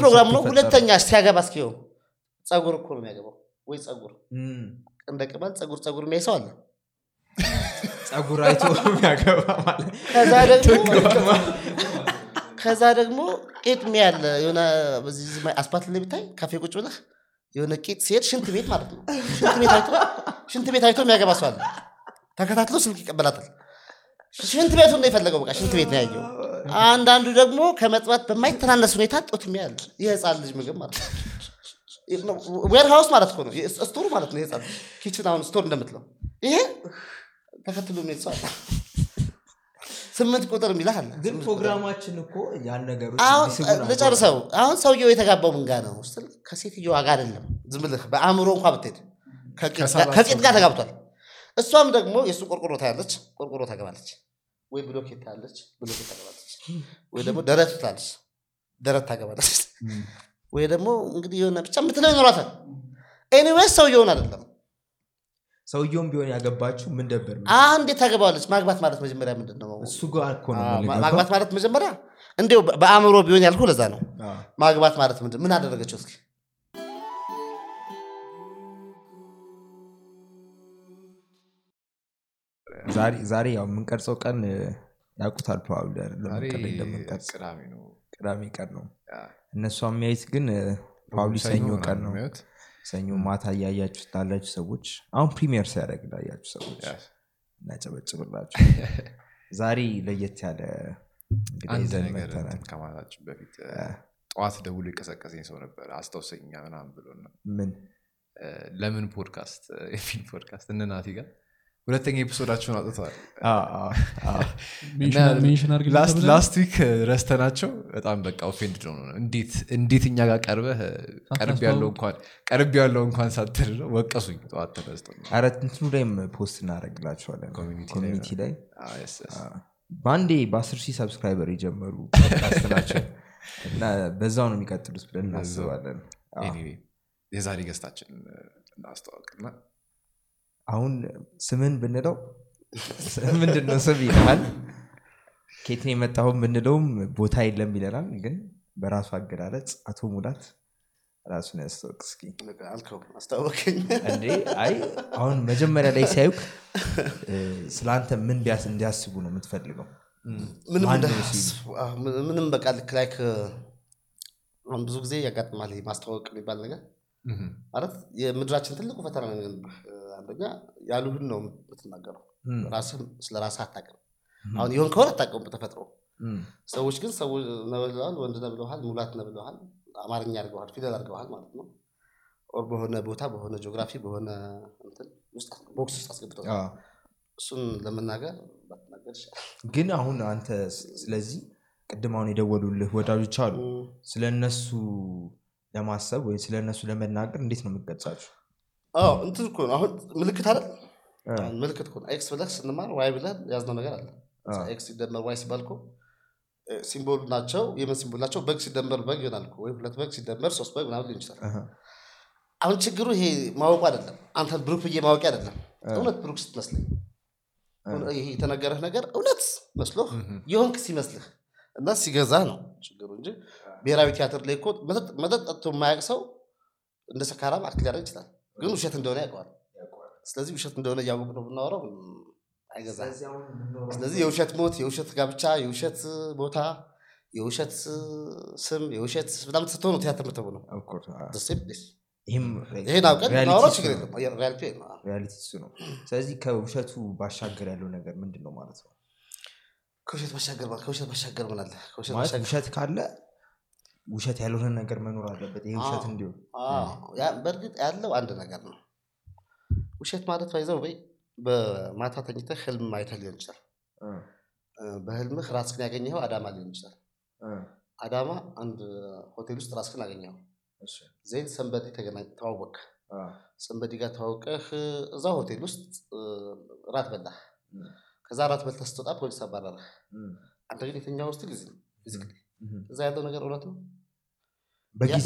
ፕሮግራም ነው። ሁለተኛ ሲያገባ እስኪው ጸጉር እኮ ነው የሚያገባው። ወይ ጸጉር እንደ ቅማል ጸጉር ጸጉር የሚያይ ሰው አለ? ጸጉር አይቶ የሚያገባ ማለት ከዛ ደግሞ ቄጥ የሚያለ የሆነ በዚህ አስፓልት ላይ ብታይ ካፌ ቁጭ ብለህ የሆነ ቄጥ ሲሄድ ሽንት ቤት ማለት ነው። ሽንት ቤት አይቶ ሽንት ቤት አይቶ የሚያገባ ሰው አለ። ተከታትሎ ስልክ ይቀበላታል። ሽንት ቤቱ ነው የፈለገው በቃ ሽንት ቤት ነው ያየው አንዳንዱ ደግሞ ከመጥባት በማይተናነስ ሁኔታ ጡት የሚያል የህፃን ልጅ ምግብ ማለት ነው። warehouse ማለት እኮ ነው። store ማለት ነው የህፃን kitchen አሁን store እንደምትለው ይሄ ተከትሎ አለ። ስምንት ቁጥር የሚልህ አለ። ግን ፕሮግራማችን እኮ ያን እንዲስቡን ልጨርሰው። አሁን ሰውየው የተጋባው ምን ጋር ነው? ስትል ከሴትዮዋ ጋር አይደለም። ዝም ብልህ በአእምሮ እንኳ ብትሄድ ከቂጥ ጋር ተጋብቷል። እሷም ደግሞ የእሱ ቆርቆሮ ታያለች። ቆርቆሮ ታገባለች። ወይ ብሎኬት ታያለች። ብሎኬት ታገባለች ወይ ደግሞ ደረት ትላለች። ደረት ታገባለች። ወይ ደግሞ እንግዲህ የሆነ ብቻ የምትለው ይኖራታል። anyways ሰውየውን አይደለም። ሰውየውም ቢሆን ያገባችሁ ምን ነበር እንዴት ታገባዋለች? ማግባት ማለት መጀመሪያ ምንድን ነው? እሱ ጋር እኮ ነው አዎ፣ የምንገባው። ማግባት ማለት መጀመሪያ እንዲሁ በአእምሮ ቢሆን ያልኩ ለዛ ነው። ማግባት ማለት ምንድን ምን አደረገችው እስኪ? ዛሬ- ያው የምንቀርጸው ቀን ያውቁታል probably ቅዳሜ ነው። ቅዳሜ ቀን ነው። yeah። እነሱ የሚያዩት ግን probably ሰኞ ቀን ነው ሰኞ ማታ እያያችሁ ላላችሁ ሰዎች አሁን premiere ሲያደርግ ላያችሁ ሰዎች እናጨበጭብላችሁ። ዛሬ ለየት ያለ አንድ ነገር ከማለታችን በፊት ጠዋት ደውሎ የቀሰቀሰኝ ሰው ነበር። አስታውሰኛ ምናምን ብሎ ምን? ለምን ፖድካስት? የፊልም ፖድካስት እነ ናቲ ጋር ሁለተኛ episode ኣቸውን አውጥተዋል። አዎ፣ አዎ፣ አዎ። mention አድርግ last week ረስተናቸው በጣም በቃ offend ነው። እንዴት እንዴት እኛ ጋር ቀርበህ ቀርብ ያለው እንኳን ቀርብ ያለው እንኳን ሳትል ነው። ወቀሱኝ ጠዋት ተነስተው። ኧረ እንትኑ ላይም post እናደረግላችኋለን community ላይ. በአንዴ በአስር ሺህ subscriber የጀመሩ ናቸው። እና በዛው ነው የሚቀጥሉት ብለን እናስባለን። የዛሬ ገስታችን እናስተዋወቅና አሁን ስምን ብንለው ምንድን ነው ስም ይልሃል ኬትን የመጣሁን ብንለውም ቦታ የለም ይለናል። ግን በራሱ አገላለጽ አቶ ሙላት ራሱን ያስታወቅ እስኪ አስታወቀኝ እንዴ! አይ አሁን መጀመሪያ ላይ ሲያዩክ ስለ አንተ ምን እንዲያስ- እንዲያስቡ ነው የምትፈልገው? ምንም በቃ ልክ like አሁን ብዙ ጊዜ ያጋጥማል ማስተዋወቅ የሚባል ነገር። ማለት የምድራችን ትልቁ ፈተና ነው አንደኛ ያሉህን ነው የምትናገረው። እም፣ ራስህ ስለ ራስህ አታውቅም። አሁን ይሆን ከሆነ አታውቀውም በተፈጥሮ። ሰዎች ግን ሰው ነው ብለዋል ወንድ ነው ብለዋል ሙላት ነው ብለዋል አማርኛ አድርገዋል ፊደል አድርገዋል ማለት ነው። or በሆነ ቦታ በሆነ ጂኦግራፊ በሆነ box ውስጥ አስገብተው እሱን ለመናገር ባትናገር ይሻላል። ግን አሁን አንተ ስለዚህ ቅድም አሁን የደወሉልህ ወዳጆች አሉ። ስለ እነሱ ለማሰብ ወይ ስለ እነሱ ለመናገር እንዴት ነው የምትገልጻችሁ አዎ እንትን እኮ ነው። አሁን ምልክት አይደል? ምልክት እኮ X ብለህ ስንማር Y ብለህ ያዝነው ነገር አለ። X ሲደመር Y ሲባል እኮ symbol ናቸው የምን symbol ናቸው? በግ ሲደመር በግ ይሆናል እኮ። ወይ ሁለት በግ ሲደመር ሶስት በግ ምናምን ሊሆን ይችላል። አሁን ችግሩ ይሄ ማወቁ አይደለም። አንተን ብሩክ ብዬ ማወቂ አይደለም። እውነት ብሩክ ስትመስለኝ። ይሄ የተነገረህ ነገር እውነት መስሎህ የሆንክ ሲመስልህ እና ሲገዛህ ነው ችግሩ እንጂ። ብሔራዊ ቲያትር ላይ እኮ መጠጥ ጠጥቶ የማያውቅ ሰው እንደ ሰካራም አክት ሊያደርግ ይችላል ግን ውሸት እንደሆነ ያውቀዋል። ስለዚህ ውሸት እንደሆነ እያወቅ ነው ብናወራው ም፣ አይገዛህም። ስለዚህ የውሸት ሞት የውሸት ጋብቻ የውሸት ቦታ የውሸት ስም የውሸት ምናምን ስትሆን ነው። ቲያትር ምትሆ ነው ይሄን አውቀን እሱ ችግር የለም። reality እሱ ነው። ስለዚህ ከውሸቱ ባሻገር ያለው ነገር ምንድን ነው ማለት ነው? ከውሸት ባሻገር ከውሸት ባሻገር ምን አለ? ከውሸት ካለ ውሸት ያልሆነ ነገር መኖር አለበት ይህ ውሸት እንዲሆን። በእርግጥ ያለው አንድ ነገር ነው። ውሸት ማለት ባይዘው ወይ በማታ ተኝተህ ህልም አይተህ ሊሆን ይችላል። በህልምህ ራስህን ያገኘኸው አዳማ ሊሆን ይችላል። አዳማ አንድ ሆቴል ውስጥ ራስህን አገኘኸው። then somebody ተገናኝ ተዋወቅ somebody ጋር ተዋውቀህ እዛ ሆቴል ውስጥ ራት በላህ። ከዛ ራት በልተህ ስትወጣ ፖሊስ አባረረህ። አንተ ግን የተኛው ውስጥ ጊዜ እዛ ያለው ነገር እውነት ነው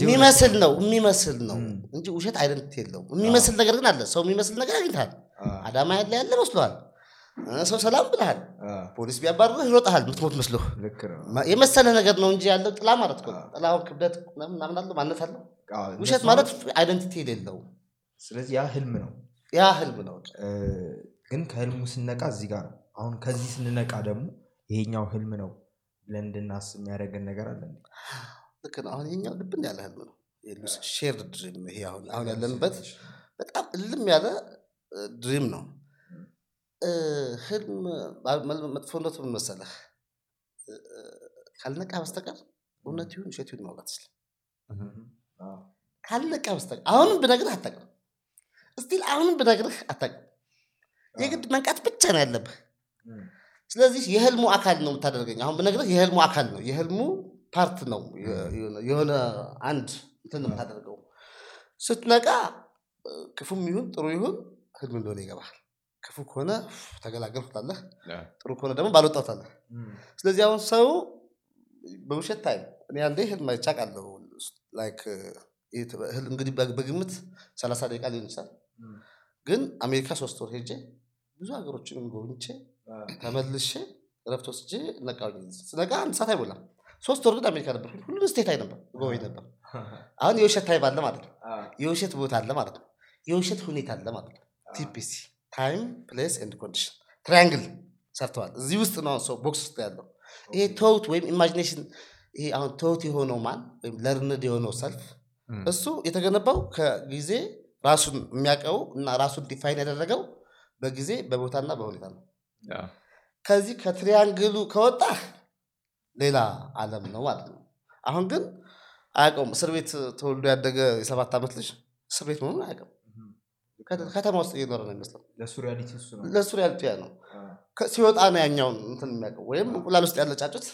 የሚመስል ነው የሚመስል ነው እንጂ ውሸት identity የለውም የሚመስል ነገር ግን አለ። ሰው የሚመስል ነገር አግኝተሃል። አዳማ ያለ ያለ እ፣ ሰው ሰላም ብልሃል ፖሊስ ቢያባርርህ ይሮጠሃል ምትሞት መስሎ ልክ ነው። ማ- የመሰለ ነገር ነው እንጂ ያለው ጥላ ማለት ነው። ጥላውን ክብደት ምናምን አለው ማነት አለው። ውሸት ማለት አይደንቲቲ የሌለው። ስለዚህ ያ ህልም ነው። ያ ህልም ነው። ግን ከህልሙ ስነቃ እዚህ ጋር ነው። አሁን ከዚህ ስንነቃ ደግሞ ይሄኛው ህልም ነው ብለን እንድናስብ የሚያደርገን ነገር አለ? ልክ ነው። አሁን ይሄኛው ልብን ያለ ህልም ነው። shared dream ይሄ አሁን አሁን ያለንበት በጣም እልም ያለ dream ነው። ህልም መጥፎነቱ ምን መሰለህ? ካልነቃ በስተቀር እውነት ይሁን ውሸት ይሁን ይችላል አ፣ ካልነቃ በስተቀር አሁንም ብነግርህ አታውቅም። still አሁንም ብነግርህ አታውቅም። የግድ መንቃት ብቻ ነው ያለብህ ስለዚህ የህልሙ አካል ነው የምታደርገኝ። አሁን ብነግርህ የህልሙ አካል ነው። የህልሙ part ነው። የሆነ- አንድ እንትን ነው የምታደርገው። ስትነቃ ክፉም ይሁን ጥሩ ይሁን ህልም እንደሆነ ይገባል ክፉ ከሆነ ተገላገልኩ ትላለህ ጥሩ ከሆነ ደግሞ እም፣ ስለዚህ አሁን ሰው በውሸት time እኔ አንዴ ህልም አይቼ አውቃለሁ። like እንግዲህ በግምት ሰላሳ ደቂቃ ሊሆን ይችላል። ግን አሜሪካ ሶስት ወር ሄጄ ብዙ ሀገሮችን ጎብኝቼ ተመልሼ እረፍት ወስጄ ነቃሁኝ ስነቃ አንድ ሰዓት አይሞላም። ሶስት ወር ግን አሜሪካ ነበር ሁሉም state አይ ነበር ጎበኝ ነበር። አሁን የውሸት time አለ ማለት ነው። የውሸት ቦታ አለ ማለት ነው። የውሸት ሁኔታ አለ ማለት ነው። TPC time place and condition triangle ሰርተዋል። እዚህ ውስጥ ነው ሰው box ውስጥ ያለው። ይሄ thought ወይም imagination ይሄ አሁን thought የሆነው mind ወይም learned የሆነው self እሱ የተገነባው ከጊዜ ራሱን የሚያውቀው እና ራሱን define ያደረገው በጊዜ በቦታና በሁኔታ ነው ከዚህ ከ triangle ኡ ከወጣህ ሌላ አለም ነው ማለት ነው። አሁን ግን አያውቀውም። እስር ቤት ተወልዶ ያደገ የሰባት ዓመት ልጅ እስር ቤት መሆኑን አያውቅም። ከተማ ውስጥ እየኖረ ነው የሚመስለው። ለእሱ reality ያ ነው። ሲወጣ ነው ያኛውን እንትን የሚያውቀው ወይም እንቁላል ውስጥ ያለ ጫጩት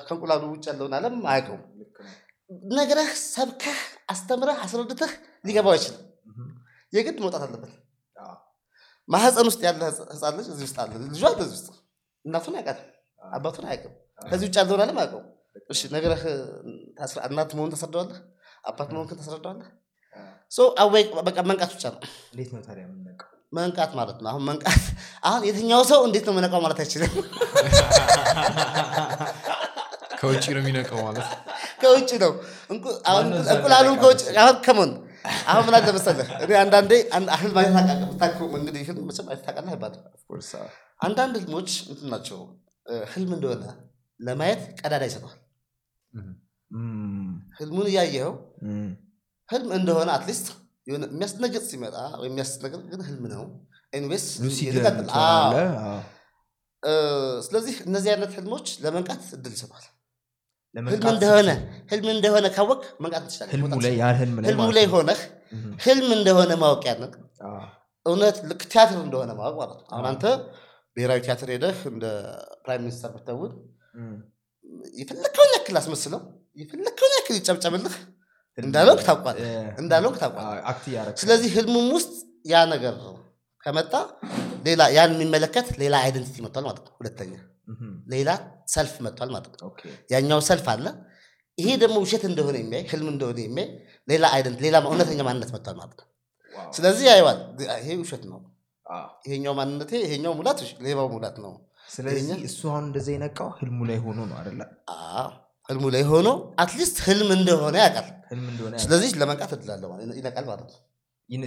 ከእንቁላሉ ውጭ ያለውን አለም አያውቀውም። ነግረህ ሰብከህ አስተምረህ አስረድተህ ሊገባው አይችልም። የግድ መውጣት አለበት ማህፀን ውስጥ ያለ ህፃ- ህፃን ልጅ እዚህ ውስጥ አለ። ልጇ አለ እዚህ ውስጥ እናቱን አያውቃትም አባቱን አያውቅም። ከዚህ ውጭ ያለውን አለም አያውቀውም? እሺ ነግረህ ታስረ- እናት መሆን ታስረዳዋለህ? አባት መሆንክን ታስረዳዋለህ? አ፣ so አወይ በቃ መንቃት ብቻ ነው። እንዴት ነው ታዲያ የምንነቃው? መንቃት ማለት ነው። አሁን መንቃት አሁን የትኛው ሰው እንዴት ነው መነቃው ማለት አይችልም። ከውጭ ነው የሚነቀው ማለት? ከውጭ ነው። እንቁላሉን? ከውጭ አሁን ከሞን አሁን ምን አለ መሰለህ? እኔ አንዳንዴ ታውቃለህ። ብታውቀው እንግዲህ ህልም መቼም ታውቃለህ አይባልም። አንዳንድ ህልሞች እንትን ናቸው? ህልም እንደሆነ ለማየት ቀዳዳ ይሰጠዋል። ህልሙን እያየኸው ህልም እንደሆነ at least የሆነ የሚያስደነግጥ ሲመጣ ወይም የሚያስደነግጥ ግን ህልም ነው እ፣ ስለዚህ እነዚህ አይነት ህልሞች ለመንቃት እድል ይሰጠዋል ህልም እንደሆነ ህልም እንደሆነ ካወቅ መንቃት ትችላለህ። ህልሙ ላይ ሆነህ ህልም እንደሆነ ማወቅ አዎ። እውነት ልክ ቲያትር እንደሆነ ማወቅ ማለት ነው። አሁን አንተ ብሔራዊ ቲያትር ሄደህ እንደ prime minister ብትተውን የፈለግከውን ያክል አስመስለው የፈለግከውን ያክል ይጨብጨብልህ እንዳለውክ እ፣ እንዳለውክ እያደረግህ ስለዚህ ህልሙም ውስጥ ያ ነገር ከመጣ ሌላ ያን የሚመለከት ሌላ identity መጥቷል ማለት ነው። ሁለተኛ ሌላ self መጥቷል ማለት ነው። ያኛው self አለ። ይሄ ደግሞ ውሸት እንደሆነ የሚያይ ህልም እንደሆነ የሚያይ ሌላ identity ሌላ እውነተኛ ማንነት መጥቷል ማለት ነው። ስለዚህ ያየዋል። ይሄ ውሸት ነው። ይሄኛው ማንነቴ ይሄኛው ሙላት ሌባው ሙላት ነው። ስለዚህ እሱ አሁን እንደዛ የነቃው ህልሙ ላይ ሆኖ ነው አይደለ? ህልሙ ላይ ሆኖ at least ህልም እንደሆነ ያውቃል። ስለዚህ ለመንቃት እድላለሁ ይነቃል ማለት ነው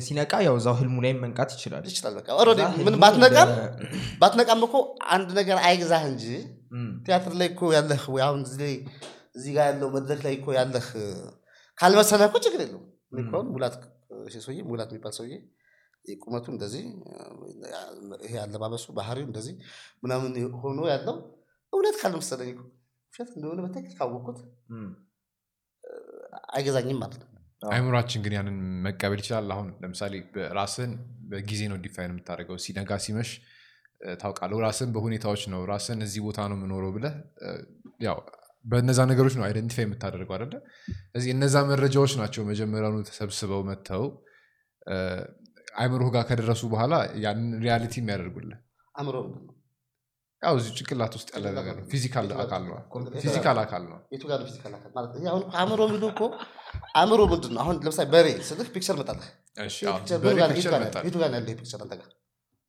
ሲነቃ ያው እዛው ህልሙ ላይ መንቃት ይችላል። ይችላል ባትነቃም ባትነቃም እኮ አንድ ነገር አይግዛህ እንጂ ቲያትር ላይ እኮ ያለህ አሁን እዚህ ጋር ያለው መድረክ ላይ እኮ ያለህ ካልመሰለህ እኮ ችግር የለውም። አሁን ሙላት ሰውዬ ሙላት የሚባል ሰውዬ ቁመቱ እንደዚህ ይሄ አለባበሱ ባህሪው እንደዚህ ምናምን ሆኖ ያለው እውነት ካልመሰለኝ ውሸት እንደሆነ በትክክል ካወቅኩት አይገዛኝም ማለት ነው አይምሯችን ግን ያንን መቀበል ይችላል። አሁን ለምሳሌ ራስን በጊዜ ነው define የምታደርገው። ሲነጋ ሲመሽ እ፣ ታውቃለህ ራስን በሁኔታዎች ነው። ራስን እዚህ ቦታ ነው የምኖረው ብለህ እ፣ ያው በእነዛ ነገሮች ነው identify የምታደርገው አደለ እዚህ እነዛ መረጃዎች ናቸው መጀመሪያኑ ተሰብስበው መጥተው እ፣ አይምሮህ ጋር ከደረሱ በኋላ ያንን reality የሚያደርጉልህ። አእምሮ ያው እዚህ ጭንቅላት ውስጥ ያለ ነገር ነው። physical አካል ነው። physical አካል ነው። የቱ ጋር physical አካል? ማለት ይሄ አሁን እኮ አእምሮ እኮ? አእምሮ ምንድን ነው? አሁን ለምሳሌ በሬ ስልህ picture መጣለህ የቱ ጋር- ይሄ picture አንተ ጋር?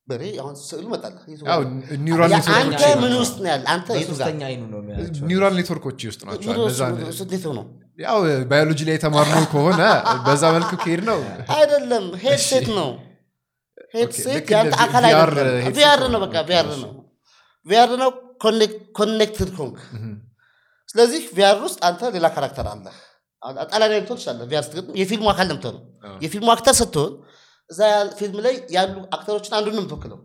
በሬ አሁን ስዕሉ አንተ ኔትወርኮች ምን ናቸው። ውስጥ ነው ያለ አንተ የቱ ጋር? neural network ኦች ውስጥ ናቸው እንዴት ነው ያው ባዮሎጂ ላይ የተማርነው ከሆነ በዛ መልኩ ከሄድ ነው። አይደለም headset ነው። headset የአንተ አካል አይደለም። headset VR ነው። ነው በቃ VR ነው VR ነው connected ኮንክ። ስለዚህ VR ውስጥ አንተ ሌላ character አለ ጣሊያን ልትሆን ትችላለህ VR ስትገጥም የፊልሙ አካል ነው የምትሆነው። የፊልሙ actor ስትሆን እዛ ፊልም ላይ ያሉ actor ኦችን አንዱን ነው የምትወክለው።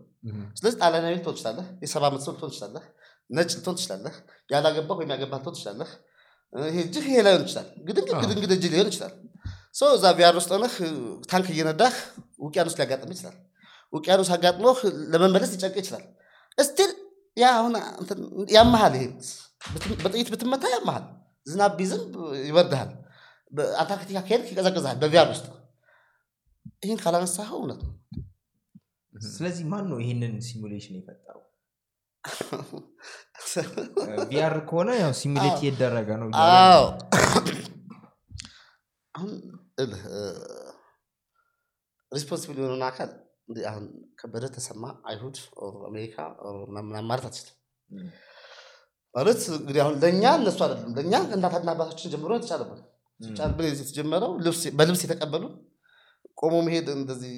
ስለዚህ ጣሊያናዊ ልትሆን ትችላለህ የሰባ ዓመት ሰው ልትሆን ትችላለህ ነጭ ልትሆን ትችላለህ ያላገባህ ወይም ያገባህ ልትሆን ትችላለህ። ይሄ እጅህ ይሄ ላይሆን ይችላል። ግድንግድ ግድንግድ እጅ ሊሆን ይችላል። so እዛ VR ውስጥ ሆነህ ታንክ እየነዳህ ውቅያኖስ ሊያጋጥም ይችላል። ውቅያኖስ አጋጥሞህ ለመመለስ ሊጨንቅ ይችላል። still ያ አሁን ያመሃል ይሄ በጥይት ብትመታ ያመሃል። ዝናብ ቢዘንም ይበርድሃል። በአንታርክቲካ ከሄድክ ይቀዘቅዝሃል በ VR ውስጥ። ይህን ካላነሳኸው እውነት ነው። ስለዚህ ማን ነው ይህንን simulation የፈጠረው? ቪአር ከሆነ ያው ሲሙሌት እየደረገ ነው አሁን ሪስፖንሲብል የሆነውን አካል አሁን ከበደ ተሰማ አይሁድ አሜሪካ ማለት አትችልም። ማለት እንግዲህ አሁን ለእኛ እነሱ አይደለም ለእኛ እናትና አባታችን ጀምሮ የተቻለብን ጫልብን የተጀመረው ልብስ- በልብስ የተቀበሉ ቆሞ መሄድ እንደዚህ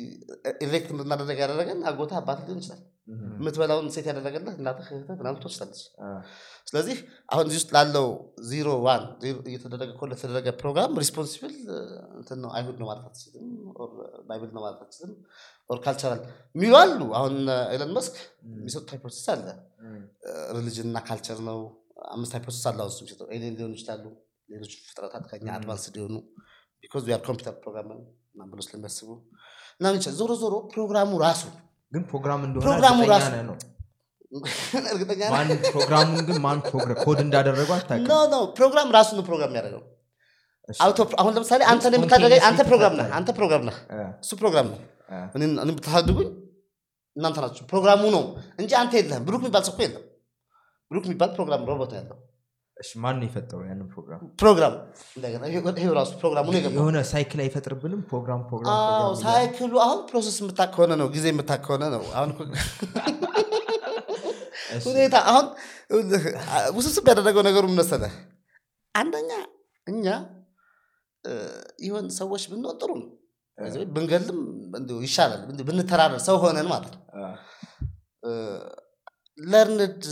ኤሌክት እንድናደረግ ያደረገን አጎታ አባት ሊሆን ይችላል የምትበላውን ሴት ያደረገለት እናትህ እህትህ ምናምን አ፣ ስለዚህ አሁን እዚህ ውስጥ ላለው ዜሮ ዋን እየተደረገ እኮ ለተደረገ ፕሮግራም ሪስፖንሲብል እንትን ነው አይሁድ ነው ማለት አትችልም ባይብል ነው ማለት አትችልም ኦር ካልቸራል የሚሉ አሉ አሁን ኤለን መስክ የሚሰጡት ሃይፖቴሲስ አለ። ሪሊጅን እና ካልቸር ነው አምስት ሃይፖቴሲስ አለ አሁን የሚሰጠው ኤሊየን ሊሆኑ ይችላሉ ሌሎች ፍጥረታት ከኛ አድቫንስ ሊሆኑ because we are computer program ብሎ ስለሚያስቡ ይችላል ዞሮ ዞሮ ፕሮግራሙ ራሱ ግን ፕሮግራም እንደሆነ ፕሮግራሙ እርግጠኛ ራሱ- እርግጠኛ ፕሮግራሙን ግን ማን ኮድ እንዳደረገው አታውቅም። ፕሮግራም ራሱ ነው ፕሮግራም ያደረገው አሁን ለምሳሌ አንተ ግን የምታደረገ አንተ ፕሮግራም ነህ አንተ ፕሮግራም ነህ እሱ ፕሮግራም ነው። እኔን ብታሳድጉኝ እናንተ ናቸው ፕሮግራሙ ነው እንጂ አንተ የለህም። ብሩክ የሚባል ሰው እኮ የለም። ብሩክ የሚባል ፕሮግራም ሮቦት ያለው ማን የፈጠረው ያንን ፕሮግራም? ፕሮግራም እንደገና ይሄ- ይሄ ራሱ ፕሮግራሙ የሆነ cycle አይፈጥርብንም? ፕሮግራም ፕሮግራም? cycle ኡ አሁን process የምታክ ከሆነ ነው ጊዜ የምታክ ከሆነ ነው። አሁን ሁኔታ አሁን ውስብስብ ያደረገው ነገሩ ምን መሰለህ? አንደኛ እኛ ይሆን ሰዎች ብንሆን ጥሩ ነው። ብንገልም ይሻላል ብንተራረር ሰው ሆነን ማለት ነው ለርንድ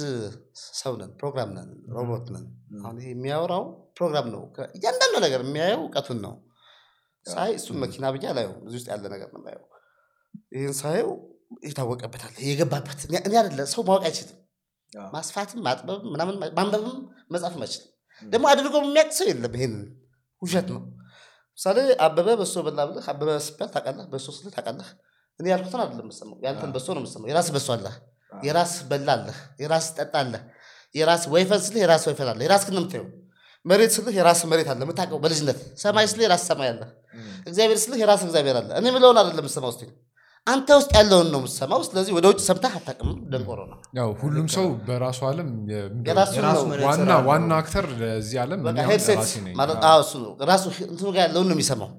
ሰው ነን ፕሮግራም ነን ሮቦት ነን። አሁን ይሄ የሚያወራው ፕሮግራም ነው። እያንዳንዱ ነገር የሚያየው እውቀቱን ነው። ሳይ እሱን መኪና ብዬ አላየው እዚህ ውስጥ ያለ ነገር ነው የማየው። ይህን ሳየው የታወቀበታል የገባበት እኔ አይደለ ሰው ማወቅ አይችልም። ማስፋትም ማጥበብም ምናምን ማንበብም መጻፍም አይችልም። ደግሞ አድርጎ የሚያውቅ ሰው የለም ይሄንን ውሸት ነው። ምሳሌ አበበ በሶ በላ ብለህ አበበ ስባል ታውቃለህ? በሶ ስልህ ታውቃለህ? እኔ ያልኩትን አይደለም የምሰማው ያንተን በሶ ነው የምሰማው የራስ በሶ አለህ የራስ በላ አለህ የራስ ጠጣ አለህ የራስ ወይፈን ስልህ የራስ ወይፈን አለ የራስ ግን የምታየው። መሬት ስልህ የራስ መሬት አለ የምታውቀው በልጅነት ሰማይ ስልህ የራስ ሰማይ አለ እግዚአብሔር ስልህ የራስ እግዚአብሔር አለ። እኔ ምለውን አይደለም የምሰማው ስ አንተ ውስጥ ያለውን ነው የምሰማው። ስለዚህ ወደ ውጭ ሰምተህ አታውቅም ደንቆሮ ነው ያው ሁሉም ሰው በራሱ ዓለም ዋና ዋና actor ለዚህ ዓለም headset ራሴ ነኝ። ማለት አዎ። እሱ ነው። ራሱ እንትኑ ጋር ያለውን ነው የሚሰማው።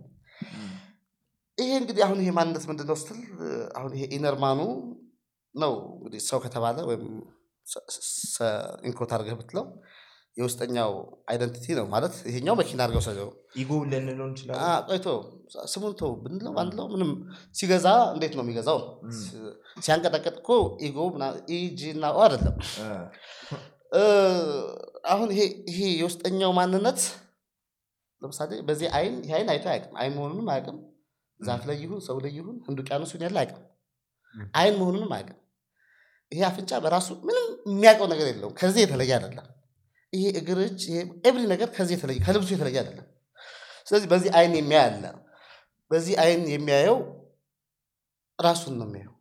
ይሄ እንግዲህ አሁን ይሄ ማንነት ምንድን ነው ስትል አሁን ይሄ inner man ኡ ነው እንግዲህ ሰው ከተባለ ወይም in quote አድርገህ ብትለው የውስጠኛው identity ነው ማለት ይሄኛው መኪና አድርገው ሰው ego ልንለው እንችላለን? ቆይቶ ስሙን ተው ብንለው ባንለው ምንም ሲገዛ እንዴት ነው የሚገዛው? ሲያንቀጠቀጥ እኮ ego E G እና O አይደለም። አሁን ይሄ የውስጠኛው ማንነት ለምሳሌ በዚህ አይን ይሄ አይን አይቶ አያውቅም። አይን መሆኑንም አያውቅም። ዛፍ ላይ ይሁን ሰው ላይ ይሁን ህንድ ውቅያኖስ ይሁን ያለ አያውቅም። አይን መሆኑንም አያውቅም ይሄ አፍንጫ በራሱ ምንም የሚያውቀው ነገር የለውም። ከዚህ የተለየ አይደለም። ይሄ እግር እጅ ይሄ ኤብሪ ነገር ከዚህ የተለየ ከልብሱ የተለየ አይደለም። ስለዚህ በዚህ አይን የሚያይ አለ። በዚህ አይን የሚያየው ራሱን ነው የሚያየው።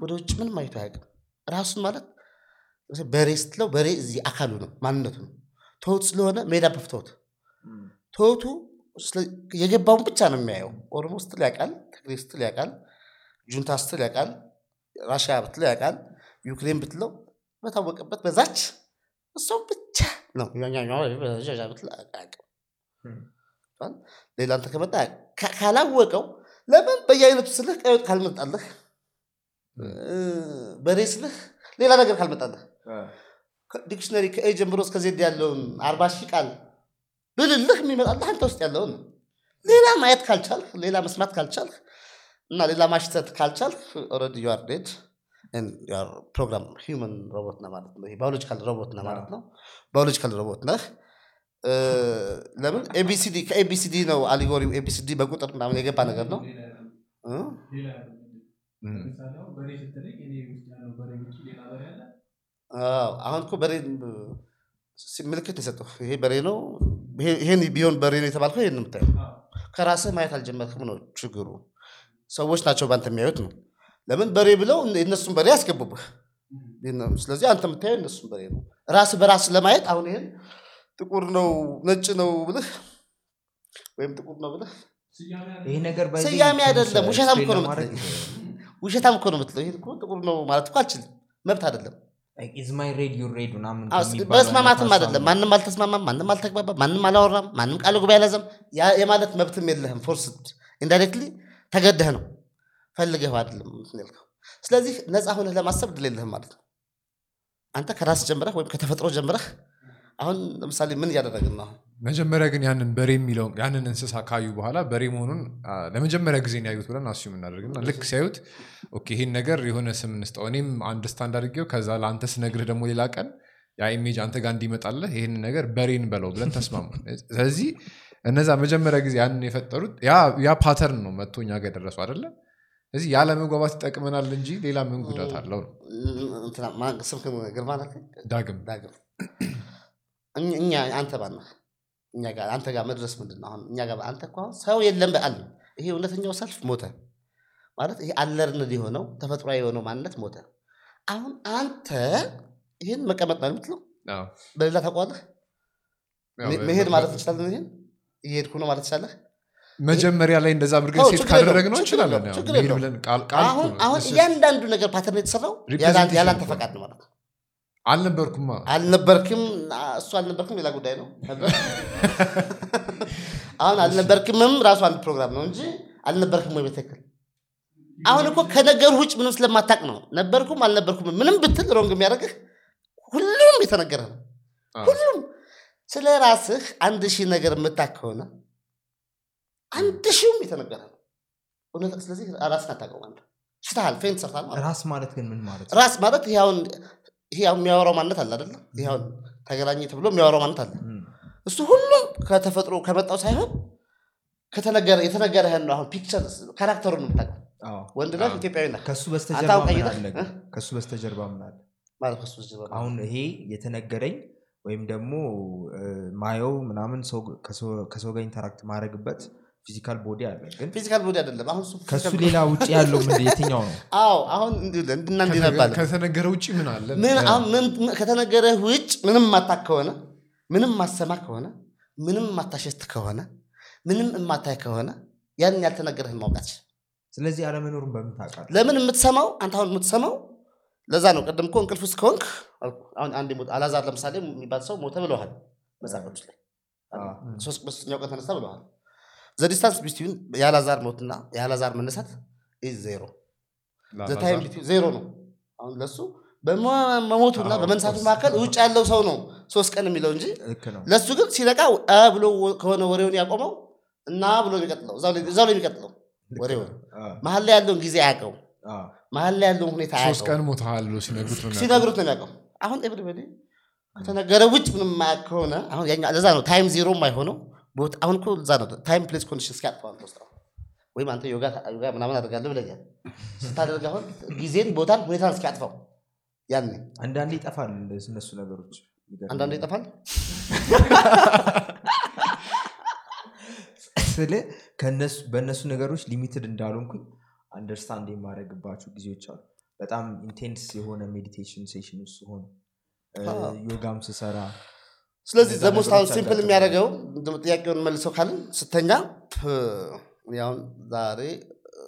ወደ ውጭ ምንም አይቶ አያውቅም። ራሱን ማለት በሬ ስትለው በሬ እዚህ አካሉ ነው ማንነቱ ነው። ትሁት ስለሆነ ሜዳ በፍተውት ስለ- የገባውን ብቻ ነው የሚያየው። ኦሮሞ ስትል ያውቃል ትግሬ ስትል ያውቃል ጁንታ ስትል ያውቃል ራሽያ ብትለው ያውቃል ዩክሬን ብትለው በታወቀበት በዛች እሷም ብቻ ነው ብትለው አያውቅም። ሌላ አንተ ከመጣ ካላወቀው ለምን በየአይነቱ ስልህ ቀይ ወጥ ካልመጣልህ? በሬ ስልህ ሌላ ነገር ካልመጣልህ? dictionary ከ A ጀምሮ እስከ Z ያለውን አርባ ሺህ ቃል ብልልህ የሚመጣልህ አንተ ውስጥ ያለውን ሌላ ማየት ካልቻልህ ሌላ መስማት ካልቻልህ እና ሌላ ማሽተት ካልቻልህ already you are dead program human robot ነህ ማለት ነው። biological robot ነህ ማለት ነው። biological robot ነህ። ለምን ABCD ከ ABCD ነው allegory ው ABCD በቁጥር ምናምን የገባ ነገር ነው አሁን እኮ በሬ ምልክት የሰጠው ይሄ በሬ ነው። ይሄ- ይሄን ቢሆን በሬ ነው የተባልከው ይሄን የምታየው ከራስህ ማየት አልጀመርክም ነው ችግሩ። ሰዎች ናቸው በአንተ የሚያዩት ነው። ለምን በሬ ብለው የእነሱን በሬ ያስገቡብህ። ስለዚህ አንተ የምታየው የእነሱን በሬ ነው። ራስህ በራስህ ለማየት አሁን ይሄን ጥቁር ነው ነጭ ነው ብልህ ወይም ጥቁር ነው ብልህ ስያሜ አይደለም፣ ውሸታም እኮ ነው የምትለኝ። ውሸታም እኮ ነው የምትለው። ይሄን ጥቁር ነው ማለት እኮ አልችልም፣ መብት አይደለም። አይነት አይደለም። ማንም አልተስማማም፣ ማንም አልተግባባም፣ ማንም አላወራም፣ ማንም ቃል ጉባኤ አልያዘም። ያ የማለት መብትም የለህም። force indirectly ተገደህ ነው ፈልገህ አይደለም ስለዚህ ነፃ ሆነህ ለማሰብ እድል የለህም ማለት ነው። አንተ ከራስ ጀምረህ ወይም ከተፈጥሮ ጀምረህ አሁን ለምሳሌ ምን እያደረግን ነው? መጀመሪያ ግን ያንን በሬ የሚለውን ያንን እንስሳ ካዩ በኋላ በሬ መሆኑን ለመጀመሪያ ጊዜ ያዩት ብለን assume እናደርግና ልክ ሲያዩት ይሄን ነገር የሆነ ስም እንስጠው እኔም understand አድርጌው ከዛ ለአንተ ስነግርህ ደግሞ ሌላ ቀን ያ image አንተ ጋር እንዲመጣለህ ይህን ነገር በሬን በለው ብለን ተስማሙ ስለዚህ እነዛ መጀመሪያ ጊዜ ያንን የፈጠሩት ያ- pattern ነው መጥቶ እኛ ጋር የደረሱ አይደለም ስለዚህ ያለመግባባት ይጠቅመናል እንጂ ሌላ ምን ጉዳት አለው ነው እንትና ማን- ስምህ ግርማ ነህ? ዳግም ዳግም እኛ- ጋር አንተ ጋር መድረስ ምንድን ነው? አሁን እኛ ጋር አንተ እኮ አሁን ሰው የለም በአል ይሄ እውነተኛው ሰልፍ ሞተ ማለት ይሄ አለርንድ የሆነው ተፈጥሯዊ የሆነው ማንነት ሞተ። አሁን አንተ ይህን መቀመጥ ነው የምትለው በሌላ በ- መሄድ ማለት ትችላለህ። ይሄን እየሄድኩ ነው ማለት ትችላለህ። መጀመሪያ ላይ እንደዛ አዎ፣ ሴት እንችላለን። አሁን ነው። እሱ- እያንዳንዱ ነገር ፓተርን የተሰራው ያላንተ ፈቃድ ነው። ማለት ነው። አልነበርኩማ አልነበርክም እሱ አልነበርክም? ሌላ ጉዳይ ነው። አሁን አልነበርክምም? ራሱ አንድ ፕሮግራም ነው እንጂ አልነበርክም ወይ በትክክል? አሁን እኮ ከነገሩ ውጭ ምንም ስለማታቅ ነው። ነበርኩም አልነበርኩም ምንም ብትል wrong የሚያደርግህ ሁሉም የተነገረ ነው። ሁሉም ስለ ራስህ አንድ ሺህ ነገር የምታውቅ ከሆነ አንድ ሺህም የተነገረ ነው። እውነት ስለዚህ ራስን አታውቀውም አንተ። ፌንት ሰርታል ራስ ማለት ግን ምን ማለት? ራስ ማለት አሁን የሚያወራው ማንነት አለ አይደለም ይሄ አሁን ተገናኘ ተብሎ የሚያወራው ማንነት አለ። እሱ ሁሉም ከተፈጥሮ ከመጣው ሳይሆን ከተነገረ የተነገረህን ነው አሁን picture character ኡን ነው የምታውቀው። ወንድ ነህ ኢትዮጵያዊ ነህ። ከሱ በስተጀርባ ምን አለ? ከሱ በስተጀርባ ምን አለ? አሁን ይሄ የተነገረኝ ወይም ደግሞ ማየው ምናምን ሰው ከሰው- ጋር interact ማድረግበት ፊዚካል ቦዲ አለ። ግን ፊዚካል ቦዲ አይደለም። አሁን ከሱ physical- ሌላ ውጭ ያለው ምን የትኛው ነው? አዎ አሁን እንድና እንዲህ ነባለ ከተነገረ ውጭ ምን አለ? ምን አሁን ምን- ምን- ከተነገረህ ውጭ ምንም ማታክ ከሆነ ምንም ማሰማ ከሆነ ምንም ማታሸት ከሆነ ምንም የማታይ ከሆነ ያንን ያልተነገረህን ማውቃት። ስለዚህ አለመኖሩን በምን ታውቃለህ? ለምን የምትሰማው? አንተ አሁን የምትሰማው ለዛ ነው ቅድም እኮ እንቅልፍ ውስጥ ከሆንክ አሁን አንድ አላዛር ለምሳሌ የሚባል ሰው ሞተ ብለዋል መጽሐፎች ላይ ሶስት በሶስተኛው ቀን ተነሳ ብለዋል። the distance between የአላዛር ሞትና የአላዛር መነሳት is zero። the time zero ነው። አሁን ለሱ በመሞቱና course. መካከል ውጭ ያለው ሰው ነው ሶስት ቀን የሚለው እንጂ ለሱ ግን ሲነቃ ብሎ ከሆነ ወሬውን ያቆመው እና ብሎ የሚቀጥለው። እዛው ላይ- የሚቀጥለው ወሬውን። መሀል ላይ ያለውን ጊዜ አያውቀው አዎ። መሀል ላይ ያለውን ሁኔታ ሶስት ቀን ሞተሃል ብሎ ሲነግሩት ነው የሚያውቀው። ሲነግሩት ነው የሚያውቀው። አሁን everybody ከተነገረ ውጭ ምንም የማያውቅ ከሆነ አሁን ለዛ ነው time zero የማይሆነው። ቦታ አሁን እኮ ለዛ ነው time place condition ውስጥ አሁን ወይም አንተ ዮጋ ዮጋ ምናምን አደርጋለሁ ብለኛል ስታደርግ አሁን ጊዜን ቦታን ሁኔታን እስኪያጥፈው ያኔ አንዳንዴ ይጠፋል እነሱ ነገሮች አንዳንዴ ይጠፋል? ስለ ከነሱ በእነሱ ነገሮች limited እንዳልሆንኩኝ understand የማድረግባቸው ጊዜዎች አሉ። በጣም intense የሆነ meditation session ውስጥ አዎ። ዮጋም ስሰራ ስለዚህ ነገሮች simple የሚያደርገው ጥያቄውን መልሰው ካልን ስተኛ አሁን ዛሬ እ፣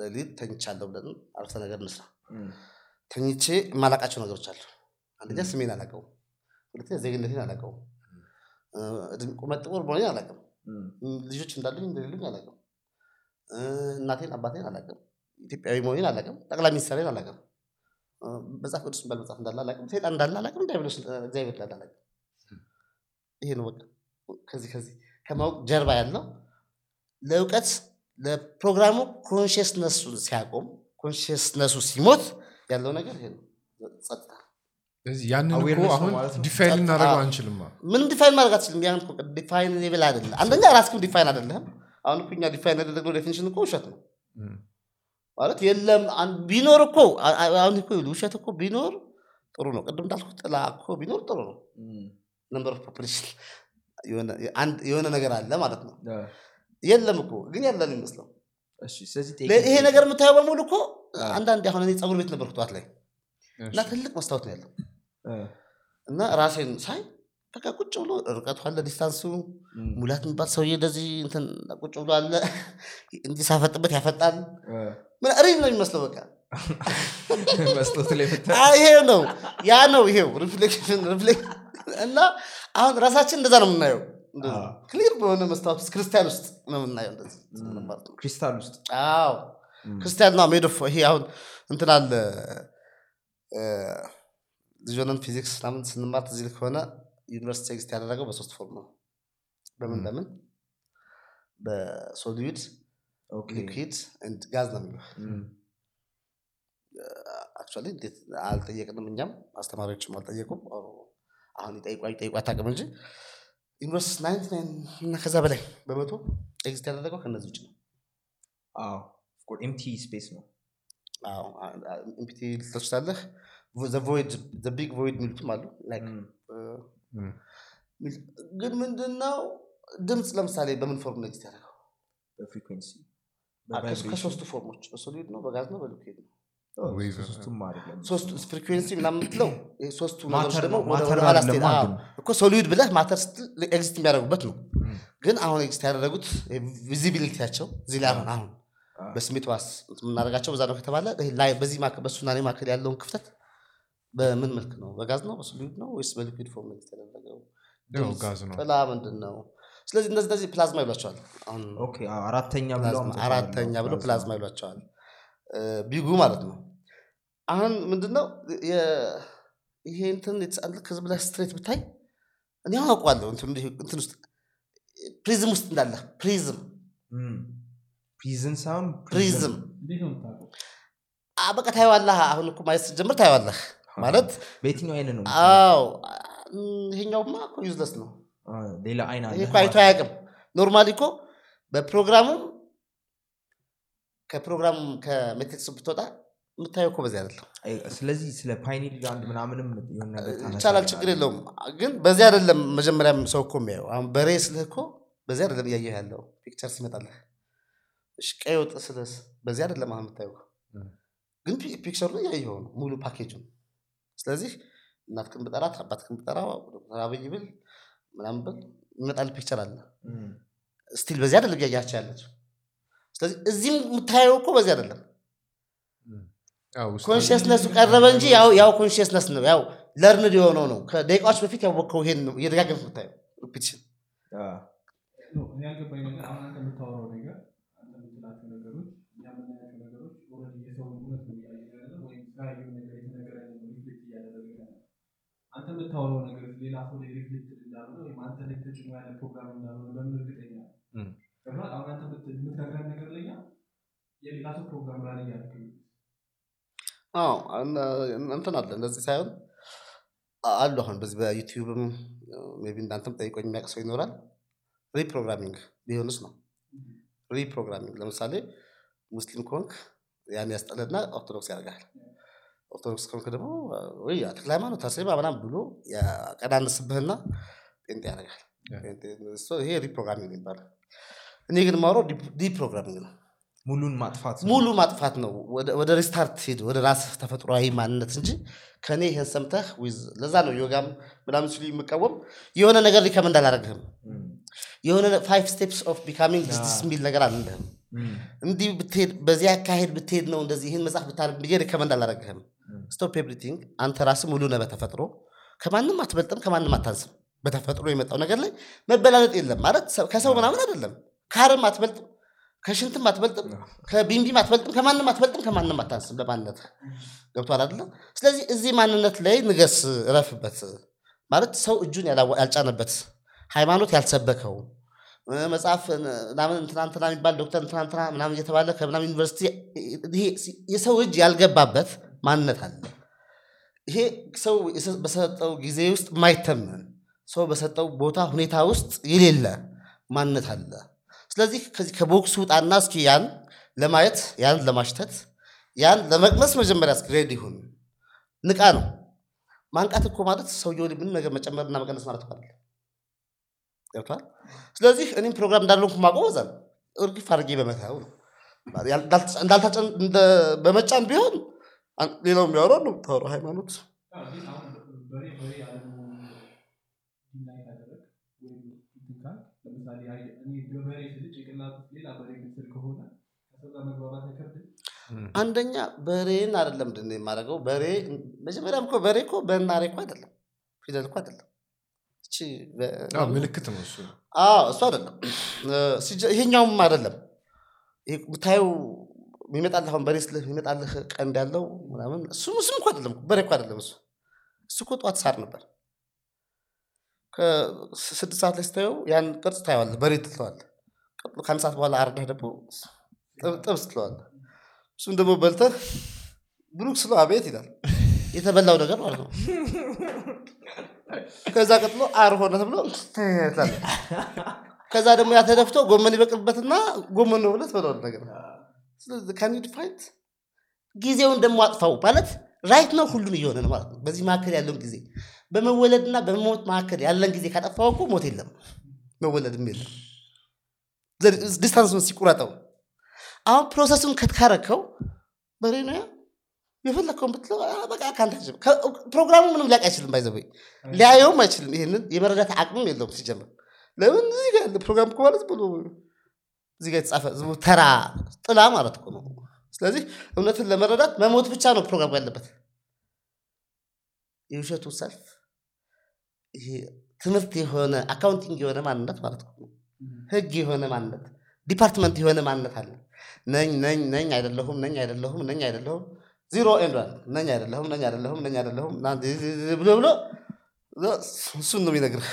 ሌሊት ተኝቻለሁ ብለን አረፍተ ነገር እንስራ። ተኝቼ የማላቃቸው ነገሮች አሉ። አንደኛ ስሜን አላውቀውም። ሁለተኛ ዜግነቴን እድሜ- ቁመት ጥቁር መሆኔን አላውቅም። እም፣ ም፣ ልጆች እንዳሉኝ እንደሌሉኝ አላውቅም። እ፣ እናቴን አባቴን አላውቅም። ኢትዮጵያዊ መሆኔን አላውቅም። ጠቅላይ ሚኒስትሬን አላውቅም። መጽሐፍ ቅዱስ የሚባል መጽሐፍ እንዳለ አላውቅም። ሴጣን እንዳለ አላውቅም። ዲያብሎስ እግዚአብሔር እንዳለ አላውቅም። ይሄ ነው በቃ ከዚህ ከዚህ ከማወቅ ጀርባ ያለው ለእውቀት ለፕሮግራሙ consciousness ኡን ሲያቆም consciousness ኡ ሲሞት ያለው ነገር ይሄ ነው። ጸጥታ። ስለዚህ ያንን እኮ አሁን define ልናደርገው አንችልም ምንም define ማድረግ አትችልም? ያን እኮ definable አይደለም። አንደኛ ራስክም define አይደለም አሁን እኮ እኛ define ያደረግነው definition እኮ ውሸት ነው። ማለት የለም ቢኖር እኮ አሁን እኮ ውሸት እኮ ቢኖር ጥሩ ነው። ቅድም እንዳልኩ ጥላ እኮ ቢኖር ጥሩ ነው። number of population የሆነ ነገር አለ ማለት ነው። የለም እኮ ግን ያለን ይመስለው ይሄ ነገር የምታየው በሙሉ እኮ አንዳንድ አሁን እኔ ፀጉር ቤት ነበርኩ ጠዋት ላይ። እና ትልቅ መስታወት ነው ያለው። እና ራሴን ሳይ በቃ ቁጭ ብሎ ርቀቱ አለ distance ኡ ሙላት የሚባል ሰውዬ እንደዚህ እንትን ቁጭ ብሎ አለ እንዲህ ሳፈጥበት ያፈጣል ምን real ነው የሚመስለው በቃ። ይሄው ነው ያ ነው ይሄው reflection እና አሁን ራሳችን እንደዛ ነው የምናየው። clear በሆነ መስታወት ውስጥ ክርስቲያን ውስጥ ነው የምናየው ክሪስታል ውስጥ? አዎ። crystal made of ይሄ አሁን እንትን አለ። ሆነን ፊዚክስ ምናምን ስንማር ይልህ ከሆነ universe ኡ exist ያደረገው በሶስት form ነው። በምን በምን? በ solid liquid gas ነው የሚለው። actually እንዴት አልጠየቅንም እኛም? አስተማሪዎችም አልጠየቁም። አሁን ይጠይቋ አታውቅም እንጂ universe ኡ ninety nine እና ከዛ በላይ በመቶ exist ያደረገው ከነዚህ ውጭ ነው። empty space ነው። empty ልትል ትችላለህ big void የሚሉትም አሉ ግን ምንድነው? ድምፅ ለምሳሌ በምን form ነው exist ያደረገው በ frequency ከሶስቱ ፎርሞች በሶሊድ ነው በጋዝ ነው በሊኩዊድ ነው። frequency ምናምን የምትለው ሶስቱ ነገሮች ደግሞ እኮ solid ብለህ matter ስትል exist የሚያደርጉበት ነው። ግን አሁን ኤግዚስት ያደረጉት ቪዚቢሊቲያቸው እዚህ ላይ አሁን አሁን በስሜት ዋስ የምናደርጋቸው በዛ ነው ከተባለ በዚህ ማክ- በሱና መካከል ያለውን ክፍተት በምን መልክ ነው? በጋዝ ነው? በሶሊድ ነው? ወይስ በሊኩዊድ ፎርም ጋዝ ነው። ጥላ ምንድን ነው ስለዚህ እነዚህ እነዚህ ፕላዝማ ይሏቸዋል። አሁን ኦኬ አዎ፣ አራተኛ ብሎ ፕላዝማ ይሏቸዋል። ቢጉ ማለት ነው። አሁን ምንድነው? የ- ይሄ እንትን የተጻለ ከዚህ ብለህ ስትሬት ብታይ እኔ አሁን አውቀዋለሁ። እንትን እንዲህ- እንትን ውስጥ ፕሪዝም ውስጥ እንዳለ ፕሪዝም ሳይሆን ፕሪዝም በቃ ታየዋለህ። አሁን እኮ ማየት ስትጀምር ታየዋለህ ማለት በየትኛው አይን ነው አዎ። ይሄኛውማ እኮ useless ነው። ሌላ አይን አለ? እኮ አይቶ አያውቅም። normally እኮ በፕሮግራሙ ከፕሮግራሙ ከ matrix ብትወጣ የምታየው እኮ በዚህ አይደለም። አይ፣ ስለዚህ ስለ pineal gland ምናምንም ይቻላል ችግር የለውም። ግን በዚህ አይደለም መጀመሪያም ሰው እኮ የሚያየው። አሁን በሬ ስልህ እኮ በዚህ አይደለም እያየህ ያለው። picture ሲመጣልህ። እሺ ቀይ ወጥ ስልህ በዚህ አይደለም አሁን የምታየው። ግን pi- picture ኡን እያየኸው ነው ሙሉ ፓኬጁን ስለዚህ እናትክን ብጠራት አባትክን ብጠራ አብይ ብል ምናምን ብል ይመጣል picture አለ። still በዚህ አይደለም እያያቸው ያለችው ስለዚህ እዚህም የምታየው እኮ በዚህ አይደለም። consciousness ኡ ቀረበ እንጂ ያው ያው consciousness ነው። ያው learned የሆነው ነው። ከደቂቃዎች በፊት ያወቅከው ይሄን ነው። እየደጋገምክ የምታየው repetition አ፣ no፣ እኔ ያልገባኝ ነገር አሁን አንተ የምታወራው ነገር አንተ የምትላቸው ነገሮች እኛ የምናያቸው ነገሮች already የሰውን እውነት ነው እያየን ያለ ነው ወይም ስላየው ነገር የተነገረን ነው reflect እያደረገ ያለ ነው። አንተ የምታወራው ነገር ሌላ ሰው ላይ reflect እንዳልሆነ ወይም አንተ ላይ ተጭኖ ያለ ፕሮግራም እንዳልሆነ በምን እርግጠኛ ገብቶሃል? አሁን አንተ የምት- የምትነግረን ነገር ለኛ የሌላ ሰው ፕሮግራም ላይ እያደረግ አዎ እንትን አለ እንደዚህ ሳይሆን አሉ አሁን በዚህ በዩቲዩብም ቢ እንዳንተም ጠይቆኝ የሚያውቅ ሰው ይኖራል። reprogramming ቢሆንስ ነው። reprogramming ለምሳሌ ሙስሊም ከሆንክ ያን ያስጠለና ኦርቶዶክስ ያደርጋል ኦርቶዶክስ ከሆንክ ደግሞ ወይ ተክለ ሃይማኖት አርሴማ ምናምን ብሎ ያቀናንስብህና ጴንጤ ያደርጋል ይሄ reprogramming ይባላል እኔ ግን የማወራው deprogramming ነው ሙሉን ማጥፋት ነው። ሙሉ ማጥፋት ነው ወደ- restart ሄድ ወደ ራስህ ተፈጥሯዊ ማንነት እንጂ ከኔ ይህን ሰምተህ ዊዝ ለዛ ነው ዮጋም ምናምን ሲሉ የምቃወም የሆነ ነገር recommend አላደረግህም እም። የሆነ five steps of becoming this የሚል ነገር አልልህም እንዲህ ብትሄድ በዚህ አካሄድ ብትሄድ ነው እንደዚህ ይህን መጽሐፍ ብታደርግ ብዬ recommend አላደረግህም እም። stop everything አንተ ራስህ ሙሉ ነህ በተፈጥሮ። ከማንም አትበልጥም ከማንም አታንስም። በተፈጥሮ የመጣው ነገር ላይ መበላለጥ የለም ማለት ሰው- ከሰው ምናምን አይደለም። ካርም አትበልጥም ከሽንትም አትበልጥም ከቢምቢም አትበልጥም ከማንም አትበልጥም ከማንም አታንስም በማንነት። ገብቷል አይደለም ስለዚህ እዚህ ማንነት ላይ ንገስ እረፍበት። ማለት ሰው እጁን ያልጫነበት ሃይማኖት ያልሰበከው መጽሐፍ ምናምን እንትናንትና የሚባል ዶክተር እንትናንትና ምናምን እየተባለ ከምናምን ዩኒቨርሲቲ የሰው እጅ ያልገባበት ማንነት አለ። ይሄ ሰው በሰጠው ጊዜ ውስጥ የማይተመን ሰው በሰጠው ቦታ ሁኔታ ውስጥ የሌለ ማንነት አለ። ስለዚህ ከዚህ ከ box ውጣና እስኪ ያን ለማየት ያን ለማሽተት ያን ለመቅመስ መጀመሪያ እስኪ ready ይሁን ንቃ ነው። ማንቃት እኮ ማለት ሰውየው ምንም ነገር መጨመርና መቀነስ ማለት እኮ ገብቷል ስለዚህ እኔም ፕሮግራም እንዳልሆንኩ በዛ ነው። እርግፍ አድርጌ በመተው ነው። እንዳልታጨን- በመጫን ቢሆን ሌላው የሚያወራው ነው የምታወራው ሃይማኖት? አንደኛ በሬን አይደለም ምንድን ነው የማደርገው? በሬ መጀመሪያም እኮ በሬ እኮ በናሬ እኮ አይደለም ፊደል እኮ አይደለም። እቺ በ- አዎ፣ ምልክት ነው እሱ። አዎ እሱ አይደለም። እ፣ ሲጀ- ይሄኛውም አይደለም። ይሄ የምታየው የሚመጣልህ አሁን በሬ ስልህ የሚመጣልህ ቀንድ ያለው ምናምን እሱም እሱም እኮ አይደለም በሬ እኮ አይደለም እሱ። እሱ እኮ ጠዋት ሳር ነበር። ከስድስት ሰዓት ላይ ስታየው ያን ቅርጽ ታየዋለህ በሬ ትለዋለህ። ከአንድ ሰዓት በኋላ አርደህ ደግሞ ጥብ- ጥብስ ትለዋለህ። እሱም ደግሞ በልተህ ብሩክ ስለው አቤት ይላል። የተበላው ነገር ማለት ነው። ከዛ ቀጥሎ አር ሆነ ተብሎ ከዛ ደግሞ ያ ተደፍቶ ጎመን ይበቅልበትና ጎመን ነው ብለህ ትበላዋለህ ነገር ስለዚህ defined ጊዜውን ደግሞ አጥፋው ማለት right ነው ሁሉም እየሆነ ነው ማለት ነው። በዚህ መካከል ያለውን ጊዜ በመወለድና በመሞት መካከል ያለን ጊዜ ካጠፋው እኮ ሞት የለም። መወለድም የለም። distance ኡን ስትቆርጠው አሁን ፕሮሰሱን ከተካረከው በሬ ነው ያ? የፈለግከውን ብትለው በቃ ፕሮግራሙ ምንም ሊያውቅ አይችልም ባይዘበይ ሊያየውም አይችልም። ይህንን የመረዳት አቅምም የለውም ሲጀምር። ለምን እዚህ ጋር ያለ ፕሮግራም ማለት ብሎ እዚህ ጋር የተጻፈ ተራ ጥላ ማለት ነው። ስለዚህ እውነትን ለመረዳት መሞት ብቻ ነው ፕሮግራም ያለበት። የውሸቱ ሰልፍ ትምህርት የሆነ አካውንቲንግ የሆነ ማንነት ማለት ነው። ህግ የሆነ ማንነት department የሆነ ማንነት አለ። ነኝ ነኝ ነኝ አይደለሁም ነኝ አይደለሁም ነኝ አይደለሁም zero and one ነዋል ነኝ አይደለሁም ነኝ አይደለሁም ነኝ አይደለሁም ብሎ ብሎ እሱን ነው የሚነግርህ።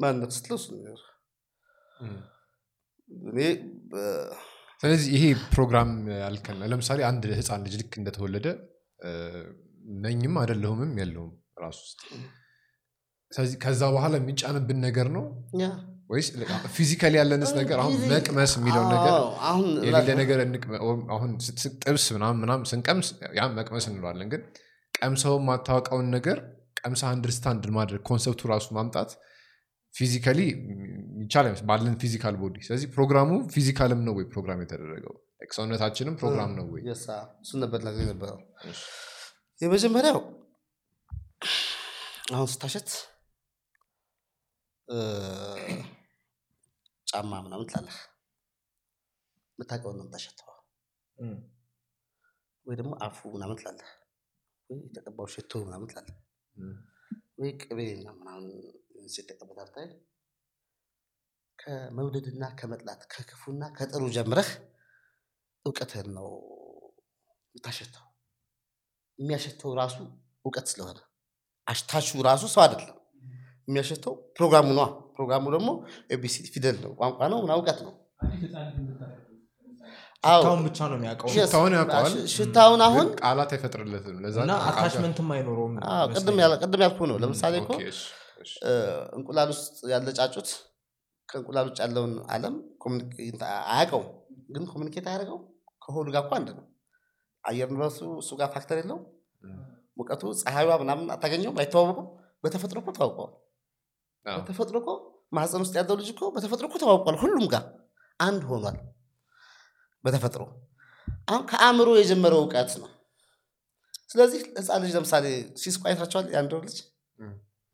ማንነት ስትለው እሱን ነው የሚነግርህ እኔ ስለዚህ ይሄ ፕሮግራም ያልከን ለምሳሌ አንድ ህፃን ልጅ ልክ እንደተወለደ ነኝም አይደለሁምም የለውም ራሱ ውስጥ። ስለዚህ ከዛ በኋላ የሚጫንብን ነገር ነው? ወይስ physically ያለንስ ነገር አሁን መቅመስ የሚለውን ነገር የሌለ ነገር አሁን ጥብስ ምናምን ምናምን ስንቀምስ ያ መቅመስ እንለዋለን። ግን ቀምሰው የማታውቀውን ነገር ቀምሰ understand ማድረግ concept ኡ ራሱ ማምጣት physically ይቻል ባለን physical body። ስለዚህ ፕሮግራሙ physical ም ነው ወይ ፕሮግራም የተደረገው? ሰውነታችንም ፕሮግራም ነው ወይ? እሱን ነበር ነገር ነበረው የመጀመሪያው አሁን ስታሸት ጫማ ምናምን ትላለህ። የምታውቀውን ነው የምታሸተው። ወይ ደግሞ አፉ ምናምን ትላለህ። ወይ የተቀባው ሽቶ ምናምን ትላለህ። ወይ ቅቤ ምናምን ሲጠቀሙት አርታይ ከመውደድና ከመጥላት ከክፉና ከጥሩ ጀምረህ እውቀትህን ነው የምታሸተው። የሚያሸተው ራሱ እውቀት ስለሆነ አሽታሹ ራሱ ሰው አይደለም። የሚያሸተው ፕሮግራሙ ነዋ ፕሮግራሙ ደግሞ ABCD ፊደል ነው። ቋንቋ ነው። ምናምን እውቀት ነው። ሽታውን ብቻ ነው የሚያውቀው። Yes, ሽታውን ያውቀዋል። ሽ- ሽታውን አሁን ቃላት አይፈጥርለትም። ለዛ attachment ም አይኖረውም አዎ፣ ቅድም ያልኩህ ነው። ለምሳሌ እኮ እንቁላል ውስጥ ያለ ጫጩት ከእንቁላል ውጭ ያለውን አለም communicate አያውቀውም። ግን communicate አያደርገው ከሆዱ ጋር እኮ አንድ ነው። አየር ንብረቱ እሱ ጋር factor የለው ሙቀቱ ፀሐይዋ ምናምን አታገኘውም? አይተዋወቁም? በተፈጥሮ እኮ ተዋውቀዋል። በተፈጥሮ እኮ ማህፀን ውስጥ ያለው ልጅ እኮ በተፈጥሮ እኮ ተዋውቋል። ሁሉም ጋር አንድ ሆኗል። በተፈጥሮ አሁን ከአእምሮ የጀመረው እውቀት ነው። ስለዚህ ህፃን ልጅ ለምሳሌ ሲስቁ አይታቸዋል የአንድ ወር ልጅ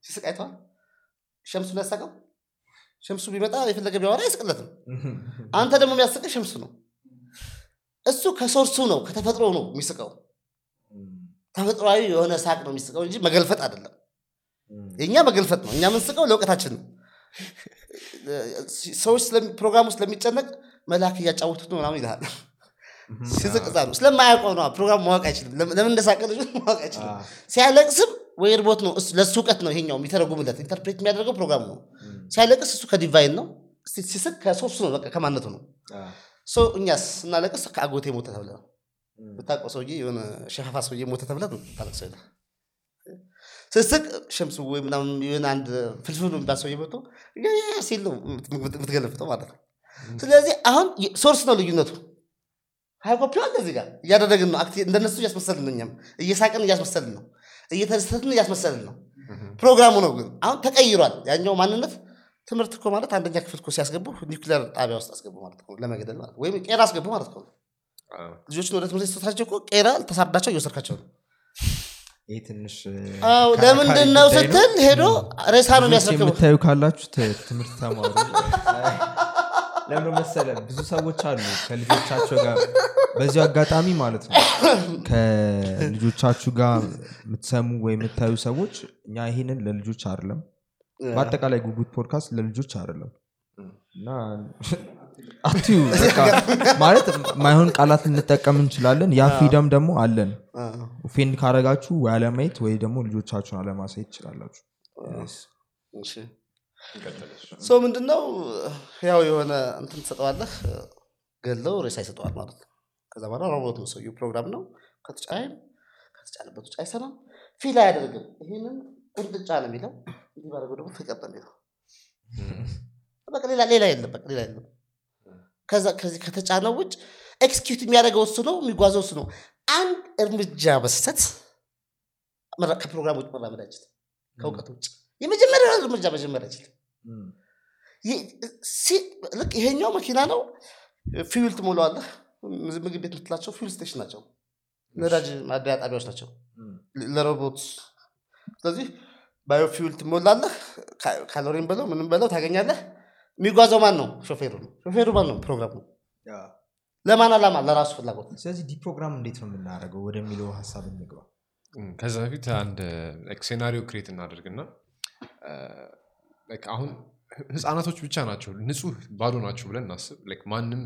ሲስቅ አይተዋል? ሸምሱን ያሳቀው ሸምሱ ቢመጣ የፈለገ ቢያወራ አይስቅለትም። አንተ ደግሞ የሚያስቅህ ሸምሱ ነው። እሱ ከሶርሱ ነው ከተፈጥሮ ነው የሚስቀው። ተፈጥሯዊ የሆነ ሳቅ ነው የሚስቀው እንጂ መገልፈጥ አይደለም። የእኛ መገልፈጥ ነው። እኛ የምንስቀው ለእውቀታችን ነው። ሰዎች ፕሮግራሙ ስለሚጨነቅ መልአክ እያጫወቱት ነው ምናምን ይልሃል። እዛ ነው። ስለማያውቀው ነው። ፕሮግራም ማወቅ አይችልም። ለምን ለምን እንደሳቀ ልጁ ማወቅ አይችልም። ሲያለቅስም ወይ ርቦት ነው። እሱ- ለእሱ እውቀት ነው ይሄኛው የሚተረጉምለት interpret የሚያደርገው ፕሮግራሙ ነው። ሲያለቅስ እሱ ከ divine ነው። ሲስቅ ከሶስቱ ነው በቃ ከማነቱ ነው። so እኛስ ስናለቅስ ከአጎቴ ሞተ ተብለ ነው። ብታውቀው ሰውዬ የሆነ ሸፋፋ ሰውዬ ሞተ ተብለ ነው ታለቅሰው ይላል ስስቅ ሸምሱ ወይ ምናምን የሆነ አንድ ፍልፍሉ የሚባል ሰውዬ መጥቶ ሲል ነው ማለት ነው። ስለዚህ አሁን source ነው ልዩነቱ። ሃይኮፒ አለ እዚህ ጋር እያደረግን ነው። እንደነሱ እያስመሰልን ነው እኛም እየሳቅን እያስመሰልን ነው እየተደሰትን እያስመሰልን ነው። ፕሮግራሙ ነው ግን አሁን ተቀይሯል። ያኛው ማንነት ትምህርት እኮ ማለት አንደኛ ክፍል እኮ ሲያስገቡ ኒውክሊየር ጣቢያ ውስጥ አስገቡ ማለት ነው ለመግደል ማለት ወይም ቄራ አስገቡ ማለት ነው። ልጆችን ወደ ትምህርት ስትወስዳቸው እኮ ቄራ ልታሳርዳቸው እየወሰድካቸው ነው። ይህ ትንሽ ለምንድን ነው? ስትል ሄዶ ሬሳ ነው የምታዩ ካላችሁ ትምህርት ተማሩ ለምን መሰለ? ብዙ ሰዎች አሉ ከልጆቻቸው ጋር በዚሁ አጋጣሚ ማለት ነው። ከልጆቻችሁ ጋር የምትሰሙ ወይ የምታዩ ሰዎች እኛ ይሄንን ለልጆች አይደለም። በአጠቃላይ ጉጉት ፖድካስት ለልጆች አይደለም። እና አትዩ ማለት ማይሆን ቃላት ልንጠቀም እንችላለን። ያ freedom ደግሞ አለን። offend ካረጋችሁ ወይ አለማየት ወይ ደግሞ ልጆቻችሁን አለማሳየት ትችላላችሁ ሰው ምንድነው? ያው የሆነ እንትን ትሰጠዋለህ ገለው ሬሳ ይሰጠዋል ማለት ነው። ከዛ በኋላ ሮቦት ነው ሰውየው ፕሮግራም ነው። ከተጫይም ከተጫነበት ውጭ አይሰራም። feel አያደርግም። ይህንን ቁንጥጫ ነው የሚለው። እንዲህ ባደረገው ደግሞ ፍቅር ነው የሚለው በቃ ሌላ ሌላ የለም። በቃ ሌላ የለም። ከዛ ከዚህ ከተጫነው ውጭ execute የሚያደርገው እሱ ነው የሚጓዘው እሱ ነው። አንድ እርምጃ መራ- ከፕሮግራም ውጭ መራመድ አይችልም ከእውቀት ውጭ የመጀመሪያ እርምጃ ይህ- ሲ- ልክ ይሄኛው መኪና ነው። fuel ትሞላዋለህ። ምግብ ቤት የምትላቸው fuel station ናቸው። ነዳጅ ማደያ ጣቢያዎች ናቸው። ለሮቦት ስለዚህ bio fuel ትሞላለህ። ካሎሪን በለው ምንም በለው ታገኛለህ። የሚጓዘው ማን ነው ሾፌሩ ነው። ሾፌሩ ማን ነው። ፕሮግራም ነው ለማን አላማ? ለራሱ ፍላጎት። ስለዚህ deprogram እንዴት ነው የምናደርገው? ወደሚለው ሀሳብ እንግባ። ከዛ በፊት አንድ scenario create እናደርግና አሁን ህፃናቶች ብቻ ናቸው ንጹህ ባዶ ናቸው ብለን እናስብ። ማንም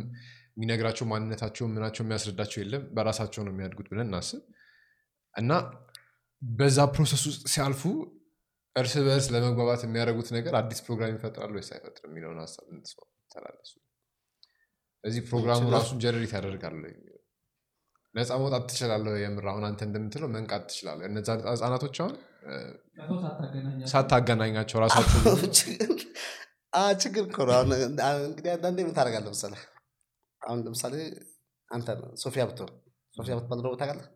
የሚነግራቸው ማንነታቸው ምናቸው የሚያስረዳቸው የለም በራሳቸው ነው የሚያድጉት ብለን እናስብ። እና በዛ process ውስጥ ሲያልፉ እርስ በእርስ ለመግባባት የሚያደርጉት ነገር አዲስ ፕሮግራም ይፈጥራሉ ወይስ አይፈጥርም የሚለውን ሀሳብ ተላለሱ። እዚህ ፕሮግራሙ ራሱን ጀነሬት ያደርጋሉ ነፃ መውጣት ትችላለህ የምር አሁን አንተ እንደምትለው መንቃት ትችላለህ። እነዛ ህጻናቶች አሁን ሳታገናኛቸው? ራሳቸው ችግር- እኮ ነው። እንግዲህ አንዳንዴ ምን ታደርጋለህ መሰለህ? አሁን ለምሳሌ አንተ ሶፊያ ብትሆን ሶፊያ ብትባል ሮቦት ታውቃለህ?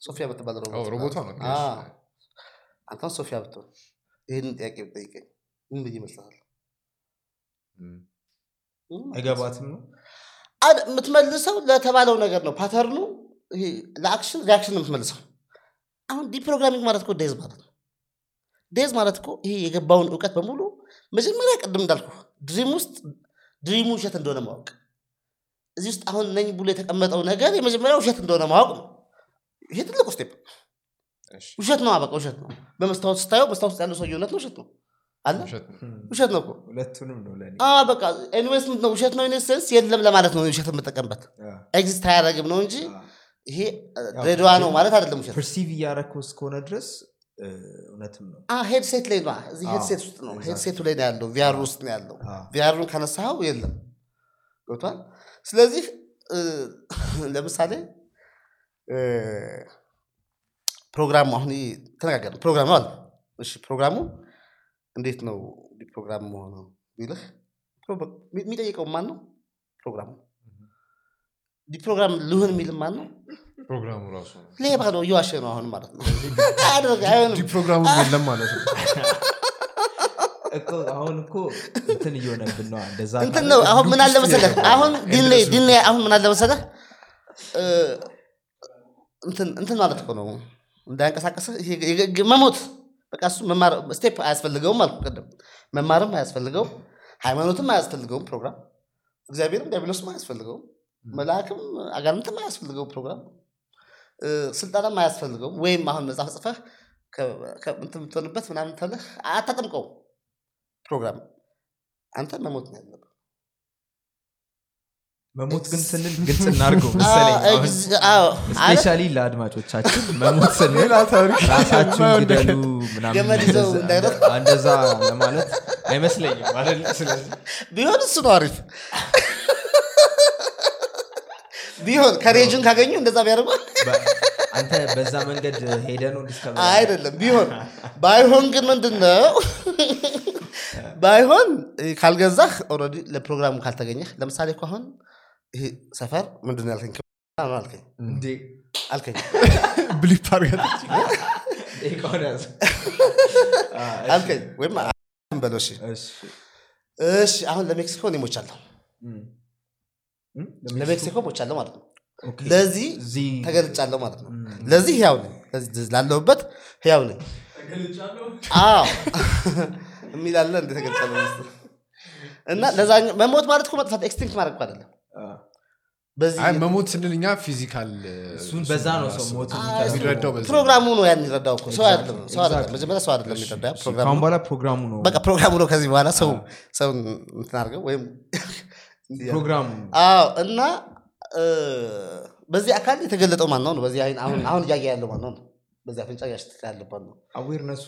ሶፊያ ብትባል አዎ። አንተን ሶፊያ ብትሆን ይህንን ጥያቄ ብጠይቀኝ ምን ብዬ ይመስልሃል አይገባትም ነው? የምትመልሰው ለተባለው ነገር ነው። pattern ኡ ይሄ ለ action reaction ነው የምትመልሰው አሁን deprogramming ማለት እኮ death ማለት ነው። death ማለት እኮ ይሄ የገባውን እውቀት በሙሉ መጀመሪያ ቅድም እንዳልኩ dream ውስጥ dream ኡ ውሸት እንደሆነ ማወቅ። እዚህ ውስጥ አሁን ነኝ ብሎ የተቀመጠው ነገር የመጀመሪያ ውሸት እንደሆነ ማወቅ ነው። ይሄ ትልቁ step። ውሸት ነው በቃ ውሸት ነው። በመስታወት ስታየው መስታወት ውስጥ ያለው እውነት ነው ውሸት ነው? አለ? ውሸት ነው። በቃ anyways ምንድን ነው ውሸት ነው in sense የለም ለማለት ነው ውሸት የምጠቀምበት። exist አያደረግም ነው እንጂ ይሄ ድሬዳዋ ነው ማለት አይደለም ውሸት። perceive እያረከው እስከሆነ ድረስ እውነትም ነው። headset ላይ እዚህ headset ውስጥ ነው። headset ኡ ላይ ነው ያለው VR ውስጥ ነው ያለው። አዎ። VR ኡን ከነሳኸው የለም። ገብቷል ስለዚህ ለምሳሌ ፕሮግራሙ አሁን ተነጋገር ፕሮግራሙ አለ። እሺ ፕሮግራሙ እንዴት ነው ፕሮግራም መሆኑ ቢልህ የሚጠይቀው ማን ነው ፕሮግራሙ ፕሮግራም ልሁን የሚልም ማን ነው ፕሮግራሙ ራሱ ነው ሌባ ነው እየዋሸ ነው አሁን ማለት ነው ፕሮግራሙ የለም ማለት ነው አሁን እኮ እንትን እየሆነብን ነው እንደዛ እንትን ካለ ነው አሁን ምን አለ መሰለህ አሁን ዲን አሁን ምን አለ መሰለህ እንትን እንትን ማለት እኮ ነው እንዳያንቀሳቀስህ መሞት በቃ እሱ መማር step አያስፈልገውም አልኩ ቅድም መማርም አያስፈልገውም ሃይማኖትም አያስፈልገውም ፕሮግራም እግዚአብሔርም ዲያብሎስም አያስፈልገውም መልአክም አጋንንትም አያስፈልገውም ፕሮግራም። ስልጠናም አያስፈልገውም ወይም አሁን መጽሐፍ ጽፈህ እንትን የምትሆንበት ምናምን ተብለህ አታጠምቀውም ፕሮግራም አንተ መሞት ነው ያለብህ። መሞት ግን ስንል ግልጽ እናድርገው መሰለኝ ለአድማጮቻችን መሞት ስንል ራሳችሁን ግደሉ እንደዛ- ለማለት አይመስለኝም ቢሆን እሱ ነው አሪፍ ቢሆን ከሬጅን ካገኙ እንደዛ ቢያደርጉ አንተ በዛ መንገድ ሄደ ነው አይደለም ቢሆን ባይሆን ግን ምንድን ነው ባይሆን ካልገዛህ ኦልሬዲ ለፕሮግራሙ ካልተገኘህ ለምሳሌ እኮ አሁን ይሄ ሰፈር ምንድን ያልከኝ? አልከኝ? አልከኝ። ብሊፕ አልከኝ ወይም በለው እሺ። አሁን ለሜክሲኮ እኔ ሞቻለሁ? ለሜክሲኮ ሞቻለሁ ማለት ነው። ለዚህ ተገልጫለሁ ማለት ነው። ለዚህ ህያው ነኝ። ለዚህ ላለሁበት ህያው ነኝ። አዎ። የሚላለ እንደ ተገልጫለሁ እና ለዛኛው መሞት ማለት እኮ መጥፋት extinct ማድረግ እኮ አይደለም። መሞት ስንል እኛ physical እሱን በዛ ነው ፕሮግራሙ ነው ያን ይረዳው. መጀመሪያ ሰው አይደለም የሚረዳ ፕሮግራሙ ነው። በቃ ፕሮግራሙ ነው ከዚህ በኋላ ሰው ሰው እንትን አድርገው ወይም ፕሮግራሙ አዎ እና በዚህ አካል የተገለጠው ማን ነው? ነው በዚህ አይን አሁን አሁን እያየ ያለው ማን ነው? በዚህ አፍንጫ እያሸተተ ያለበት ነው? awareness ኡ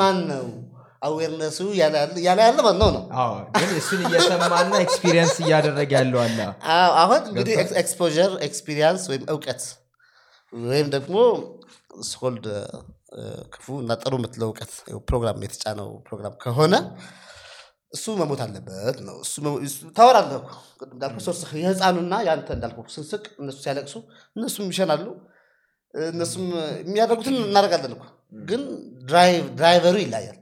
ማን ነው? awareness ኡ ያለ ያለ- ማን ነው? ነው ግን እሱን እየሰማና experience እያደረገ ያለው አለ። አሁን እንግዲህ? exposure experience ወይም እውቀት ወይም ደግሞ ስኮልድ ክፉ እና ጥሩ የምትለው እውቀት ፕሮግራም የተጫነው ፕሮግራም ከሆነ እሱ መሞት አለበት ነው። ታወራለህ። እንዳልኩህ ሶስት የህፃኑና የአንተ እንዳልኩህ ስንስቅ እነሱ ሲያለቅሱ እነሱም ይሸናሉ። እነሱም የሚያደርጉትን እናደርጋለን እኮ። ግን driver ኡ ይለያል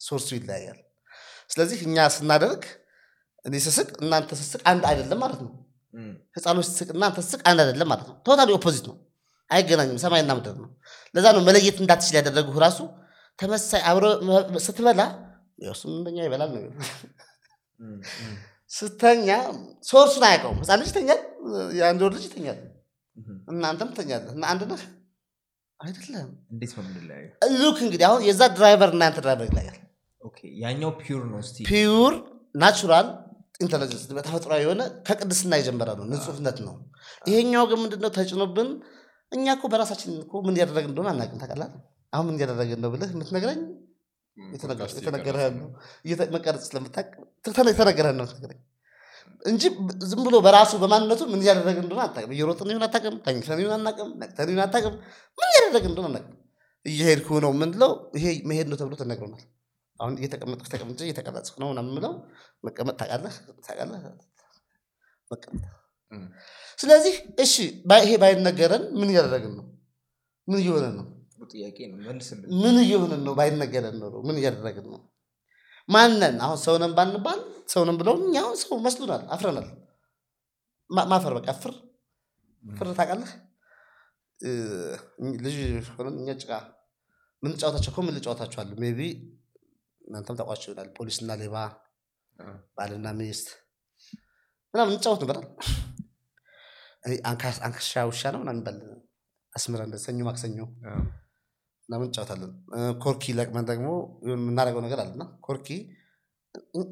source ኡ ይለያያል። ስለዚህ እኛ ስናደርግ እኔ ስስቅ እናንተ ስስቅ አንድ አይደለም ማለት ነው። ህፃኖች ስስቅ እናንተ ስስቅ አንድ አይደለም ማለት ነው። totally opposite ነው። አይገናኝም። ሰማይና ምድር ነው። ለዛ ነው መለየት እንዳትችል ያደረጉ ራሱ ተመሳሳይ ስትበላ ያው እንደኛ ይበላል እም፣ ስተኛ source ኡን አያውቀውም ህፃን ልጅ ይተኛል የአንድ ወር ልጅ ይተኛል። እናንተም ትተኛለህ። እና አንድ ነህ? አይደለም። እንዴት ነው የምንለያየው? look እንግዲህ አሁን የዛ driver እና ያንተ driver ይለያል ያኛው pure ነው እስቲ። pure natural intelligence በተፈጥሯዊ የሆነ ከቅድስና የጀመረ ነው ንጹህነት ነው። ይሄኛው ግን ምንድነው ተጭኖብን እኛ እኮ በራሳችን እኮ ምን እያደረግን እንደሆነ አናውቅም ታውቃለህ? አሁን ምን እያደረግን ነው ብለህ የምትነግረኝ የተነገረህን ነው? መቀረጽ የተነገረህን ነው እንጂ ዝም ብሎ በራሱ በማንነቱ ምን እያደረግን እንደሆነ አታውቅም። እየሮጥን ይሁን አታውቅም ተኝተን ይሁን አናውቅም ነቅተን ይሁን አታውቅም ምን እያደረግን እንደሆነ አናውቅም። እየሄድኩ ነው ምንለው ይሄ መሄድ ነው ተብሎ ተነግሮናል። አሁን እየተቀመጥኩ ተቀምጬ እየተቀረጽኩ ነው ምናምን የምለው መቀመጥ ታውቃለህ? ታውቃለህ? መቀመጥ። ስለዚህ እሺ ይሄ ባይነገረን ምን እያደረግን ነው? ምን እየሆነን ነው ጥያቄ ነው ምን እየሆንን ነው? ባይነገረን ነው ምን እያደረግን ነው? ማነን አሁን ሰውነን ባንባል ሰውነን ብለውን እኛ አሁን ሰው መስሎናል አፍረናል። ማፈር በቃ ፍር። ፍር ታውቃለህ? ልጅ ሆነን እኛ ጭቃ ምን ጫወታቸው እኮ ምን ልጫወታቸዋለሁ maybe እናንተም ታውቋቸው ይሆናል። ፖሊስና ሌባ ባልና ሚስት ምናምን እንጫወት ነበራል አንካሻ ውሻ ነው ምናምን ይባል አስምረን ሰኞ ማክሰኞ አ። ምናምን እንጫወታለን እ፣ ኮርኪ ለቅመን ደግሞ የምናደርገው ነገር አለና ኮርኪ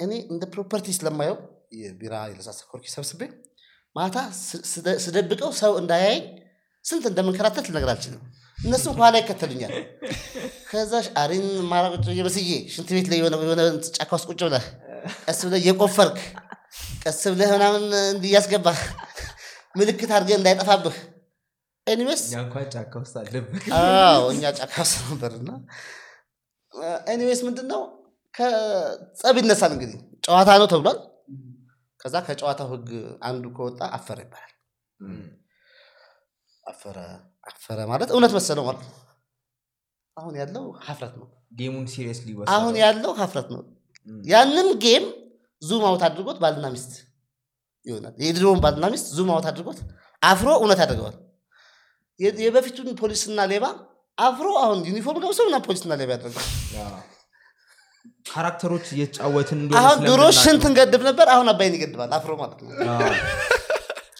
እኔ እንደ property ስለማየው የቢራ የለሳሳ ኮርኪ ሰብስቤ ማታ ስደብቀው ሰው እንዳያየኝ ስንት እንደምንከራተት ልነግር አልችልም እነሱም ኋላ ይከተሉኛል ከዛ አሪን ማራቆጭ እየመስዬ ሽንት ቤት ላይ የሆነ ጫካ ውስጥ ቁጭ ብለህ ቀስ ብለህ እየቆፈርክ ቀስ ብለህ ምናምን እንዲህ ምልክት አድርገህ እንዳይጠፋብህ anyways ጫካ ውስጥ አለብን አዎ እኛ ጫካ ውስጥ ነበርና anyways ምንድን ነው ከጸብ ይነሳል እንግዲህ። ጨዋታ ነው ተብሏል። ከዛ ከጨዋታው ህግ አንዱ ከወጣ አፈረ ይባላል። አፈረ አፈረ ማለት እውነት መሰለው ማለት ነው። አሁን ያለው ሀፍረት ነው። game ኡን seriously አሁን ያለው ሀፍረት ነው። ያንን game zoom out አድርጎት ባልና ሚስት ይሆናል። የድሮውን ባልና ሚስት zoom out አድርጎት አፍሮ እውነት ያደርገዋል የበፊቱን ፖሊስና ሌባ አፍሮ አሁን ዩኒፎርም ለብሶ ምና ፖሊስና ሌባ ያደርገዋል character ኦች እየተጫወትን አሁን ድሮ ሽንት ነው። እንገድብ ነበር አሁን አባይን ይገድባል አፍሮ ማለት ነው።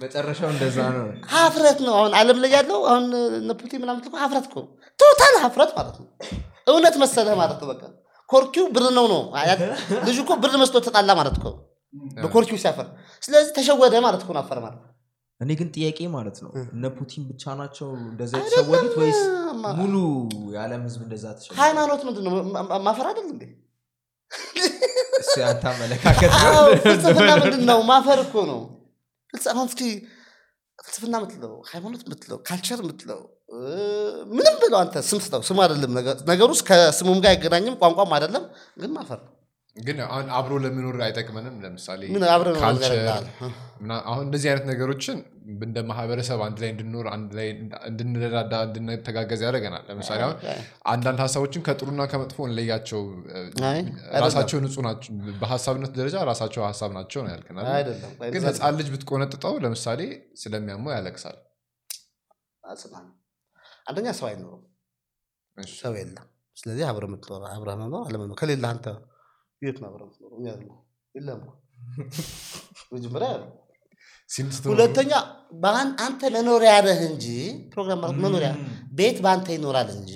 መጨረሻው እንደዛ ነው። ሀፍረት ነው አሁን አለም ላይ ያለው አሁን እነ ፑቲን ምናምን ሀፍረት እኮ ነው total ሀፍረት ማለት ነው። እውነት መሰለህ ማለት ነው በቃ ኮርኪው ብር ነው ነው ልጁ እኮ ብር መስሎ ተጣላ ማለት እኮ በኮርኪው ሲያፈር። ስለዚህ ተሸወደ ማለት እኮ ነው አፈር ማለት እኔ ግን ጥያቄ ማለት ነው እነ ፑቲን ብቻ ናቸው እንደዛ የተሸወዱት ወይስ ሙሉ የዓለም ህዝብ እንደዛ ተሸወደ? ሃይማኖት ምንድን ነው ማፈር አይደል እንዴ? እሱ ያንተ አመለካከት ነው። አዎ፣ ፍልስፍና ምንድን ነው ማፈር እኮ ነው። ፍልስ- አሁን እስኪ ፍልስፍና የምትለው ሃይማኖት የምትለው ካልቸር የምትለው እ፣ ምንም ብለው አንተ ስም ስጠው ስሙ አይደለም ነገ- ነገሩ ከስሙም ጋር አይገናኝም ቋንቋም አይደለም ግን ማፈር ነው ግን አሁን አብሮ ለመኖር አይጠቅመንም። ለምሳሌ አሁን እንደዚህ አይነት ነገሮችን እንደ ማህበረሰብ አንድ ላይ እንድንኖር አንድ ላይ እንድንረዳዳ እንድንተጋገዝ ያደርገናል። ለምሳሌ አሁን አንዳንድ ሀሳቦችን ከጥሩና ከመጥፎ እንለያቸው። ራሳቸው ንጹህ ናቸው። በሀሳብነት ደረጃ ራሳቸው ሀሳብ ናቸው ነው ቆይ፣ ግን ህፃን ልጅ ብትቆነጥጠው ለምሳሌ ስለሚያመው ያለቅሳል። አንደኛ ሰው አይኖርም። ሰው የለም። ስለዚህ አብረህ የምትኖር አብረህ መኖር አለመኖር። ከሌለ አንተ የት? እኛ ያለው የለም መጀመሪያ ያለው ሁለተኛ አንተ መኖሪያ ነህ እንጂ ፕሮግራም ማለት መኖሪያ ቤት በአንተ ይኖራል እንጂ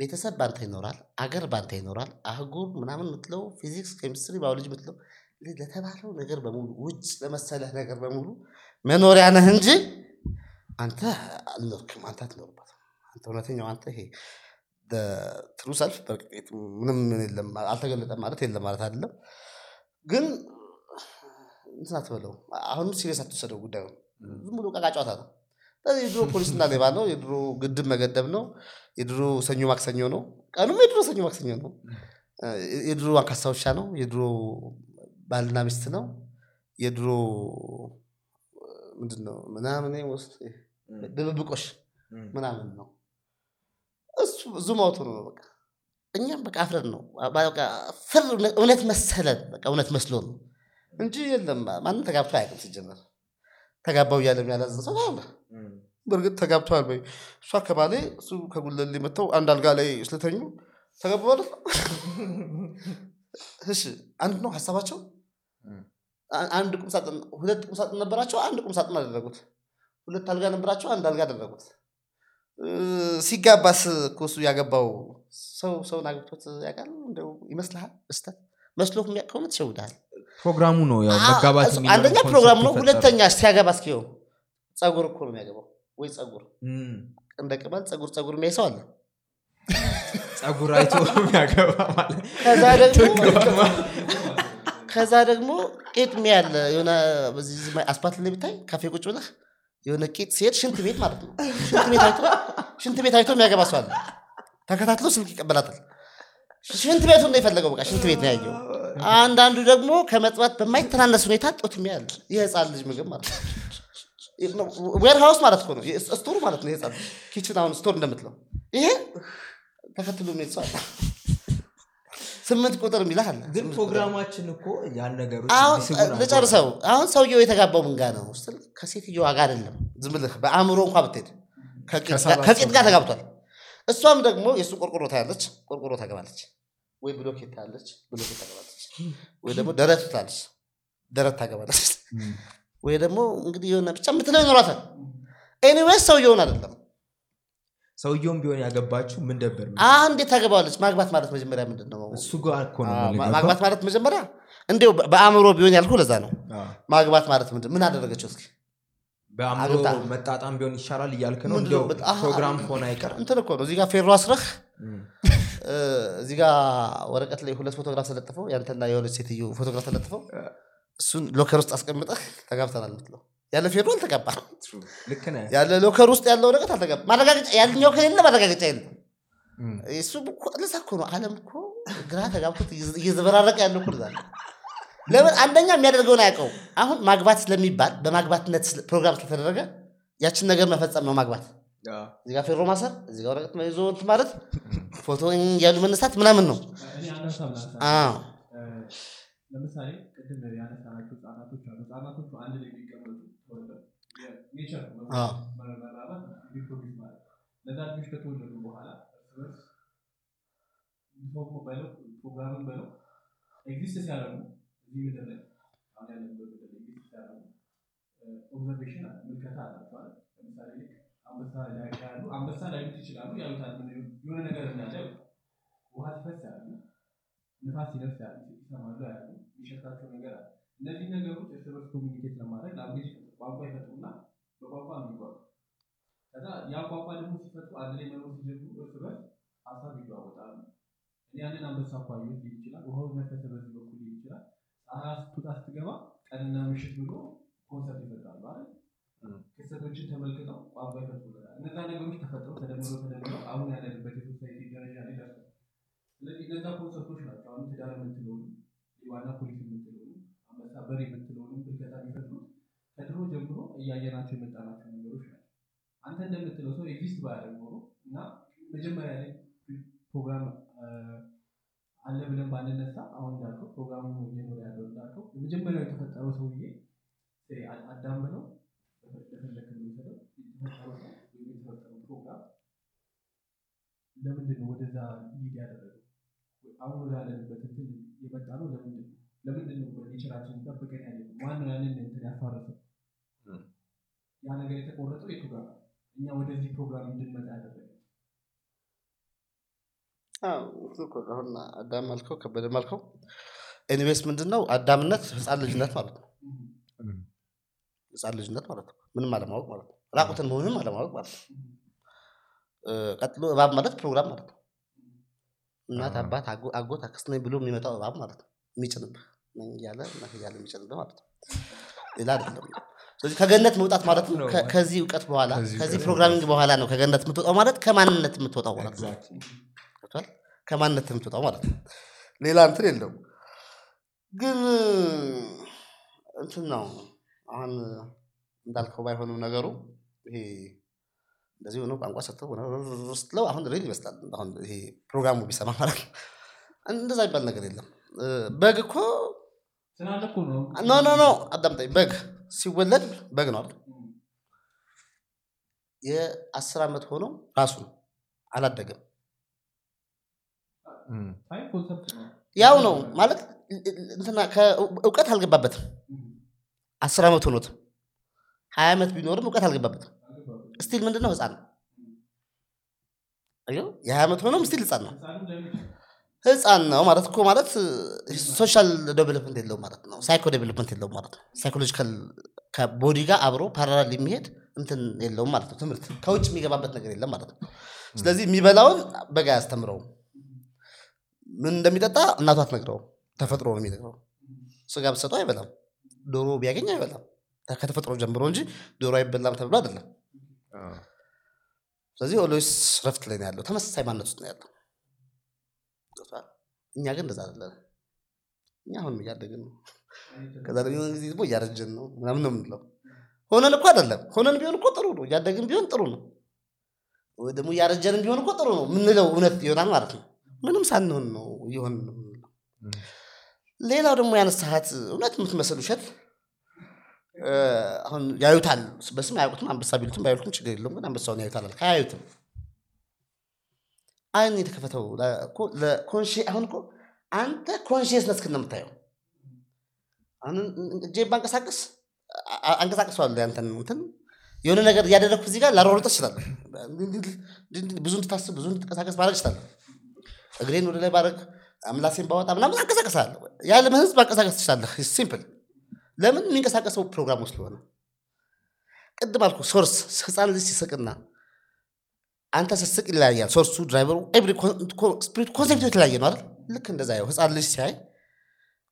ቤተሰብ በአንተ ይኖራል አገር በአንተ ይኖራል አህጉር ምናምን የምትለው physics chemistry biology የምትለው ለተባለው ነገር በሙሉ ውጭ ለመሰለህ ነገር በሙሉ መኖሪያ ነህ እንጂ አንተ አልኖርክም አንተ አትኖርበትም። አንተ እውነተኛው አንተ ይሄ true self በርግጥ ምንም የለም አልተገለጠም ማለት የለም ማለት አይደለም። ግን እንትን አትበለው አሁንም serious አትወሰደው ጉዳዩ ዝም ብሎ ቃቃ ጨዋታ ነው። ስለዚህ የድሮ ፖሊስና ሌባ ነው የድሮ ግድብ መገደብ ነው የድሮ ሰኞ ማክሰኞ ነው ቀኑም የድሮ ሰኞ ማክሰኞ ነው። የድሮ አንካሳ ውሻ ነው የድሮ ባልና ሚስት ነው የድሮ ምንድን ነው ምናምን ውስጥ ድብብቆሽ ምናምን ነው እሱ አውቶ ነው በቃ። እኛም በቃ አፍረን ነው ፍር እውነት መሰለን በቃ እውነት መስሎ ነው እንጂ የለም ማንም ተጋብቶ አያውቅም ሲጀመር። ተጋባው እያለ የሚያላዝን ሰው አለ። በእርግጥ ተጋብተዋል ወይ? እሷ ከባሌ እሱ ከጉለሌ መጥተው አንድ አልጋ ላይ ስለተኙ ተጋቡ ማለት ነው እሺ አንድ ነው ሀሳባቸው? አንድ ቁምሳጥን ሁለት ቁምሳጥን ነበራቸው? አንድ ቁምሳጥን አደረጉት ሁለት አልጋ ነበራቸው? አንድ አልጋ አደረጉት ሲጋባስ እኮ እሱ ያገባው ሰው ሰውን አግብቶት ያውቃል? እንደው ይመስልሃል? በስተት መስሎ የሚያውቅ ከሆነ ትሸውዳል ፕሮግራሙ ነው ያው መጋባት አንደኛ ፕሮግራም ነው። ሁለተኛ ሲያገባ እስኪው ጸጉር እኮ ነው የሚያገባው። ወይ ጸጉር እም። እንደ ቅማል ጸጉር ጸጉር የሚያይ ሰው አለ? ጸጉር አይቶ የሚያገባ ማለት ከዛ ደግሞ ከዛ ደግሞ ቄጥ የሆነ አስፓልት ላይ ብታይ ካፌ ቁጭ ብለህ የሆነ ቂጥ ሲሄድ ሽንት ቤት ማለት ነው። ሽንት ቤት አይቶ ሽንት ቤት አይቶ የሚያገባ ሰው አለ። ተከታትሎ ስልክ ይቀበላታል። ሽንት ቤቱን ነው የፈለገው በቃ ሽንት ቤት ነው ያየው። አንዳንዱ ደግሞ ከመጥባት በማይተናነስ ሁኔታ ጡት የሚያል የህፃን ልጅ ምግብ ማለት ነው። warehouse ማለት ነው። store ማለት ነው የህፃን kitchen አሁን store እንደምትለው ይሄ ተከትሎ የሚሄድ ሰው ስምንት ቁጥር የሚልህ አለ። ግን ስምንት ቁጥር። ፕሮግራማችን እኮ ያን ነገሮች አሁን እንዲስቡ ነው። ልጨርሰው። አሁን ሰውየው የተጋባው ምን ጋር ነው? ስትል ከሴትዮዋ ጋር አይደለም። ዝም ብለህ በአእምሮ እንኳ ብትሄድ ከቂጥ ጋር- ተጋብቷል። እሷም ደግሞ የእሱ ቆርቆሮ ታያለች ቆርቆሮ ታገባለች። ወይ ብሎኬት ታያለች ብሎኬት ታገባለች። ወይ ደግሞ ደረት ትላለች ደረት ታገባለች። ወይ ደግሞ እንግዲህ የሆነ ብቻ የምትለው ይኖራታል anyways ሰውየውን አይደለም ሰውየውም ቢሆን ያገባችሁ ምን ደበር እንዴት ታገባዋለች? ማግባት ማለት መጀመሪያ ምንድን ነው እሱ ጋር እኮ ነው ማግባት ማለት መጀመሪያ እንዲሁ በአእምሮ ቢሆን ያልኩ ለዛ ነው። ማግባት ማለት ምንድን ምን አደረገችው እስኪ? በአእምሮ መጣጣም ቢሆን ይሻላል እያልክ ነው? እንዲያው ፕሮግራም ከሆነ አይቀር እንትን እኮ ነው። እዚህ ጋር ፌሮ አስረህ እዚህ ጋር ወረቀት ላይ ሁለት ፎቶግራፍ ተለጥፈው ያንተና የሆነች ሴትዮ ፎቶግራፍ ተለጥፈው እሱን ሎከር ውስጥ አስቀምጠህ ተጋብተናል ምትለው ያለ ፌሮ ነህ። ያለ ሎከር ውስጥ ያለው ወረቀት አልተጋባ ማረጋገጫ ያልኛው ከሌለ ማረጋገጫ የለም። እሱ ለዛ እኮ ነው አለም እኮ ግራ ተጋብቶት እየዘ- እየዘበራረቀ ያለው እኮ ለዛ ነው። ለምን? አንደኛ የሚያደርገውን አያውቀው አሁን ማግባት ስለሚባል በማግባትነት ፕሮግራም ስለተደረገ ያችን ነገር መፈጸም ነው ማግባት። ጋር ፌሮ ማሰር እዚህ ጋር ወረቀት ይዞ እንትን ማለት ፎቶ ያሉ መነሳት ምናምን ነው። ለምሳሌ ቅድም ያነሳናቸው ህጻናቶች አሉ። ህጻናቶቹ አንድ ላይ የሚቀመጡ ተወልደው ኔቸር አዎ። መራባት ሪፕሮዲስ ማለት ለዛ ልጆች ከተወለዱ በኋላ ፕሮግራምን በለው exist ሲያደርጉ እዚህ ምድር ላይ አሁን ያለንበት ምድር ላይ exist ሲያደርጉ observation አለ ምልከታ አላቸው አይደል? ለምሳሌ አንበሳ ላይ ያሉ አንበሳ ላይሉት ይችላሉ ያዩታል የሆነ ነገር እንዳለ ውሃ ሲፈስ ያሉ ንፋስ ሲደርስ ያ- ይሰማሉ ያሉ የሚሸታቸው ነገር አለ። እነዚህ ነገሮች እርስ በርስ communicate ለማድረግ language ቋንቋ ይፈጥሩና በቋንቋ ነው የሚጓዙ። ከዛ ያ ቋንቋ ደግሞ ሲፈጥሩ አንድ ላይ መኖር ሲጀምሩ እርስ በርስ ሀሳብ ይለዋወጣሉ። እኔ ያንን አንበሳ እኮ አየሁት ሊል ይችላል። ውሃው ነፈሰ በዚህ በኩል ሊል ይችላል። ፀሐይ ስትወጣ ስትገባ ቀንና ምሽት ብሎ concept ይፈጥራሉ አይደል? ክስተቶችን ተመልክተው ቋንቋ ይፈጥሩበታል። እነዛ ነገሮች ተፈጥረው ተደምረው ተደምረው አሁን ያለንበት የ society ደረጃ ላይ ደርሰዋል። ስለዚህ እነዛ concept ኦች ናቸው አሁን ትዳር የምትለውንም ሌባና ፖሊስ የምትለውንም አንበሳ የሚፈጥሩት ከድሮ ጀምሮ እያየናቸው የመጣናቸው ነገሮች ናቸው። አንተ እንደምትለው ሰው exist ባያደርግ ኖሮ እና መጀመሪያ ላይ ፕሮግራም አለ ብለን ባንነሳ አሁን እንዳልከው ፕሮግራሙ እየኖረ ያለው እንዳልከው የመጀመሪያው የተፈጠረው ሰውዬ አዳም ብለው ለፈለክ የምንሰለው የተፈጠረው ሰው ወይም የተፈጠረው ፕሮግራም ለምንድን ነው ወደዛ lead ያደረገው? አሁን ወዳለንበት እንትን የመጣ ነው ለምንድን ነው? ለምንድን ነው በ nature ኣችን ጠብቀን ያለ ነው? ማነው ያንን እንትን ያፋረሰው? ያ ነገር የተቆረጠው የቱ ጋር? እኛ ወደዚህ ፕሮግራም እንድንመጣ ያደረገ። አሁን አዳም አልከው ከበደ አልከው። anyways ምንድን ነው አዳምነት ህፃን ልጅነት ማለት ነው። ህፃን ልጅነት ማለት ነው። ምንም አለማወቅ ማለት ነው። ራቁትን መሆንም አለማወቅ ማለት ነው። ቀጥሎ እባብ ማለት ፕሮግራም ማለት ነው። እናት አባት አጎ- አጎት አክስት ነኝ ብሎ የሚመጣው እባብ ማለት ነው። የሚጭንብህ እያለ እያለ የሚጭንብህ ማለት ነው። ሌላ አይደለም ስለዚህ ከገነት መውጣት ማለት ነው። ከዚህ እውቀት በኋላ ከዚህ programming በኋላ ነው ከገነት የምትወጣው ማለት ከማንነት የምትወጣው ማለት ነው። ከማንነት የምትወጣው ማለት ነው። ሌላ እንትን የለውም። ግን እንትን ነው አሁን እንዳልከው ባይሆንም ነገሩ ይሄ እንደዚህ ሆኖ ቋንቋ ሰጥተው ስትለው አሁን real ይመስላል። አሁን ይሄ ፕሮግራሙ ቢሰማ ማለት ነው። እንደዛ ይባል ነገር የለም። በግ እኮ no no no አዳምጠኝ። በግ ሲወለድ በግ ነው አይደል? የአስር ዓመት ሆኖ ራሱ ነው። አላደገም። ያው ነው ማለት እንትና እውቀት አልገባበትም። አስር ዓመት ሆኖት ሀያ ዓመት ቢኖርም እውቀት አልገባበትም። still ምንድን ነው ህፃን ነው? የሀያ ዓመት ሆኖም still ህፃን ነው? ህፃን ነው ማለት እኮ ማለት social development የለውም ማለት ነው። psycho development የለውም ማለት ነው። psychological ከ body ጋር አብሮ parallel የሚሄድ እንትን የለውም ማለት ነው። ትምህርት ከውጭ የሚገባበት ነገር የለም ማለት ነው። ስለዚህ የሚበላውን በግ አያስተምረውም። ምን እንደሚጠጣ እናቱ አትነግረውም። ተፈጥሮ ነው የሚነግረው። ስጋ ብትሰጠው አይበላም። ዶሮ ቢያገኝ አይበላም። ከተፈጥሮ ጀምሮ እንጂ ዶሮ አይበላም ተብሎ አይደለም። ስለዚህ always ረፍት ላይ ነው ያለው። ተመሳሳይ ማንነት ውስጥ ነው ያለው? እኛ ግን እንደዛ አይደለም። እኛ አሁንም እያደግን ነው። ከዛ ደግሞ የሆነ ጊዜ ደግሞ እያረጀን ነው ምናምን ነው የምንለው። ሆነን እኮ አይደለም ሆነን ቢሆን እኮ ጥሩ ነው እያደግን ቢሆን ጥሩ ነው። ወይ ደግሞ እያረጀን ቢሆን እኮ ጥሩ ነው ምንለው እውነት ይሆናል ማለት ነው። ምንም ሳንሆን ነው እየሆን ነው የምንለው። ሌላው ደግሞ ያነሳሃት እውነት የምትመስል ውሸት አሁን ያዩታል በስም አያውቁትም አንበሳ ቢሉትም ባይሉትም ችግር የለውም ግን አንበሳውን ያዩታል አልክ አያዩትም አይን የተከፈተው አሁን እኮ አንተ ኮንሽየስነስ ክን የምታየው? አሁን እጄ ባንቀሳቀስ አንቀሳቅሰዋለሁ ያንተን እንትን። የሆነ ነገር እያደረግኩ እዚህ ጋር ላሯሮጥ እችላለሁ። ብዙ እንድታስብ ብዙ እንድትንቀሳቀስ ማድረግ እችላለሁ። እግሬን ወደ ላይ ባረግ ምላሴን ባወጣ ምናምን አንቀሳቀሳለሁ የዓለም ህዝብ አንቀሳቀስ ትችላለህ። simple ለምን የሚንቀሳቀሰው ፕሮግራሙ ስለሆነ? ቅድም አልኩ source ህፃን ልጅ ሲስቅና አንተ ስትስቅ ይለያያል። source ኡ driver ኡ spirit concept ኡ የተለያየ ነው አይደል? ልክ እንደዛ ያው ህፃን ልጅ ሲያይ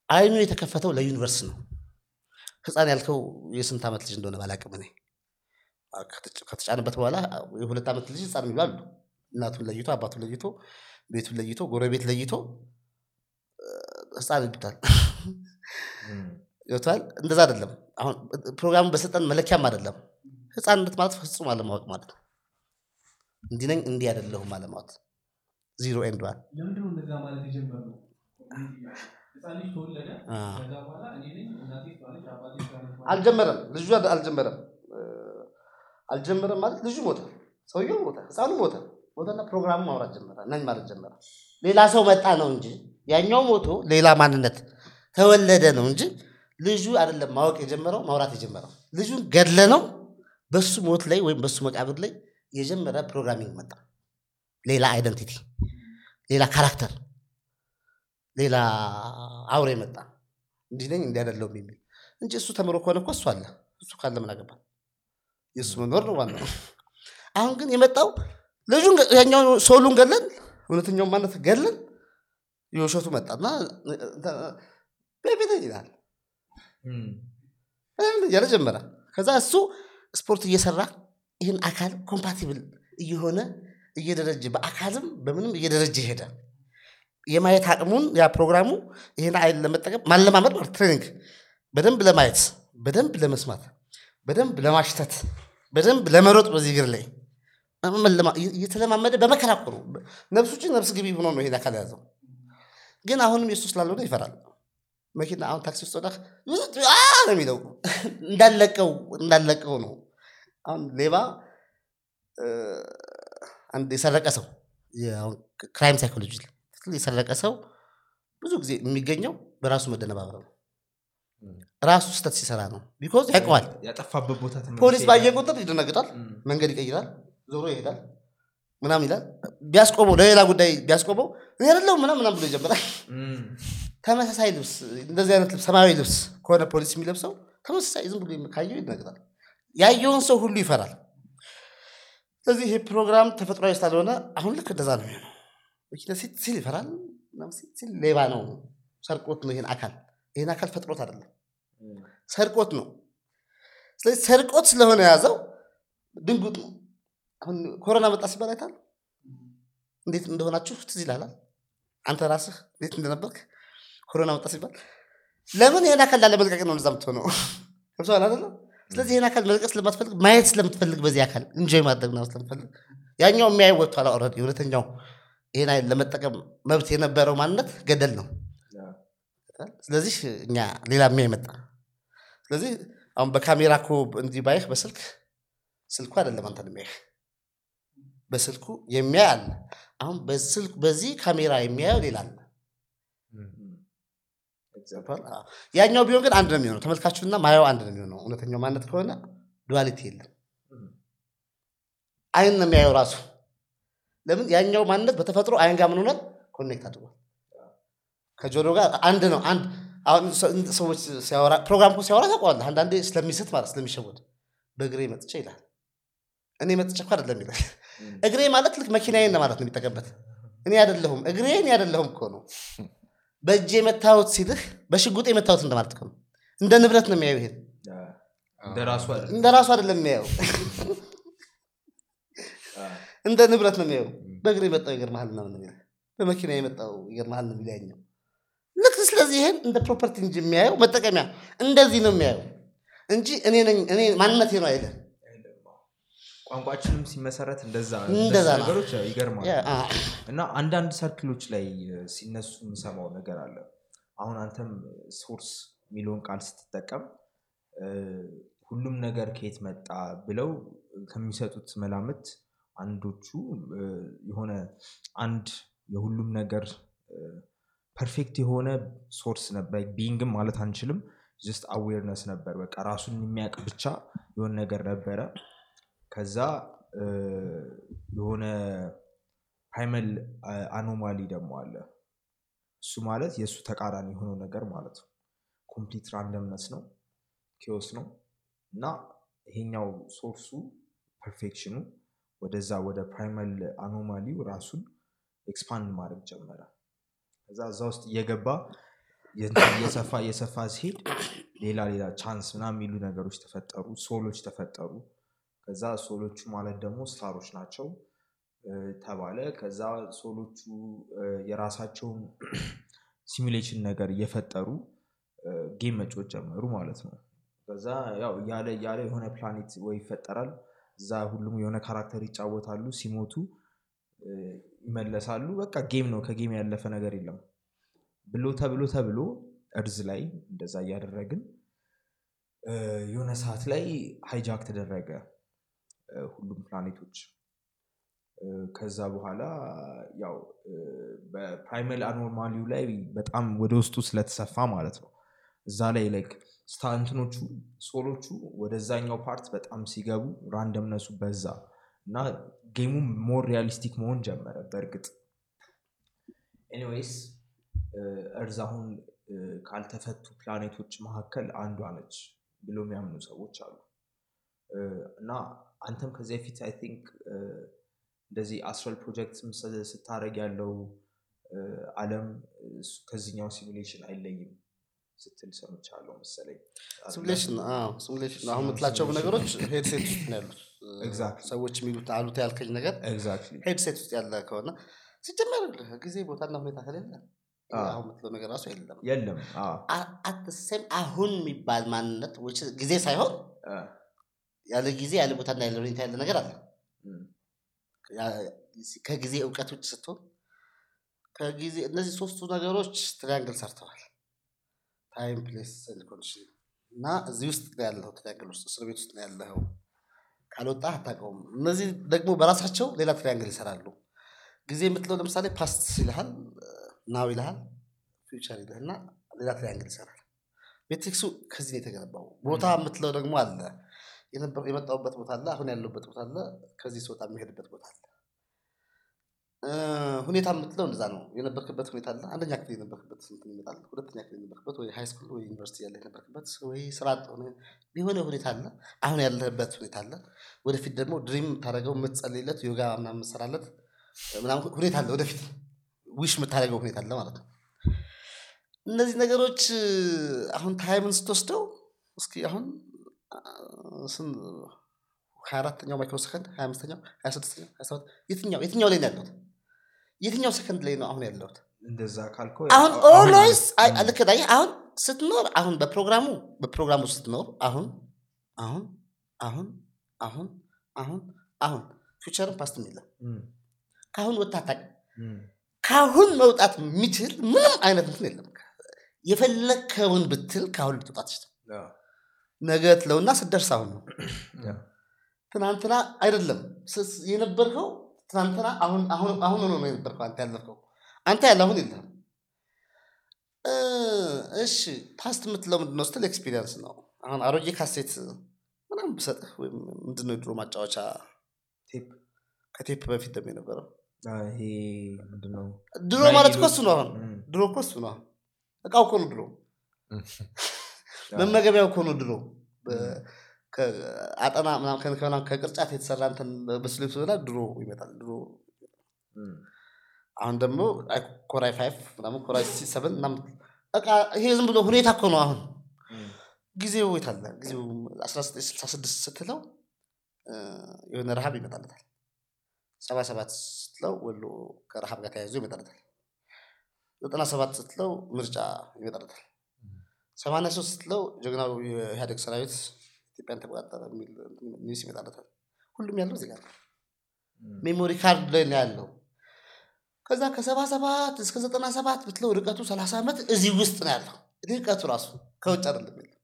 አይኑ የተከፈተው ለዩኒቨርስ ነው። ህፃን ያልከው የስንት ዓመት ልጅ እንደሆነ ባላቅም እኔ። ከተጫነበት በኋላ የሁለት ዓመት ልጅ ህፃን የሚሉ አሉ። እናቱን ለይቶ አባቱን ለይቶ ቤቱን ለይቶ ጎረቤት ለይቶ ህፃን ይሉታል። ገብቷል እንደዛ አይደለም። አሁን ፕሮግራሙ በሰጠን መለኪያም አይደለም። ህፃንነት ማለት ፍጹም አለማወቅ ማለት ነው እንዲህ ነኝ እንዲህ አይደለሁም አለማወቅ zero and one አልጀመረም ልጁ አል- አልጀመረም። አልጀመረም ማለት ልጁ ሞተ ሰውየው ሞተ ህፃኑ ሞተ። ሞተና ፕሮግራሙ ማውራት ጀመረ ነኝ ማለት ጀመረ። ሌላ ሰው መጣ ነው እንጂ ያኛው ሞቶ ሌላ ማንነት ተወለደ ነው እንጂ ልጁ አይደለም ማወቅ የጀመረው ማውራት የጀመረው። ልጁን ገድለን ነው በሱ ሞት ላይ ወይም በሱ መቃብር ላይ የጀመረ programming መጣ። ሌላ identity ሌላ character ሌላ አውሬ መጣ። እንዲህ ነኝ እንዲህ አይደለሁም የሚል እንጂ እሱ ተምሮ ከሆነ እኮ እሱ አለ እሱ ካለ ምን አገባን? የእሱ መኖር ነው ዋናው። አሁን ግን የመጣው ልጁን ያኛውን soul ኡን ገለን እውነተኛውን ማንነት ገለን የውሸቱ መጣና ቤቤተ ይላል። እያለ ጀመረ። ከዛ እሱ ስፖርት እየሰራ ይህን አካል compatible እየሆነ እየደረጀ በአካልም በምንም እየደረጀ ሄደ የማየት አቅሙን ያ ፕሮግራሙ ይህን አይን ለመጠቀም ማለማመድ ማለት training በደንብ ለማየት በደንብ ለመስማት በደንብ ለማሽተት በደንብ ለመሮጥ በዚህ እግር ላይ እየተለማመደ በመከራ እኮ ነው ነፍሱ ውጭ ነፍስ ግቢ ሆኖ ነው ይሄን አካል የያዘው። ግን አሁንም የሱ ስላልሆነ ይፈራል። መኪና አሁን ታክሲ ውስጥ ወጣ ነው የሚለው? እንዳለቀው እንዳለቀው ነው አሁን ሌባ አንድ የሰረቀ ሰው crime psychology የሰረቀ ሰው ብዙ ጊዜ የሚገኘው በራሱ መደነባበር ነው። ራሱ ስህተት ሲሰራ ነው። because ያውቀዋል። ያጠፋበት ቦታ ፖሊስ ባየ ቁጥር ይደነግጣል መንገድ ይቀይራል ዞሮ ይሄዳል ምናምን ይላል። ቢያስቆመው ለሌላ ጉዳይ ቢያስቆመው እኔ አይደለሁም ምናም ምናም ብሎ ይጀምራል። ተመሳሳይ ልብስ እንደዚህ አይነት ልብስ ሰማያዊ ልብስ ከሆነ ፖሊስ የሚለብሰው ተመሳሳይ ዝም ብሎ ካየው ይደነግጣል ያየውን ሰው ሁሉ ይፈራል። ስለዚህ ይሄ ፕሮግራም ተፈጥሯዊ ስላልሆነ አሁን ልክ እንደዛ ነው የሚሆነው። መኪና ሲል ሲል ይፈራል ሲል ሌባ ነው። ሰርቆት ነው ይሄን አካል። ይሄን አካል ፈጥሮት አይደለም። ሰርቆት ነው። ስለዚህ ሰርቆት ስለሆነ የያዘው ድንጉጥ ነው አሁን ኮሮና መጣ ሲባል አይታል? እንዴት እንደሆናችሁ ትዝ ይላል? አንተ ራስህ እንዴት እንደነበርክ ኮሮና መጣ ሲባል ለምን ይህን አካል ላለመልቀቅ ነው እዛ የምትሆነው? ገብቶሃል አይደለ ስለዚህ ይህን አካል መልቀቅ ስለማትፈልግ ማየት ስለምትፈልግ በዚህ አካል enjoy ማድረግ ነው ስለምትፈልግ። ያኛው የሚያየው ወጥቷል already እውነተኛው ይህን ለመጠቀም መብት የነበረው ማንነት ገደል ነው። ስለዚህ እኛ ሌላ የሚያይ መጣ። ስለዚህ አሁን በካሜራ እኮ እንዲህ ባይህ በስልክ ስልኩ አይደለም አንተን የሚያይህ። በስልኩ የሚያይ አለ። አሁን በዚህ ካሜራ የሚያየው ሌላ አለ እም፣ exactly። ገብቶሃል? አዎ። ያኛው ቢሆን ግን አንድ ነው የሚሆነው። ተመልካቹና ማየው አንድ ነው የሚሆነው። እውነተኛው ማንነት ከሆነ duality የለም። አይን ነው የሚያየው ራሱ። ለምን? ያኛው ማንነት በተፈጥሮ አይን ጋር ምን ሆኗል connect አድርጓል። ከጆሮ ጋር አንድ ነው። አንድ አሁን ሰዎች ሲያወራ ፕሮግራም ሲያወራ ታውቀዋለህ? አንዳንዴ ስለሚስት ማለት ስለሚሸወድ። በእግሬ መጥቼ ይላል። እኔ መጥቼ እኮ አይደለም ይላል። እግሬ ማለት ልክ መኪናዬን ማለት ነው የሚጠቀበት እኔ አይደለሁም። እግሬ እኔ አይደለሁም እኮ ነው በእጄ የመታወት ሲልህ በሽጉጥ የመታወት እንደማለት ነው። እንደ ንብረት ነው የሚያየው ይሄን። እንደ ራሱ አይደለም። አይደለም የሚያየው። እንደ ንብረት ነው የሚያየው። በእግር የመጣው ይገርምሃል ነው የሚለው። በመኪና የመጣው ይገርምሃል ነው የሚለው ልክ ስለዚህ ይሄን እንደ property እንጂ የሚያየው መጠቀሚያ እንደዚህ ነው የሚያየው። እንጂ እኔ ማንነቴ ነው አይልም ቋንቋችንም ሲመሰረት እንደዛ ነገሮች ይገርማል እና አንዳንድ circle ኦች ላይ ሲነሱ የምሰማው ነገር አለ። አሁን አንተም source የሚለውን ቃል ስትጠቀም ሁሉም ነገር ከየት መጣ ብለው ከሚሰጡት መላምት አንዶቹ የሆነ አንድ የሁሉም ነገር perfect የሆነ source ነበር። being ም ማለት አንችልም። just awareness ነበር። በቃ ራሱን የሚያውቅ ብቻ የሆነ ነገር ነበረ ከዛ የሆነ primal anomaly ደግሞ አለ። እሱ ማለት የእሱ ተቃራኒ የሆነው ነገር ማለት ነው። complete randomness ነው። chaos ነው። እና ይሄኛው source ኡ perfection ኡ ወደዛ ወደ primal anomaly ው ራሱን expand ማድረግ ጀመረ። ከዛ እዛ ውስጥ እየገባ እየሰፋ እየሰፋ ሲሄድ ሌላ ሌላ chance ምናምን የሚሉ ነገሮች ተፈጠሩ soul ኦች ተፈጠሩ ከዛ soul ኦቹ ማለት ደግሞ star ኦች ናቸው ተባለ። ከዛ soul ኦቹ የራሳቸውን simulation ነገር እየፈጠሩ game መጫወት ጀመሩ ማለት ነው። ከዛ ያው እያለ እያለ የሆነ ፕላኔት ወይ ይፈጠራል። እዛ ሁሉም የሆነ character ይጫወታሉ ሲሞቱ ይመለሳሉ። በቃ game ነው ከ game ያለፈ ነገር የለም። ብሎ ተብሎ ተብሎ Earth ላይ እንደዛ እያደረግን የሆነ ሰዓት ላይ hijack ተደረገ ሁሉም ፕላኔቶች። ከዛ በኋላ ያው በ primal anomaly ው ላይ በጣም ወደ ውስጡ ስለተሰፋ ማለት ነው። እዛ ላይ like ስታንትኖቹ soul ኦቹ ወደዛኛው part በጣም ሲገቡ ራንደምነሱ በዛ እና game ኡ more realistic መሆን ጀመረ በእርግጥ። anyways Earth አሁን ካልተፈቱ ፕላኔቶች መካከል አንዷ ነች ብሎ የሚያምኑ ሰዎች አሉ። እና አንተም ከዚህ በፊት I think እንደዚህ astral project ስታደረግ ያለው አለም ከዚህኛው simulation አይለይም ስትል ሰምቻለሁ መሰለኝ። simulation simulation አሁን የምትላቸው ነገሮች headset ውስጥ ነው ያሉት. ሰዎች የሚሉት አሉት ያልከኝ ነገር headset ውስጥ ያለ ከሆነ ሲጀመር ጊዜ ቦታና ሁኔታ ከሌለ አሁን የምትለው ነገር ራሱ የለም። የለም። አሁን የሚባል ማንነት ጊዜ ሳይሆን ያለ ጊዜ ያለ ቦታና ያለ ሁኔታ ያለ ነገር አለ። ከጊዜ እውቀት ውጭ ስትሆን ከጊዜ እነዚህ ሶስቱ ነገሮች triangle ሰርተዋል። time place condition እና እዚህ ውስጥ ነው ያለው triangle ውስጥ እስር ቤት ውስጥ ነው ያለው። ካልወጣ አታውቀውም። እነዚህ ደግሞ በራሳቸው ሌላ triangle ይሰራሉ። ጊዜ የምትለው ለምሳሌ past ይልሃል now ይልሃል future ይልህና ሌላ triangle ይሰራል። matrix ኡ ከዚህ ነው የተገነባው። ቦታ የምትለው ደግሞ አለ የመጣሁበት ቦታ አለ አሁን ያለሁበት ቦታ አለ ከዚህ ስወጣ የሚሄድበት ቦታ አለ። ሁኔታ የምትለው እንደዛ ነው። የነበርክበት ሁኔታ አለ። አንደኛ ክፍል የነበርክበት እንትን ይመጣል። ሁለተኛ ክፍል የነበርክበት ወይ high school ወይ ዩኒቨርሲቲ ያለ የነበርክበት ወይ ስራ የሆነ ሁኔታ አለ። አሁን ያለህበት ሁኔታ አለ። ወደፊት ደግሞ dream የምታደርገው የምትጸልይለት ዮጋ ምናምን የምትሰራለት ምናምን ሁኔታ አለ። ወደፊት wish የምታደርገው ሁኔታ አለ ማለት ነው። እነዚህ ነገሮች አሁን time ን ስትወስደው እስኪ አሁን ሀያ አራተኛው micro ሰከንድ ሀያ አምስተኛው ሀያ ስድስተኛው ሀያ ሰባት የትኛው የትኛው ላይ ነው ያለሁት? የትኛው ሰከንድ ላይ ነው አሁን ያለሁት? እንደዛ ካልከው አሁን always ልክ አሁን ስትኖር አሁን በፕሮግራሙ በፕሮግራሙ ስትኖር አሁን አሁን አሁን አሁን አሁን አሁን future ን past ም የለም። ከአሁን ወጥተህ ከአሁን መውጣት የሚችል ምንም አይነት እንትን የለም። የፈለግከውን ብትል ከአሁን ልትወጣ አዎ፣ ነገ ትለውና ስደርስ አሁን ነው። ትናንትና አይደለም። የነበርከው ትናንትና አሁን አሁን አሁን ሆኖ ነው የነበርከው አንተ ያለፍከው። አንተ ያለ አሁን የለም። እሺ past የምትለው ምንድነው ስትል experience ነው። አሁን አሮጌ ካሴት ምናምን ብሰጥህ ወይም ምንድነው የድሮ ማጫወቻ? ቴፕ። ከቴፕ በፊት ደግሞ የነበረው ድሮ ማለት እኮ እሱ ነው አሁን። ድሮ እኮ እሱ ነው። እቃው እኮ ነው ድሮ መመገቢያው እኮ ነው ድሮ። ከአጠና ምናምን ከቅርጫት የተሰራ እንትን በስሌቱ ሆና ድሮ ይመጣል ድሮ። አሁን ደግሞ core i five ምናምን core i seven ምናምን በቃ ይሄ ዝም ብሎ ሁኔታ እኮ ነው አሁን። እም፣ ጊዜው የት አለ? ጊዜው 1966 ስትለው የሆነ ረሃብ ይመጣለታል። ሰባ ሰባት ስትለው ወሎ ከረሃብ ጋር ተያይዞ ይመጣለታል። ዘጠና ሰባት ስትለው ምርጫ ይመጣለታል ሰማንያ ሶስት ስትለው ጀግናው የኢህአዴግ ሰራዊት ኢትዮጵያን ተቆጣጠረ የሚል news ይመጣለታል። ሁሉም ያለው እዚህ ጋር memory card ላይ ነው ያለው። ከዛ ከሰባ ሰባት እስከ ዘጠና ሰባት ብትለው ርቀቱ ሰላሳ ዓመት እዚህ ውስጥ ነው ያለው። ርቀቱ ራሱ ከውጭ አይደለም ያለው።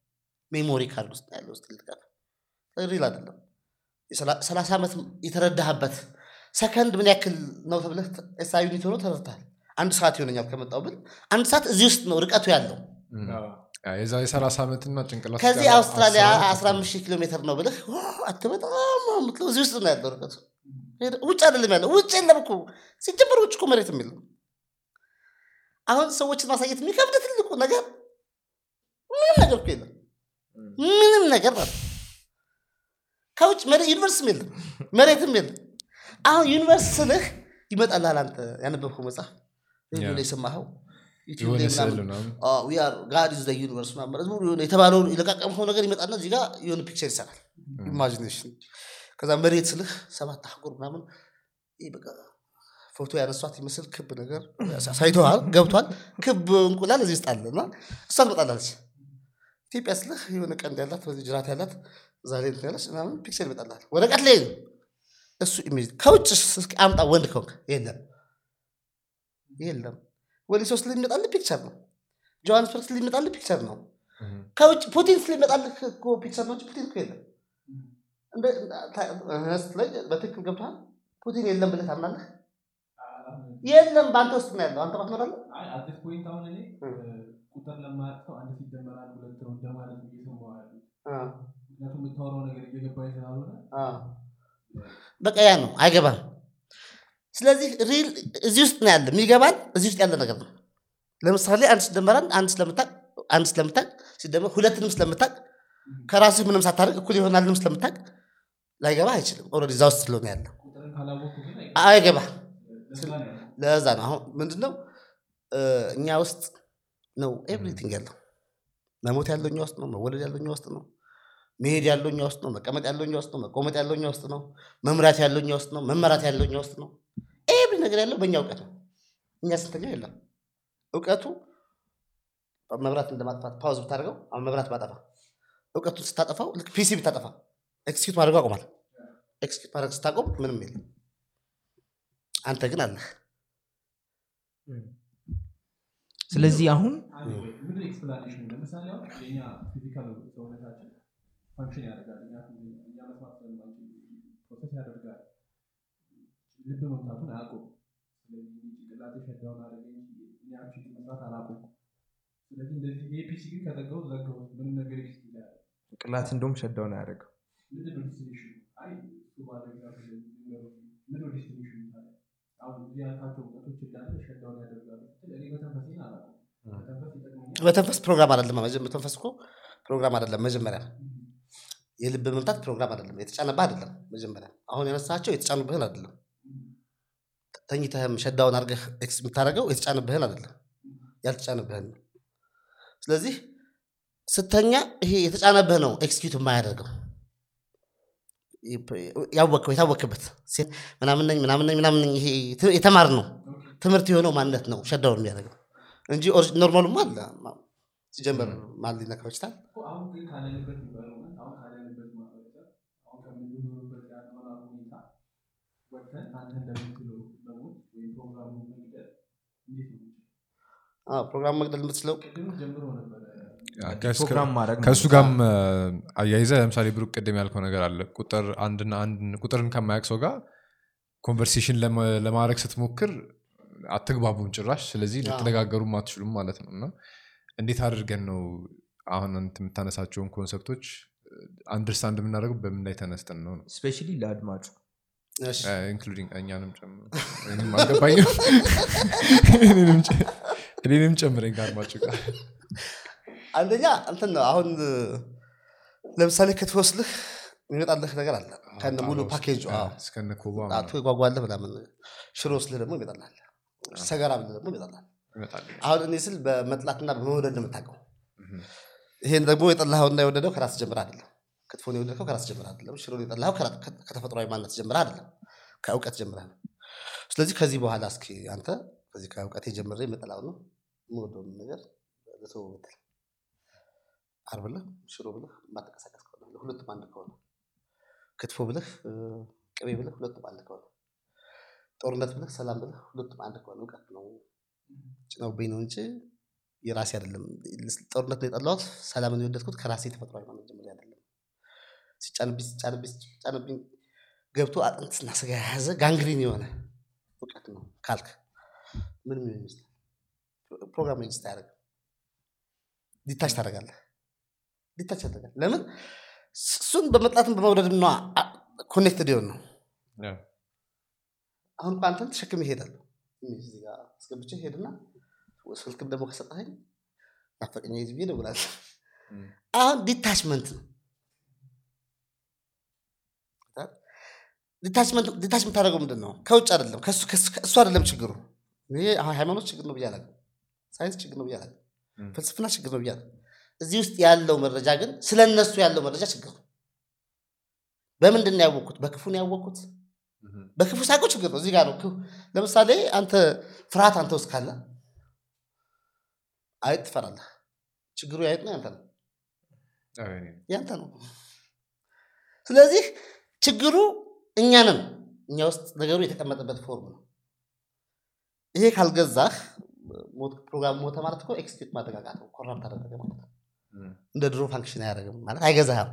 memory card ውስጥ ነው ውስጥ ርቀት real አይደለም። ሰላሳ ዓመት የተረዳህበት ሰከንድ ምን ያክል ነው ተብለህ as a unit ሆኖ ተረድተሃል። አንድ ሰዓት ይሆነኛል ከመጣው ብል አንድ ሰዓት እዚህ ውስጥ ነው ርቀቱ ያለው አዎ፣ የዛ የሰላሳ ዓመትና ጭንቅላት ከዚህ አውስትራሊያ አስር ዓመት 15 ሺህ ኪሎ ሜትር ነው ብልህ አት በጣም እዚህ ውስጥ ነው ያለው ርቀቱ። ውጭ አይደለም ያለው። ውጭ የለም እኮ። ሲጀመር ውጭ እኮ መሬትም የለም። አሁን ሰዎችን ማሳየት የሚከብድ ትልቁ ነገር ምንም ነገር እኮ የለም። ምንም ነገር ማለት ከውጭ መሬት universe ም የለም። መሬትም የለም። አሁን universe ስልህ ይመጣልሃል አንተ ያነበብከው መጽሐፍ። የሰማኸው God the universe ማለት ነው። የሆነ የተባለውን የለቃቀምከው ነገር ይመጣና እዚህ ጋር የሆነ picture ይሰራል። imagination። ከዛ መሬት ስልህ ሰባት አህጉር ምናምን በቃ ፎቶ ያነሷት ይመስል ክብ ነገር ሳይተዋል ገብቷል። ክብ እንቁላል እዚህ ውስጥ አለ እና እሷ ትመጣላለች ኢትዮጵያ ስልህ የሆነ ቀንድ ያላት በዚህ ጅራት ያላት እንትን ያለች ምናምን picture ይመጣላል ወረቀት ላይ እሱ ከውጭ አምጣ ወንድ ከሆንክ የለም። የለም ወሊሶ ስለሚመጣልህ picture ነው። ጆሃንስበርግ ስለሚመጣልህ picture ነው። ከውጭ ፑቲን ስለሚመጣልህ እኮ picture ነው እንጂ ፑቲን እኮ የለም። በትክክል ገብቶሃል? ፑቲን የለም ብለህ ታምናለህ? የለም በአንተ ውስጥ ነው ያለው። አንተ ማትኖራለህ አዲስ point አሁን እኔ እ። ቁጥር ለማያውቅ ሰው አንድ ሲደመር አንድ ሁለት ነው እንደማለት እየሰማሁ ያሉት አ፣ ምክንያቱም የምታወራው ነገር እየገባኝ ስላልሆነ አ። በቃ ያ ነው። አይገባም ስለዚህ real እዚህ ውስጥ ነው ያለ የሚገባን እዚህ ውስጥ ያለ ነገር ነው። ለምሳሌ አንድ ሲደመር አንድ ስለምታቅ አንድ ስለምታቅ ሲደመር ሁለትንም ስለምታቅ ከራስህ ምንም ሳታደርግ እኩል ይሆናልንም ስለምታቅ ላይገባ አይችልም። already እዛ ውስጥ ስለሆነ ያለው። አይገባ ለዛ ነው። አሁን ምንድነው? እኛ ውስጥ ነው everything ያለው። መሞት ያለው እኛ ውስጥ ነው መወለድ ያለው እኛ ውስጥ ነው መሄድ ያለው እኛ ውስጥ ነው መቀመጥ ያለው እኛ ውስጥ ነው መቆመጥ ያለው እኛ ውስጥ ነው መምራት ያለው እኛ ውስጥ ነው መመራት ያለው እኛ ውስጥ ነው every ነገር ያለው በእኛ እውቀት ነው። እኛ ስንተኛ የለም። እውቀቱ መብራት እንደማጥፋት pause ብታደርገው አሁን መብራት ባጠፋ እውቀቱን ስታጠፋው ልክ PC ብታጠፋ execute ማድረግ አቁማል execute ማድረግ ስታቆም ምንም የለም። አንተ ግን አለህ። ስለዚህ አሁን function ያደርጋል። ፕሮሰስ ያደርጋል ልብ መምታቱን አያውቁም። ስለዚህ ጭንቅላቴ ሸዳውን አደረገ እንጂ መስራት አላውቁም ስለዚህ እንደዚህ ኤፒሲ ግን ከዘጋሁት ዘጋሁት። ምንም ነገር ኤክስ ይላል ቅላት እንደውም ሸዳውን አያደርገው ምንድን ነው ዲስቲኒሽኑ አይ እሱ ነገሮች ምንድን ነው ዲስቲኒሽኑ ታዲያ? አሁን እዚህ ያልካቸው እውቀቶች እንዳለ ሸዳውን ያደርጋሉ እኔ መተንፈሴን አላውቅም። መተንፈስ ፕሮግራም አይደለም። መተንፈስ እኮ ፕሮግራም አይደለም መጀመሪያ። የልብ መምታት ፕሮግራም አይደለም። የተጫነብህ አይደለም መጀመሪያ። አሁን ያነሳቸው የተጫኑብህን አይደለም ተኝተህም shut down አድርገህ execute የምታደርገው የተጫነብህን አይደለም። ያልተጫነብህን ነው። ስለዚህ ስተኛ ይሄ የተጫነብህ ነው execute የማያደርገው። ያወቅከው የታወክበት ሴት ምናምን ነኝ ምናምን ነኝ ምናምን ነኝ ይሄ የተማር ነው ትምህርት የሆነው ማንነት ነው shut down የሚያደርገው እንጂ normal ኡማ አለ። ሲጀመር ማን ሊነካው ይችላል እኮ አሁን ግን ካለንበት environment አሁን ካለንበት ማህበረሰብ አሁን ከምንኖርበት የአኗኗር ሁኔታ ወጥተን አንተ እንደምትለው መሞት ወይም ፕሮግራሙን መግደል እንዴት ነው የሚችለው? አዎ፣ ፕሮግራም መግደል የምትችለው? ከእሱ ጋርም አያይዘ ለምሳሌ ብሩክ ቅድም ያልከው ነገር አለ። ቁጥር አንድና አንድ ቁጥርን ከማያውቅ ሰው ጋር conversation ለማድረግ ስትሞክር አትግባቡም ጭራሽ። ስለዚህ ልትነጋገሩም አትችሉም ማለት ነው። እና እንዴት አድርገን ነው አሁን አንተ የምታነሳቸውን concept ኦች understand የምናደርገው በምን ላይ ተነስተን ነው ነው? specially ለአድማጩ። እሺ፣ including እኛንም ጨምሮ። እኔም አልገባኝም እኔንም ጨምረኝ ከአድማጭ ጋር አንደኛ እንትን ነው አሁን ለምሳሌ ክትፎ ስልህ የሚመጣልህ ነገር አለ። ከነ ሙሉ አቶ ይጓጓለህ ምናምን። ሽሮ ስልህ ደግሞ ይመጣልሃል። ሰገራ ብለህ ደግሞ ይመጣልሃል። ይመጣል አሁን እኔ ስል በመጥላትና በመውደድ ነው የምታውቀው። ይሄን ደግሞ የጠላኸውና የወደደው ከራስ ጀምር አይደለም። ክትፎን የወደድከው ከራስ ጀምር አይደለም። ሽሮን የጠላኸው ከተፈጥሯዊ ማንነት ጀምር አይደለም። ከእውቀት ጀምረህ ነው። ስለዚህ ከዚህ በኋላ እስኪ አንተ ከዚህ ከእውቀት የጀምረ የምጠላው ነው። የምወደውን ነገር ልተው ብትል አር ብለህ ሽሮ ብለህ የማትንቀሳቀስ ከሆነ ሁለቱም አንድ ከሆነ። ክትፎ ብለህ ቅቤ ብለህ ሁለቱም አንድ ከሆነ። ጦርነት ብለህ ሰላም ብለህ ሁለቱም አንድ ከሆነ እውቀት ነው። ጭነውብኝ ነው እንጂ የራሴ አይደለም። ጦርነት ነው የጠላሁት ሰላምን የወደድኩት ከራሴ ተፈጥሯዊ ማንነት ጀምሬ አይደለም። ሲጫንብኝ ሲጫንብኝ ሲጫንብኝ ገብቶ አጥንትና ስጋ የያዘ gangrene የሆነ እውቀት ነው ካልክ ምንም ይሆን ይመስላል ፕሮግራም exist አያደርግም። detach ታደርጋለህ። detach ያደርጋል። ለምን? እሱን በመጥላትም በመውደድ ነ connected የሆን ነው. አሁን እኮ አንተን ተሸክም ይሄዳሉ እዚህ ጋር አስገብቼ ሄድና ስልክም ደግሞ ከሰጠኸኝ ናፈቀኝ ዝብ ይደውላል Mm. አሁን detachment ነው። detachment detach የምታደርገው ምንድን ነው ከውጭ አይደለም ከእሱ አይደለም ችግሩ ይሄ ሃይማኖት ችግር ነው ብዬ አላውቅም። ሳይንስ ችግር ነው ብዬ አላውቅም. ፍልስፍና ችግር ነው ብዬ አላውቅም። እዚህ ውስጥ ያለው መረጃ ግን ስለ እነሱ ያለው መረጃ ችግር ነው። በምንድን ነው ያወቅኩት? በክፉ ነው ያወቅኩት. በክፉ ሳይቆ ችግር ነው። እዚህ ጋር ነው ለምሳሌ አንተ ፍርሃት አንተ ውስጥ ካለ አይጥ ትፈራለህ። ችግሩ የአይጥ ነው ያንተ ነው። ያንተ ነው። ስለዚህ ችግሩ እኛንም እኛ ውስጥ ነገሩ የተቀመጠበት form ነው ይሄ ካልገዛህ ፕሮግራም ሞተ ማለት እኮ execute ማደጋጋት ነው corrupt አደረገ ማለት ነው. እንደ ድሮ function አያደርግም ማለት አይገዛህም።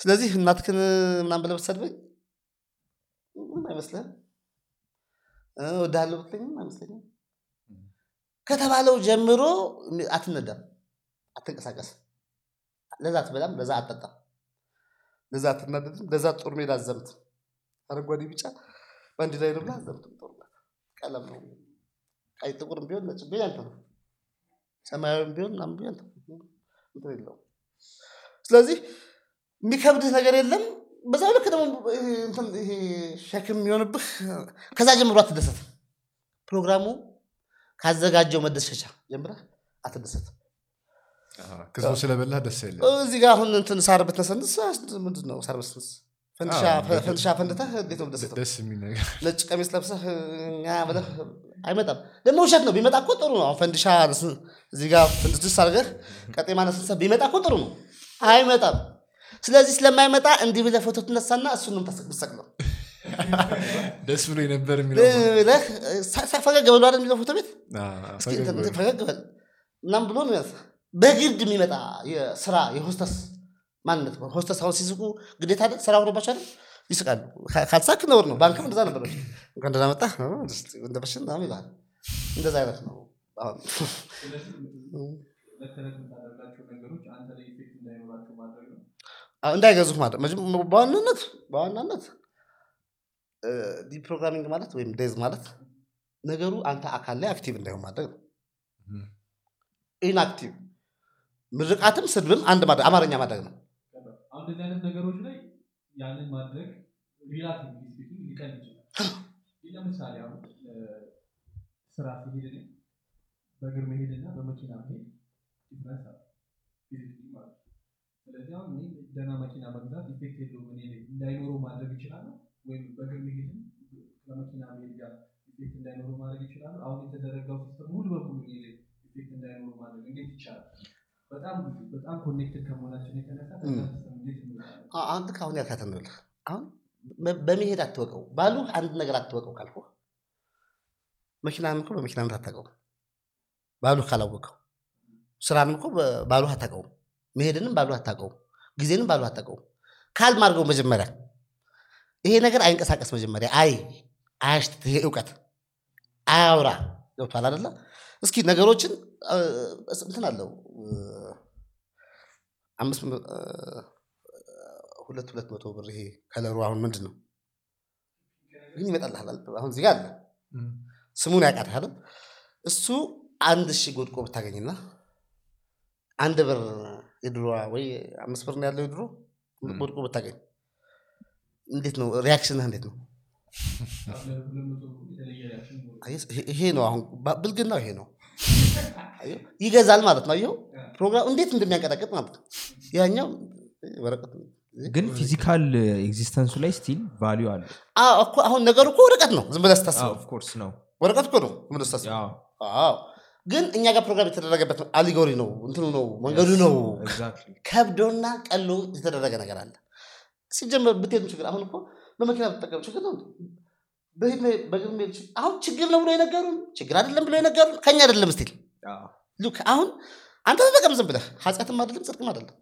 ስለዚህ እናትክን ምናምን ብለህ ብትሰድበኝ ምንም አይመስልህም። እወድሃለሁ ብትለኝም አይመስለኝም። ከተባለው ጀምሮ አትነዳም አትንቀሳቀስም። ለዛ አትበላም ለዛ አትጠጣም። ለዛ አትናደድም ለዛ ጦር ሜዳ አዘምትም አረንጓዴ ቢጫ ባንዲራ ብለህ አዘምትም ቀለም ነው። ቀይ ጥቁርም ቢሆን ነጭ ቢሆን ያንተ ነው ሰማያዊም ቢሆን ምናምን ቢሆን እንትን የለውም። ስለዚህ የሚከብድህ ነገር የለም። በዛው ልክ ደግሞ ይሄ ሸክም የሚሆንብህ ከዛ ጀምሮ አትደሰት ፕሮግራሙ ካዘጋጀው መደሰቻ ጀምረህ አትደሰት ክዝቡ ስለበላህ ደስ የለም። እዚህ ጋር አሁን እንትን ሳር ብትነሰንስ ምንድን ነው ሳር ብትነሰንስ ፈንድሻ ፈንድተህ እንዴት ነው የምትደሰተው ደስ የሚል ነገር። ነጭ ቀሚስ ለብሰህ ብለህ አይመጣም። ደግሞ ውሸት ነው። ቢመጣ እኮ ጥሩ ነው። ፈንድሻ እዚህ ጋር ፍንድስድስ አድርገህ ቀጤማ ነስንሰህ ቢመጣ እኮ ጥሩ ነው። አይመጣም። ስለዚህ ስለማይመጣ እንዲህ ብለህ ፎቶ ትነሳና እሱን ነው ደስ ብሎ የነበር የሚለው ፈገግ ብሎ አይደል የሚለው ፎቶ ቤት? ፈገግ በል። ምናምን ብሎ በግድ የሚመጣ የስራ የሆስተስ ማንነት ነው። ሆስተስ አሁን ሲስቁ ግዴታ ስራ ሆኖባቸው አይደል ይስቃሉ። ካልሳክ ነውር ነው። ባንክም እንደዛ ነበር። እንኳን ደህና መጣህ እንደበሽን ምናምን ይልሃል። እንደዛ አይነት ነው። እንዳይገዙህ ማለት በዋናነት በዋናነት deprogramming ማለት ወይም death ማለት ነገሩ አንተ አካል ላይ active እንዳይሆን ማድረግ ነው። inactive ምርቃትም ስድብም አንድ ማድረግ አማርኛ ማድረግ ነው። እንደዚህ አይነት ነገሮች ላይ ያንን ማድረግ relatively speaking ሊቀል ይችላል። ለምሳሌ አሁን ስራ ሲሄድ እኔ በእግር መሄድና በመኪና መሄድ difference አለ physically ማለት ነው። ስለዚህ አሁን እኔ ደህና መኪና መግዛት effect የለውም እኔ እንዳይኖረው ማድረግ ይችላለሁ ወይም በእግር መሄድም ከመኪና መሄድ ጋር effect እንዳይኖረው ማድረግ ይችላለሁ አሁን የተዘረጋው system ሙሉ በሙሉ እኔ effect እንዳይኖረው ማድረግ እንዴት ይቻላል አንተ ከአሁን ልህ አሁን በመሄድ አትወቀው ባሉ አንድ ነገር አትወቀው ካልኩ መኪናንም እኮ በመኪናነት አታውቀውም። ባሉ ካላወቀው ስራንም እኮ ባሉ አታውቀውም። መሄድንም ባሉ አታውቀውም። ጊዜንም ባሉ አታውቀውም። ካልም አድርገው መጀመሪያ ይሄ ነገር አይንቀሳቀስ መጀመሪያ። አይ አያሽት ይሄ እውቀት አያውራ። ገብቷል አደለ እስኪ ነገሮችን እንትን አለው። አምስት ሁለት ሁለት መቶ ብር ይሄ ከለሩ አሁን ምንድን ነው ግን ይመጣልሃል? አሁን እዚህ ጋር አለ። ስሙን ያውቃታል። እሱ አንድ ሺህ ጎድቆ ብታገኝና አንድ ብር የድሮዋ ወይ አምስት ብር ነው ያለው የድሮ ጎድቆ ብታገኝ። እንዴት ነው? ሪያክሽንህ እንዴት ነው ይሄ- ነው አሁን ብልግናው ይሄ ነው። ይገዛል ማለት ነው። ፕሮግራም እንዴት እንደሚያንቀጠቅጥ ማለት ነው። ያኛው ወረቀት ግን physical existence ኡ ላይ still value አለ አሁን ነገሩ እኮ ወረቀት ነው። ዝም ብለህ ስታስበው። ነው። ወረቀት እኮ ነው። ዝም ብለህ ስታስበው። ግን እኛ ጋር ፕሮግራም የተደረገበት allegory ነው። እንትኑ ነው። መንገዱ ነው። ከብዶና ቀሎ የተደረገ ነገር አለ። ሲጀመር ብትሄዱ ችግር አሁን እኮ በመኪና ብትጠቀም ችግር ነው። መሄድ ችግር- አሁን ችግር ነው ብሎ የነገሩን ችግር አይደለም ብሎ የነገሩን ከኛ አይደለም still look አሁን አንተ ተጠቀም ዝም ብለህ ኃጢአትም አይደለም ጽድቅም አይደለም።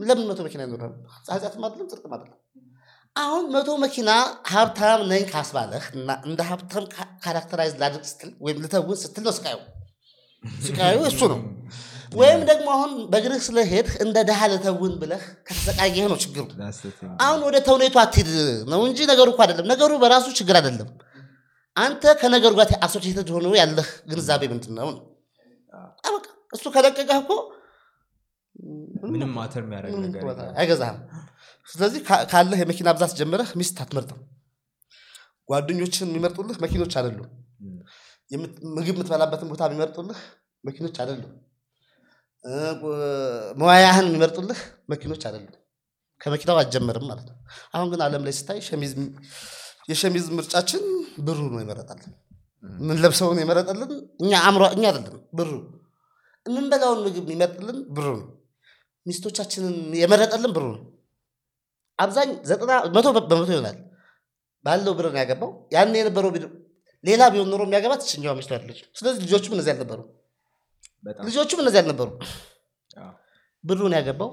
ለምን መቶ መኪና ይኖራል ኃጢአትም አይደለም ጽድቅም አይደለም። አሁን መቶ መኪና ሀብታም ነኝ ካስባለህ እና እንደ ሀብታም characterize ላድርግ ስትል ወይም ልተውን ስትል ነው ስቃዩ። ስቃዩ እሱ ነው ወይም ደግሞ አሁን በእግርህ ስለሄድህ እንደ ድሃ ልተውን ብለህ ከተሰቃየህ ነው ችግሩ። አሁን ወደ ተውኔቱ አትሂድ ነው እንጂ ነገሩ እኮ አይደለም። ነገሩ በራሱ ችግር አይደለም። አንተ ከነገሩ ጋር አሶሲየትድ ሆኖ ያለህ ግንዛቤ ምንድን ነው? እሱ ከለቀቀህ እኮ ምንም ማተር የሚያደርግ ነገር አይገዛህም። ስለዚህ ካለህ የመኪና ብዛት ጀምረህ ሚስት አትመርጥም። ጓደኞችን የሚመርጡልህ መኪኖች አይደሉም። ምግብ የምትበላበትን ቦታ የሚመርጡልህ መኪኖች አይደሉም መዋያህን የሚመርጡልህ መኪኖች አይደሉም። ከመኪናው አትጀምርም ማለት ነው። አሁን ግን አለም ላይ ስታይ ሸሚዝ የሸሚዝ ምርጫችን ብሩ ነው ይመረጣልን የምንለብሰውን የመረጠልን እኛ አእምሮ እኛ አይደለም ብሩ። የምንበላውን ምግብ የሚመርጥልን ብሩ ነው። ሚስቶቻችንን የመረጠልን ብሩ ነው። አብዛኝ ዘጠና መቶ በመቶ ይሆናል። ባለው ብር ነው ያገባው። ያን የነበረው ሌላ ቢሆን ኖሮ የሚያገባት ችኛዋ ሚስቱ ያለች ስለዚህ ልጆቹም እነዚህ አልነበሩ ልጆቹም እነዚህ አልነበሩ ብሩን ያገባው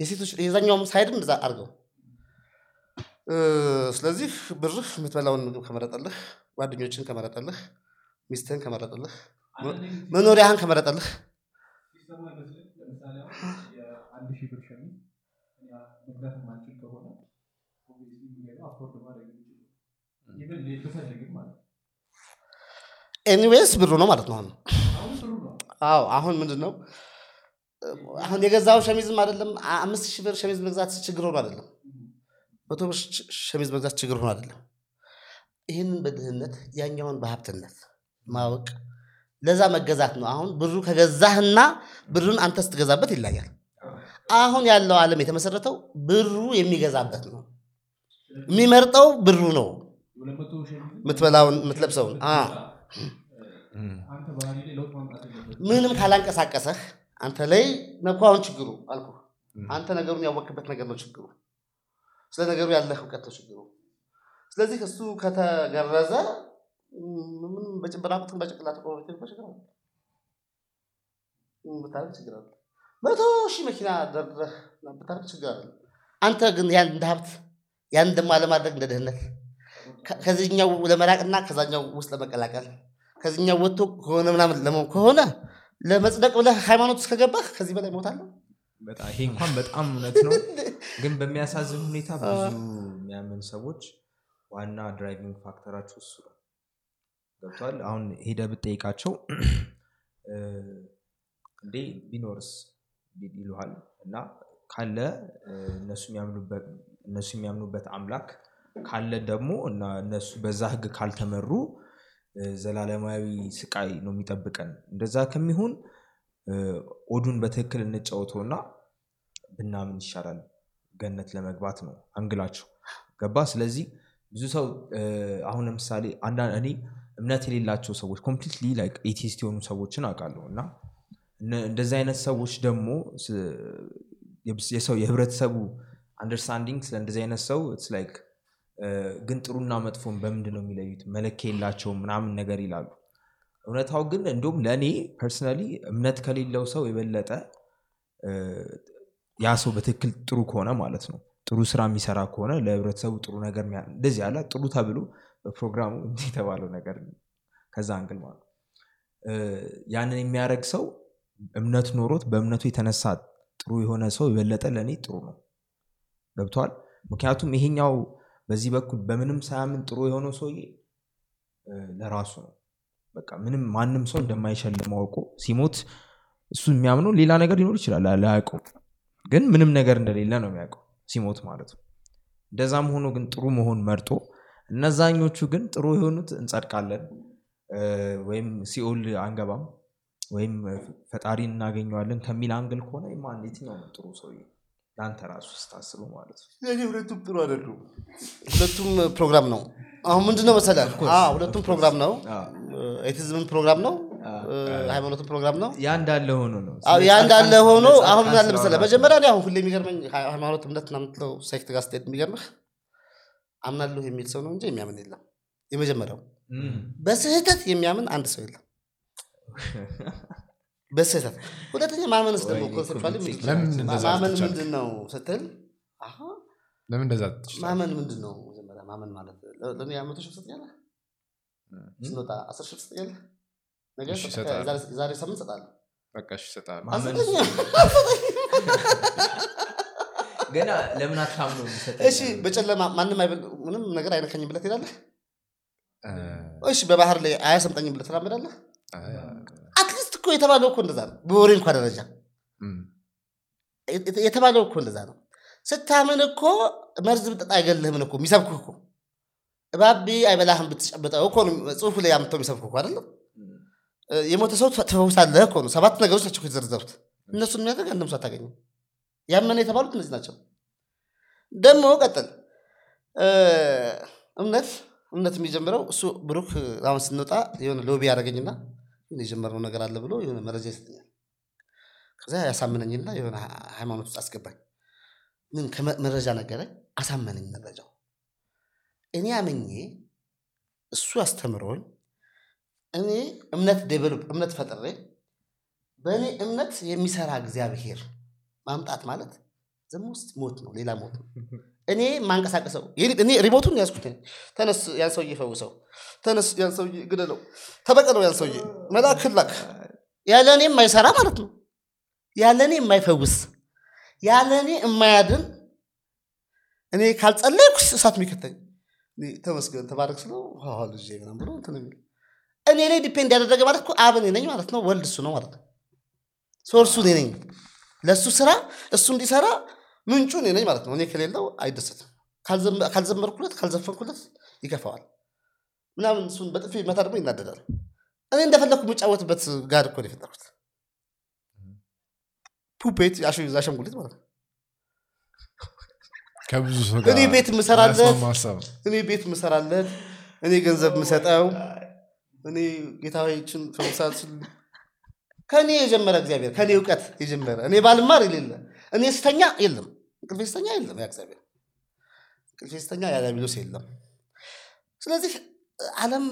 የሴቶች የዛኛውም ሳይድም እንደዛ አድርገው። ስለዚህ ብርህ የምትበላውን ምግብ ከመረጠልህ ጓደኞችን ከመረጠልህ ሚስትህን ከመረጠልህ መኖሪያህን ከመረጠልህ። anyways ብሩ ነው ማለት ነው አሁን አዎ አሁን ምንድን ነው አሁን የገዛው ሸሚዝም አይደለም አምስት ሺህ ብር ሸሚዝ መግዛት ችግር ሆኖ አይደለም። መቶ ብር ሸሚዝ መግዛት ችግር ሆኖ አይደለም። ይህንን በድህነት ያኛውን በሀብትነት ማወቅ ለዛ መገዛት ነው። አሁን ብሩ ከገዛህና ብሩን አንተ ስትገዛበት ይለያል አሁን ያለው ዓለም የተመሰረተው ብሩ የሚገዛበት ነው። የሚመርጠው ብሩ ነው። የምትበላውን የምትለብሰውን ምንም ካላንቀሳቀሰህ አንተ ላይ ነኩ አሁን ችግሩ አልኩ አንተ ነገሩን ያወክበት ነገር ነው ችግሩ። ስለ ነገሩ ያለህ እውቀት ነው ችግሩ። ስለዚህ እሱ ከተገረዘ ምን በጭንብራ ቁጥር በጭንቅላት ችግር ብታደርግ ችግር አለ? መቶ ሺህ መኪና ደርድረህ ብታደርግ ችግር አለ። አንተ ግን ያን እንደ ሀብት ያን ደግሞ አለማድረግ እንደ ድህነት ከዚህኛው ለመራቅና ከዛኛው ውስጥ ለመቀላቀል ከዚህኛው ወጥቶ ከሆነ ምናምን ከሆነ ለመጽደቅ ብለህ ሃይማኖት ውስጥ ከገባህ ከዚህ በላይ በጣም ይሄ እንኳን በጣም እውነት ነው። ግን በሚያሳዝን ሁኔታ ብዙ የሚያምን ሰዎች ዋና driving factor ኣቸው እሱ ነው። ገብቷል አሁን ሄደ ብጠይቃቸው እንዴ ቢኖርስ? ይሉሃል። እና ካለ እነሱ የሚያምኑበት አምላክ ካለ ደግሞ እና እነሱ በዛ ህግ ካልተመሩ ዘላለማዊ ስቃይ ነው የሚጠብቀን። እንደዛ ከሚሆን ኦዱን በትክክል እንጫወተውና ብናምን ይሻላል። ገነት ለመግባት ነው አንግላቸው ገባ? ስለዚህ ብዙ ሰው አሁን ለምሳሌ አንዳንድ እኔ እምነት የሌላቸው ሰዎች completely atheist የሆኑ ሰዎችን አውቃለሁ። እና እንደዚህ አይነት ሰዎች ደግሞ የሰው የህብረተሰቡ understanding ስለ እንደዚህ አይነት ሰው like ግን ጥሩና መጥፎን በምንድን ነው የሚለዩት? መለኪያ የላቸውም ምናምን ነገር ይላሉ። እውነታው ግን እንዲሁም ለእኔ personally እምነት ከሌለው ሰው የበለጠ ያ ሰው በትክክል ጥሩ ከሆነ ማለት ነው። ጥሩ ስራ የሚሰራ ከሆነ ለህብረተሰቡ ጥሩ ነገር እንደዚህ ያለ ጥሩ ተብሎ በፕሮግራሙ እንዲህ የተባለው ነገር ከዛ angle ማለት ያንን የሚያደርግ ሰው እምነት ኖሮት በእምነቱ የተነሳ ጥሩ የሆነ ሰው የበለጠ ለእኔ ጥሩ ነው። ገብቶሃል ምክንያቱም ይሄኛው በዚህ በኩል በምንም ሳያምን ጥሩ የሆነው ሰውዬ ለራሱ ነው። በቃ ምንም ማንም ሰው እንደማይሸልመው አውቆ ሲሞት እሱ የሚያምነው ሌላ ነገር ሊኖር ይችላል ላያውቀው ግን ምንም ነገር እንደሌለ ነው የሚያውቀው ሲሞት ማለት ነው። እንደዛም ሆኖ ግን ጥሩ መሆን መርጦ እነዛኞቹ ግን ጥሩ የሆኑት እንጸድቃለን ወይም ሲኦል አንገባም ወይም ፈጣሪ እናገኘዋለን ከሚል angle ከሆነ የትኛው ነው ጥሩ ሰውዬ ለአንተ ራሱ ስታስበው ማለት ነው። ሁለቱም ጥሩ አይደሉም። ሁለቱም ፕሮግራም ነው። አሁን ምንድነው መሰለህ? አዎ፣ ሁለቱም ፕሮግራም ነው። atheism ም ፕሮግራም ነው። ሃይማኖትም ፕሮግራም ነው። ያ እንዳለ ሆኖ ነው። አዎ፣ ያ እንዳለ ሆኖ አሁን ምን አለ መሰለህ? መጀመሪያ እኔ አሁን ሁሌ የሚገርመኝ ሃይማኖት እምነት ምናምን የምትለው sect ጋር ስትሄድ የሚገርምህ አምናለሁ የሚል ሰው ነው እንጂ የሚያምን የለም። የመጀመሪያው በስህተት የሚያምን አንድ ሰው የለም በስህተት። ሁለተኛ ማመንስ ደግሞ conceptually ማመን? ምንድን ነው? ስትል አሀ፣ ለምን እንደዛ? ማመን ምንድን ነው መጀመሪያ? ማመን ማለት ለ- ለእኔ መቶ ሺህ ትሰጠኛለህ? ስንወጣ አስር ሺህ ትሰጠኛለህ? ነገ ዛሬ- ሳምንት በቃ እሺ ገና ለምን አታምነው እሺ በጨለማ ማንም ምንም ነገር አይነካኝም ብለህ ትሄዳለህ? እ፣ እሺ በባህር ላይ አያሰምጠኝም ብለህ ትራመዳለህ እኮ የተባለው እኮ እንደዛ ነው። በወሬ እንኳ ደረጃ የተባለው እኮ እንደዛ ነው። ስታምን እኮ መርዝ ብጠጣ አይገልህም እኮ የሚሰብኩህ እኮ። እባቢ አይበላህም ብትጨብጠው እኮ ጽሁፉ ላይ አምጥተው የሚሰብኩህ እኮ አይደለም። የሞተ ሰው ትፈውሳለህ እኮ ነው። ሰባት ነገሮች ናቸው የተዘረዘሩት። እነሱን የሚያደርግ አንድም ሰው አታገኝም። ያመነ የተባሉት እነዚህ ናቸው። ደግሞ ቀጥል። እምነት እምነት የሚጀምረው እሱ ብሩክ አሁን ስንወጣ የሆነ ሎቢ ያደረገኝና የጀመርነው ነገር አለ ብሎ የሆነ መረጃ ይሰጠኛል። ከዚያ ያሳምነኝና የሆነ ሃይማኖት ውስጥ አስገባኝ። ምን መረጃ ነገረኝ። አሳመነኝ መረጃው። እኔ አምኜ እሱ አስተምሮኝ እኔ እምነት develop እምነት ፈጥሬ በእኔ እምነት የሚሰራ እግዚአብሔር ማምጣት ማለት ውስጥ ሞት ነው ሌላ ሞት ነው። እኔ ማንቀሳቀሰው እኔ remote ኡን ያዝኩት። ተነስ ያን ሰውዬ ፈውሰው ተነስ ያን ሰውዬ ግደለው ተበቀለው ያን ሰውዬ። መልአክ ላክ። ያለ እኔ የማይሰራ ማለት ነው። ያለ እኔ የማይፈውስ ያለ እኔ የማያድን እኔ ካልጸለይኩ እሳት የሚከተኝ። ተመስገን ተባረክ ስለው "አዎ ልጄ ምናምን ብሎ እንትን የሚል እኔ ላይ depend ያደረገ ማለት እኮ አብ እኔ ነኝ ማለት ነው። ወልድ እሱ ነው ማለት ነው። source ኡ እኔ ነኝ። ለእሱ ስራ እሱ እንዲሰራ ምንጩ እኔ ነኝ ማለት ነው። እኔ ከሌለው አይደሰትም። ካልዘመ- ካልዘመርኩለት ካልዘፈንኩለት ይከፋዋል ምናምን እሱን በጥፊ መታ ደግሞ ይናደዳል። እኔ እንደፈለግኩ የምጫወትበት ጋር እኮ ነው የፈጠርኩት። ፑፔት አሻንጉሊት ማለት ነው። ከብዙ ሰው እኔ ቤት ነው። እኔ ቤት ምሰራለት እኔ ገንዘብ ምሰጠው እኔ ጌታዎችን ፈውሳት ከእኔ የጀመረ እግዚአብሔር ከእኔ እውቀት የጀመረ እኔ ባልማር የሌለ እኔ ስተኛ የለም። እንቅልፌ ስተኛ የለም ያ እግዚአብሔር። እንቅልፌ ስተኛ ያ ዲያብሎስ የለም። ስለዚህ አለም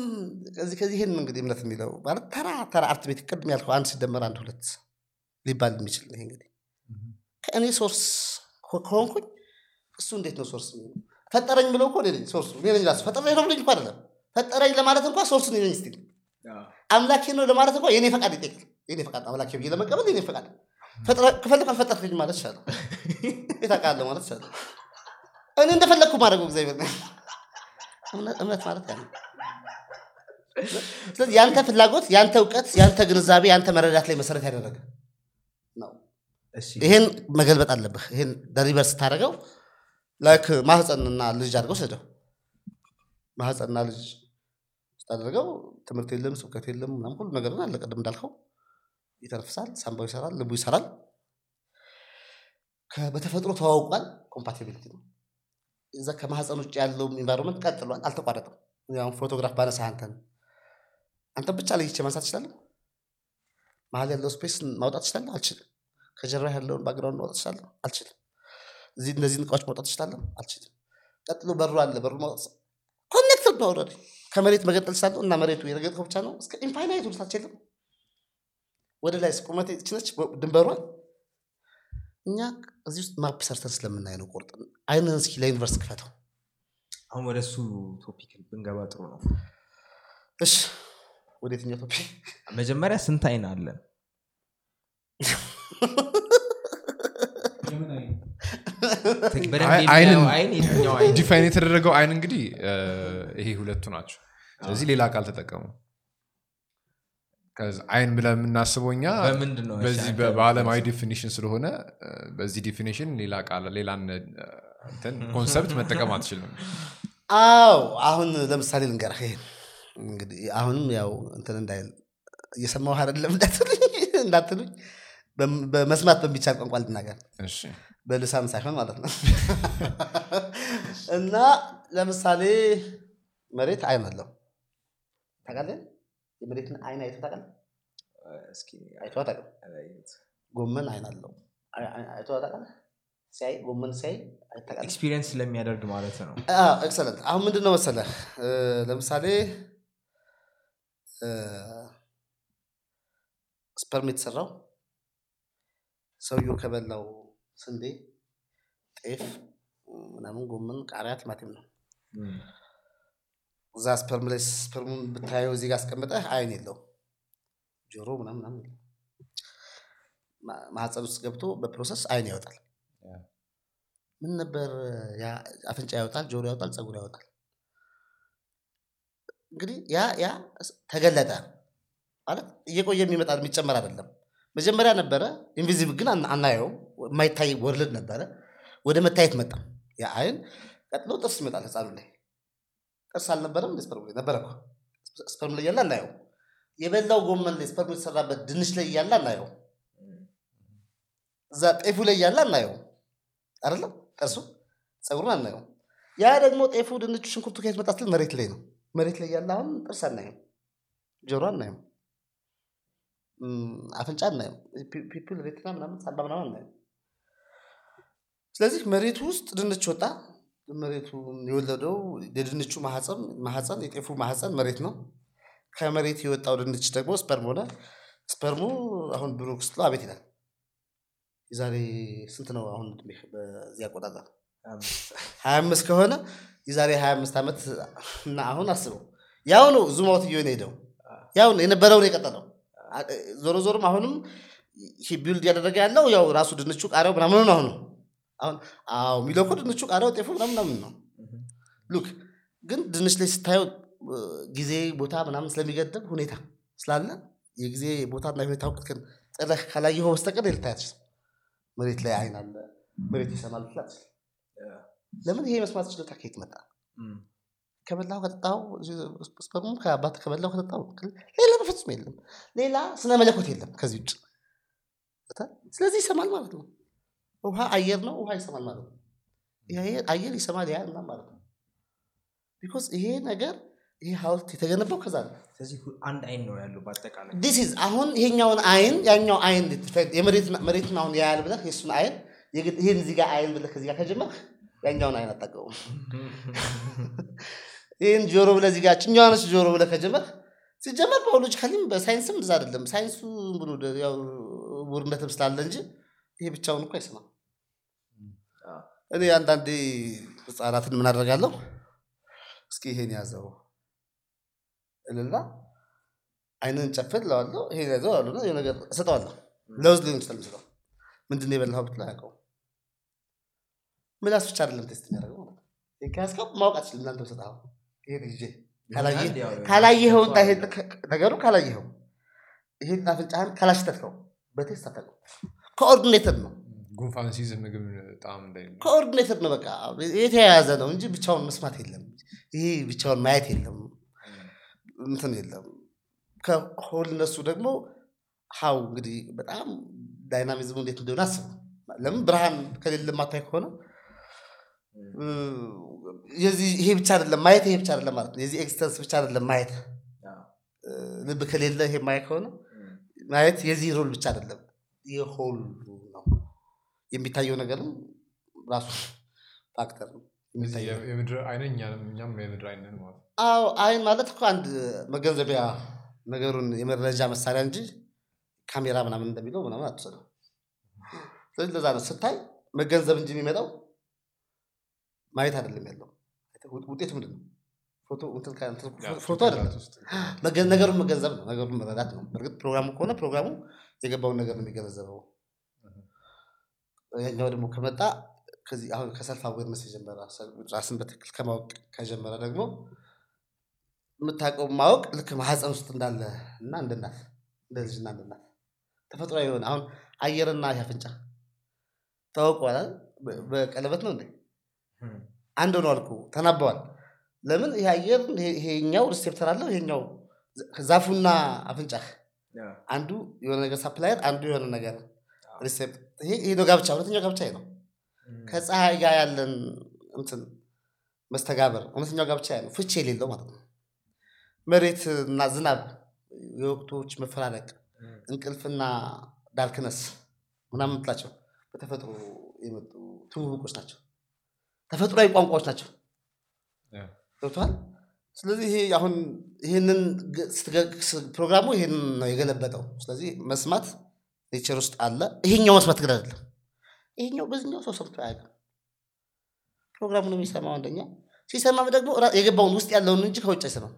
ከዚህ ከዚህ ይህን እንግዲህ እምነት የሚለው ማለት ተራ ተራ አርት ቤት ቅድም ያልከው አንድ ሲደመር አንድ ሁለት ሊባል የሚችል ይሄ እንግዲህ ከእኔ ሶርስ ከሆንኩኝ እሱ እንዴት ነው ሶርስ? ፈጠረኝ ብለው እኮ ነኝ ሶርሱ ነኝ ራሱ ፈጠረኝ ነው ብሎኝ እኮ አይደለም ፈጠረኝ ለማለት እንኳ ሶርሱ ነኝ ስቲል አምላኬ ነው ለማለት እንኳ የኔ ፈቃድ ይጠይቃል የኔ ፈቃድ አምላኬ ብዬ ለመቀበል የኔ ፈቃድ ከፈለግ አልፈጠርከኝ ማለት ይቻላል የታውቃለህ ማለት ይቻላል እኔ እንደፈለግኩ ማድረገው እግዚአብሔር እምነት እምነት ማለት ያ ነው። ስለዚህ ያንተ ፍላጎት ያንተ እውቀት ያንተ ግንዛቤ ያንተ መረዳት ላይ መሰረት ያደረገ ነው። ይሄን መገልበጥ አለብህ። ይሄን reverse ስታደርገው like ማህፀንና ልጅ አድርገው ስደው። ማህፀንና ልጅ ስታደርገው ትምህርት የለም ስብከት የለም ምናምን ሁሉ ነገር አለ። ቅድም እንዳልከው ይተነፍሳል ሳምባው ይሰራል ልቡ ይሰራል። በተፈጥሮ ተዋውቋል። compatibility ነው። እዛ ከማህፀን ውጭ ያለው environment ቀጥሏል። አልተቋረጠም። ፎቶግራፍ ባነሳ አንተን አንተ ብቻ ለይቼ ማንሳት ትችላለህ መሀል ያለው space ማውጣት ትችላለህ አልችልም። ከጀርባ ያለውን background ማውጣት ትችላለህ አልችልም። እዚህ እነዚህን እቃዎች ማውጣት ትችላለህ አልችልም። ቀጥሎ በሩ አለ። በሩ ማውጣት connected ነው already ከመሬት መገንጠል ትችላለህ እና መሬቱ የረገጥከው ብቻ ነው? እስከ infinite ሁሉ አትችልም ወደ ላይ ቁመት ችነች ድንበሯ? እኛ እዚህ ውስጥ map ሰርተን ስለምናይ ነው ቆርጥን አይንን እስኪ ለ universe ክፈተው። አሁን ወደ እሱ topic ብንገባ ጥሩ ነው። እሺ ወደ የትኛው topic መጀመሪያ ስንት አይን አለን? define የተደረገው አይን እንግዲህ ይሄ ሁለቱ ናቸው። ስለዚህ ሌላ ቃል ተጠቀሙ። አይን ብለን የምናስበው እኛ በዚህ እሺ፣ በ- አንተ በዓለማዊ definition ስለሆነ በዚህ definition ሌላ ቃል እንትን concept መጠቀም አትችልም። አዎ አሁን ለምሳሌ ልንገርህ ይሄን እንግዲህ አሁንም ያው እንትን እንዳይል እየሰማሁ አይደለም እንዳትሉኝ በመስማት በሚቻል ቋንቋ ልናገር። በልሳን ሳይሆን ማለት ነው። እና ለምሳሌ መሬት አይን አለው። ታውቃለህ? የመሬትን አይን አይቶ ታውቃለህ? እስኪ አይቶ ታውቃለህ ጎመን አይን አለው። አይ- አይ- አይቶ ታውቃለህ? ሲያይ ጎመን ሲያይ experience ስለሚያደርግ ማለት ነው። excellent። አሁን ምንድን ነው መሰለህ? ለምሳሌ sperm የተሰራው ሰውየው ከበላው ስንዴ ጤፍ ምናምን ጎመን ቃሪያ ቲማቲም ነው። እዛ sperm ላይ sperm ኡን ብታየው እዚህ ጋር አስቀምጠህ አይን የለው ጆሮ ምናምን ምናምን ማህፀን ውስጥ ገብቶ በ process አይን ያወጣል። ምን ነበር አፍንጫ ያወጣል ጆሮ ያወጣል ፀጉር ያወጣል እንግዲህ ያ ያ ተገለጠ ማለት እየቆየ የሚመጣ የሚጨመር አይደለም። መጀመሪያ ነበረ invisible ግን አና- አናየውም የማይታይ world ነበረ። ወደ መታየት መጣ። አይን ቀጥሎ ጥርስ ይመጣል ህፃኑ ላይ። ጥርስ አልነበረም sperm ላይ ነበረ sperm ላይ እያለ አናየው የበላው ጎመን ላይ sperm የተሰራበት ድንች ላይ እያለ አናየው እዛ ጤፉ ላይ እያለ አናየው አይደለም ጥርሱ ፀጉሩን አናየው ያ ደግሞ ጤፉ ድንቹ ሽንኩርቱ ከየት መጣ ስትል መሬት ላይ ነው መሬት ላይ ያለ አሁን ጥርስ አናየው ጆሮ አናየው እም፣ አፍንጫ ፒ- pupil ሬትና ምናምን ሳምባ ምናምን አናየው ስለዚህ መሬቱ ውስጥ ድንች ወጣ። መሬቱ የወለደው የድንቹ ማህፀን የጤፉ ማህፀን መሬት ነው። ከመሬት የወጣው ድንች ደግሞ sperm ሆነ። sperm ኡ አሁን ብሩክ ስትለው አቤት ይላል። የዛሬ ስንት ነው አሁን በዚህ አቆጣጠር ሀያ አምስት ከሆነ የዛሬ ሀያ አምስት ዓመት እና አሁን አስበው። ያው ነው zoom out እየሆነ ሄደው ያው ነው የነበረው ነው የቀጠለው። ዞሮ ዞሮም አሁንም build ያደረገ ያለው ያው ራሱ ድንቹ ቃሪያው ምናምን ነው አሁን። አዎ የሚለው ድንቹ ቃሪያው ጤፉ ምናምን ነው። look ግን ድንች ላይ ስታየው ጊዜ ቦታ ምናምን ስለሚገድብ ሁኔታ ስላለ የጊዜ ቦታና ሁኔታ ወቅት ጥለህ ካላየኸው በስተቀር አትችልም። መሬት ላይ አይን አለ፣ መሬት ይሰማል አትችልም። ለምን ይሄ መስማት ችሎታ ከየት መጣ? እም፣ ከበላሁ ከጠጣሁ sperm ኡ ከአባት ከበላሁ ከጠጣሁ ሌላ በፍጹም የለም። ሌላ ስነ መለኮት የለም ከዚህ ውጭ።? ስለዚህ ይሰማል ማለት ነው። ውሃ አየር ነው፣ ውሃ ይሰማል ማለት ነው። አየር- ይሰማል ያ እና ማለት ነው። because ይሄ ነገር ይሄ ሀውልት የተገነባው ከዛ ነው። ስለዚህ አንድ አይን ነው ያለው በአጠቃላይ ዲስ ኢዝ አሁን ይሄኛውን አይን ያኛው አይን የመሬትን መሬትን አሁን ያያል ብለህ የእሱን አይን ይሄን እዚህ ጋር አይን ብለህ ከዚህ ጋር ከጀመርህ ያኛውን አይን አታውቀውም። ይህን ጆሮ ብለህ እዚህ ጋር ጭኛዋነች ጆሮ ብለህ ከጀመርህ ሲጀመር ባዮሎጂካሊም በሳይንስም እንደዛ አይደለም። ሳይንሱ ብሎ ውርነትም ስላለ እንጂ ይሄ ብቻውን እኮ አይሰማም። እኔ አንዳንዴ ህፃናትን ምን አደርጋለሁ? እስኪ ይሄን ያዘው እልና አይንን ጨፍን እለዋለሁ ይሄን ያዘው የሆነ ነገር እሰጠዋለሁ። ለውዝ ሊሆን ይችላል ምስለው ምንድን ነው ብትለው አያውቀውም። ምላስ ብቻ አይደለም taste የሚያደርገው ማለት ነው። ከያዝከው ማወቅ አትችልም። እናንተ ሰጠኸው ይሄን ይዤ ካላየ- ያው- ካላየኸው እና ይሄን ከ- ነገሩ ካላየኸው ይሄን አፍንጫህን ካላሽተትከው በ taste አታውቀው። coordinator ነው ጉንፋን ሲይዝ ምግብ ጣም እንዳይ coordinator ነው። በቃ የተያያዘ ነው እንጂ ብቻውን መስማት የለም። ይሄ ብቻውን ማየት የለም እንትን የለም። ከ wholeness ኡ ደግሞ how እንግዲህ በጣም dynamism ኡ እንዴት እንደሆነ አስቡ። ለምን ብርሃን ከሌለ ማታይ ከሆነ የዚህ ይሄ ብቻ አይደለም ማየት፣ ይሄ ብቻ አይደለም ማለት ነው። የዚህ existence ብቻ አይደለም ማየት። ልብ ከሌለ ይሄ ማየት ከሆነ ማየት የዚህ ሮል ብቻ አይደለም የሆሉ ነው። የሚታየው ነገርም ራሱ ፋክተር ነው የምድር አይነ እኛም የምድር አይነን ማለት አዎ አይን ማለት እኮ አንድ መገንዘቢያ ነገሩን የመረጃ መሳሪያ እንጂ ካሜራ ምናምን እንደሚለው ምናምን አትወሰደው። ስለዚህ ለዛ ነው ስታይ መገንዘብ እንጂ የሚመጣው ማየት አይደለም ያለው። ውጤቱ ምንድን ነው? ፎቶ አይደለም። ነገሩን መገንዘብ ነው። ነገሩን መረዳት ነው። በእርግጥ ፕሮግራሙ ከሆነ ፕሮግራሙ የገባውን ነገር ነው የሚገነዘበው። ያኛው ደግሞ ከመጣ ከዚህ አሁን ከሰልፍ አዌርነስ የጀመረ ራስን በትክክል ከማወቅ ከጀመረ ደግሞ የምታውቀው ማወቅ ልክ ማህፀን ውስጥ እንዳለ እና እንደ እናት እንደ ልጅና እንደ እናት ተፈጥሯዊ የሆነ አሁን አየርና አፍንጫ ታወቀዋል በቀለበት ነው እንዴ አንድ ሆነዋል እኮ ተናበዋል። ለምን? ይሄ አየር ይሄ- ይሄኛው receptor አለው ይሄኛው ዛፉና አፍንጫህ። አንዱ የሆነ ነገር supplier አንዱ የሆነ ነገር receipt ይሄ ነው ጋብቻ ሁለተኛው ጋብቻ ነው። ከፀሐይ ጋር ያለን እንትን መስተጋብር እውነተኛው ጋብቻ ነው። ፍቺ የሌለው ማለት ነው። መሬትና ዝናብ የወቅቶች መፈራረቅ እንቅልፍና darkness ምናምን ምትላቸው በተፈጥሮ የመጡ ትውውቆች ናቸው ተፈጥሯዊ ቋንቋዎች ናቸው። ገብቷል ስለዚህ ይሄ አሁን ይህንን ፕሮግራሙ ይህንን ነው የገለበጠው። ስለዚህ መስማት ኔቸር ውስጥ አለ። ይሄኛው መስማት ግን አይደለም። ይሄኛው በዚህኛው ሰው ሰምቶ አያውቅም። ፕሮግራሙን የሚሰማው አንደኛ። ሲሰማም ደግሞ የገባውን ውስጥ ያለውን እንጂ ከውጭ አይሰማም።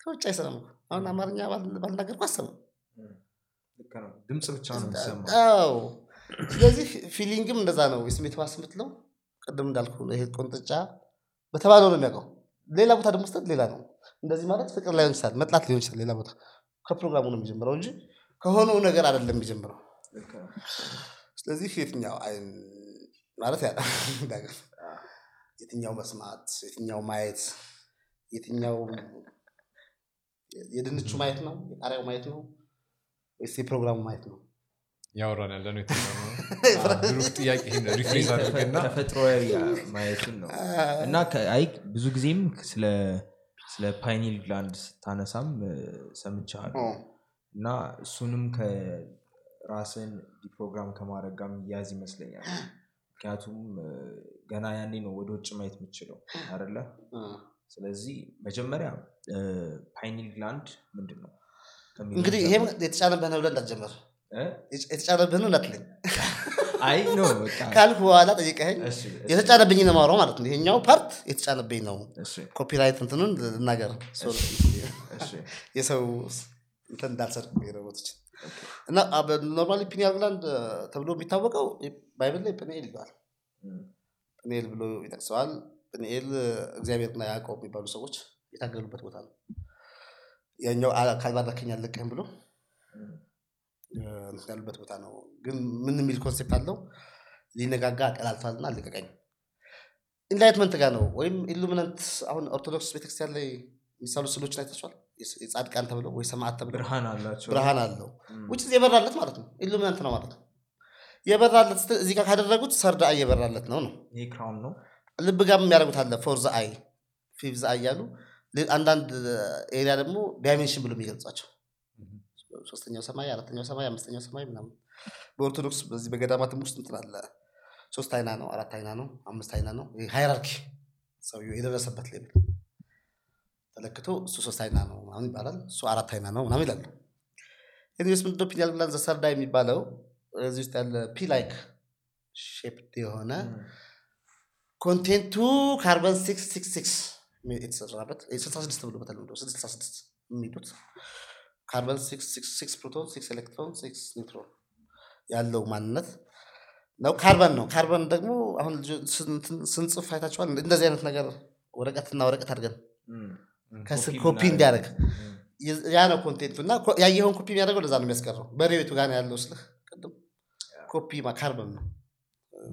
ከውጭ አይሰማም አሁን አማርኛ ባል- ባልናገርኩ አሰማም ልክ ነው። ድምፅ ብቻ ነው የሚሰማው። ስለዚህ ፊሊንግም እንደዛ ነው። የስሜት ዋስ የምትለው ቅድም እንዳልኩ ይሄ ቆንጥጫ በተባለው ነው የሚያውቀው። ሌላ ቦታ ደግሞ ስተት ሌላ ነው። እንደዚህ ማለት ፍቅር ላይሆን ይችላል መጥላት ሊሆን ይችላል ሌላ ቦታ። ከፕሮግራሙ ነው የሚጀምረው እንጂ ከሆነው ነገር አይደለም የሚጀምረው። ስለዚህ የትኛው ማለት ያ የትኛው መስማት የትኛው ማየት የትኛው የድንቹ ማየት ነው የቃሪያው ማየት ነው ወይስ የፕሮግራሙ ማየት ነው እያወራን ያለ ነው ነው? ብሩክ ጥያቄ ይሄን rephrase አድርገና ተፈጥሯዊ ማየትን ነው እና አይ ብዙ ጊዜም ስለ ስለ pineal gland ስታነሳም ሰምቻለሁ እና እሱንም ከራስን deprogram ከማድረግ ጋር የሚያዝ ይመስለኛል ምክንያቱም ገና ያኔ ነው ወደ ውጭ ማየት የምችለው አደለ ስለዚህ መጀመሪያ pineal gland ምንድን ነው እንግዲህ ይሄም የተጫነብህን ብለህ እንዳትጀምር እ? የተጫነብህን እንዳትለኝ አይ ነው ካልኩ በኋላ ጠይቀኸኝ። የተጫነብኝ ነው የማወራው ማለት ነው። ይሄኛው part የተጫነብኝ ነው። copyright እንትኑን ልናገር። የሰው እንትን እንዳልሰርቅ ሮቦቶች እና normally pineal gland ተብሎ የሚታወቀው Bible ላይ ጵንኤል ይለዋል። ጵንኤል ብሎ ይጠቅሰዋል። ጵንኤል እግዚአብሔርና ያዕቆብ የሚባሉ ሰዎች የታገሉበት ቦታ ነው። ያኛው ካልባረከኝ አልለቅህም ብሎ ያሉበት ቦታ ነው። ግን ምን የሚል concept አለው? ሊነጋጋ ቀርቷልና ልቀቀኝ enlightenment ጋር ነው ወይም illuminant አሁን ኦርቶዶክስ ቤተክርስቲያን ላይ የሚሳሉ ስዕሎችን አይታችኋል? የጻድቃን ተብለው ወይ ሰማዕት ተብለው ብርሃን አላቸው። ብርሃን አለው። ውጭ የበራለት ማለት ነው። ኢሉሚናንት ነው ማለት ነው። የበራለት ስትል እዚህ ጋር ካደረጉት ሰርድ አይ የበራለት ነው ነው። ክራውን ነው። ልብ ጋር የሚያደርጉት አለ ፎር ዘ አይ ፊቭ ዘ አይ እያሉ። አንዳንድ ኤሪያ ደግሞ ዳይሜንሽን ብሎ የሚገልጿቸው ሶስተኛው ሰማይ አራተኛው ሰማይ አምስተኛው ሰማይ ምናምን። በኦርቶዶክስ በዚህ በገዳማትም ውስጥ እንትን ሶስት አይና ነው አራት አይና ነው አምስት አይና ነው። ሃይራርኪ ሰውየው የደረሰበት ሌብል ተለክቶ እሱ ሶስት አይና ነው ምናምን ይባላል። እሱ አራት አይና ነው ምናምን ይላሉ። ኒስ ምንድነው ፒኒያል ብላን ዘሰርዳ የሚባለው? እዚህ ውስጥ ያለ ፒ ላይክ ሼፕድ የሆነ ኮንቴንቱ ካርበን ሲክስ ሲክስ ሲክስ የተሰራበት ስልሳ ስድስት ብሎ በተለምዶ ስልሳ ስድስት የሚሉት ካርበን ሲክስ ፕሮቶን ሲክስ ኤሌክትሮን ሲክስ ኒውትሮን ያለው ማንነት ነው። ካርበን ነው። ካርበን ደግሞ አሁን ስንጽፍ አይታችኋል? እንደዚህ አይነት ነገር ወረቀትና ወረቀት አድርገን ከስር ኮፒ እንዲያደርግ ያ ነው content ቱ። እና ያየኸውን ኮፒ የሚያደርገው ለዛ ነው የሚያስቀረው። በሬ ቤቱ ጋር ያለው ስልህ ቅድም። copy carbon ነው።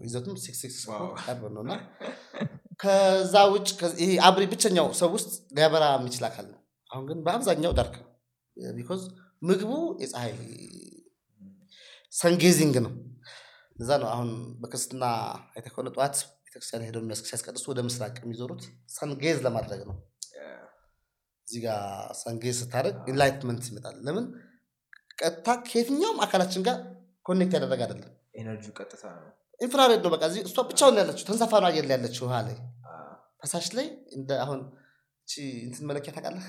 ይዘቱም six six ዋው። ካርበን ነው። እና ከዛ ውጭ ይሄ አብሪ ብቸኛው ሰው ውስጥ ሊያበራ የሚችል አካል ነው። አሁን ግን በአብዛኛው dark ነው because ምግቡ የፀሐይ sun gazing ነው። እዛ ነው አሁን በክርስትና አይተህ ከሆነ ጠዋት ቤተክርስቲያን ሄደው ሲያስቀድሱ ወደ ምስራቅ የሚዞሩት sun gaze ለማድረግ ነው። እዚህ ጋር sun gaze ስታደርግ enlightenment ይመጣል። ለምን? ቀጥታ ከየትኛውም አካላችን ጋር connect ያደረገ አይደለም። energy ው ቀጥታ ነው። infrared ነው በቃ እዚህ እሷ ብቻውን ያለችው ተንሳፋ ነው አየር ላይ ያለችው ውሃ ላይ። ፈሳሽ ላይ እንደ አሁን እንትን መለኪያ ታውቃለህ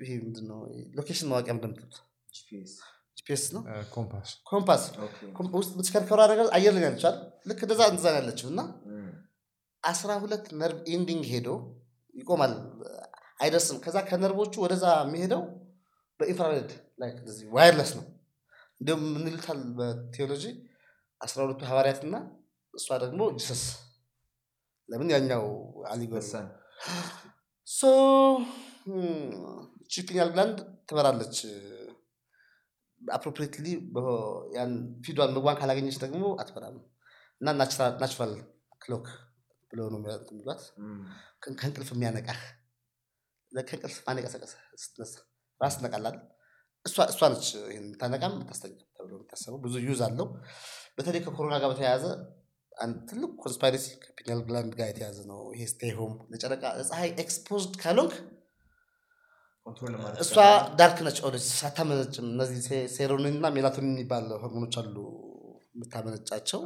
ይሄ ምንድን ነው location ማወቂያ ምንድምትሉት GPS GPS ነው? compass compass com- ውስጥ የምትሽከርከሩ ነገር አየር ላይ ነው አይደል? ልክ እንደዛ እንደዛ ነው ያለችው እና አስራ ሁለት nerve ending ሄዶ ይቆማል። አይደርስም። ከዛ ከነርቮቹ ወደዛ የሚሄደው በ infrared wireless ነው። እንዲሁም ምን ይሉታል በቴዎሎጂ? አስራ ሁለቱ ሐዋርያትና እሷ ደግሞ ጂሰስ። ለምን? ያኛው ወሳኝ so pineal gland ትበራለች appropriately ያን feed ኧን ምግቧን ካላገኘች ደግሞ አትበራም እና natural clock ብሎ ነው የሚሏት። ከእንቅልፍ የሚያነቃህ ከእንቅልፍ ማን የቀሰቀሰ ስትነሳ ራስ ትነቃላል እሷ ነች ይሄን የምታነቃም የምታስተኛም ተብሎ የሚታሰበው ብዙ use አለው። በተለይ ከኮሮና ጋር በተያያዘ አንድ ትልቅ conspiracy ከ pineal gland ጋር የተያዘ ነው። ይሄ stay home ለጨረቃ ለፀሐይ exposed ካልሆንክ እሷ dark ነች። always አታመነጭም እነዚህ serotonin እና ሜላቶኒን የሚባል ሆርሞኖች አሉ የምታመነጫቸው።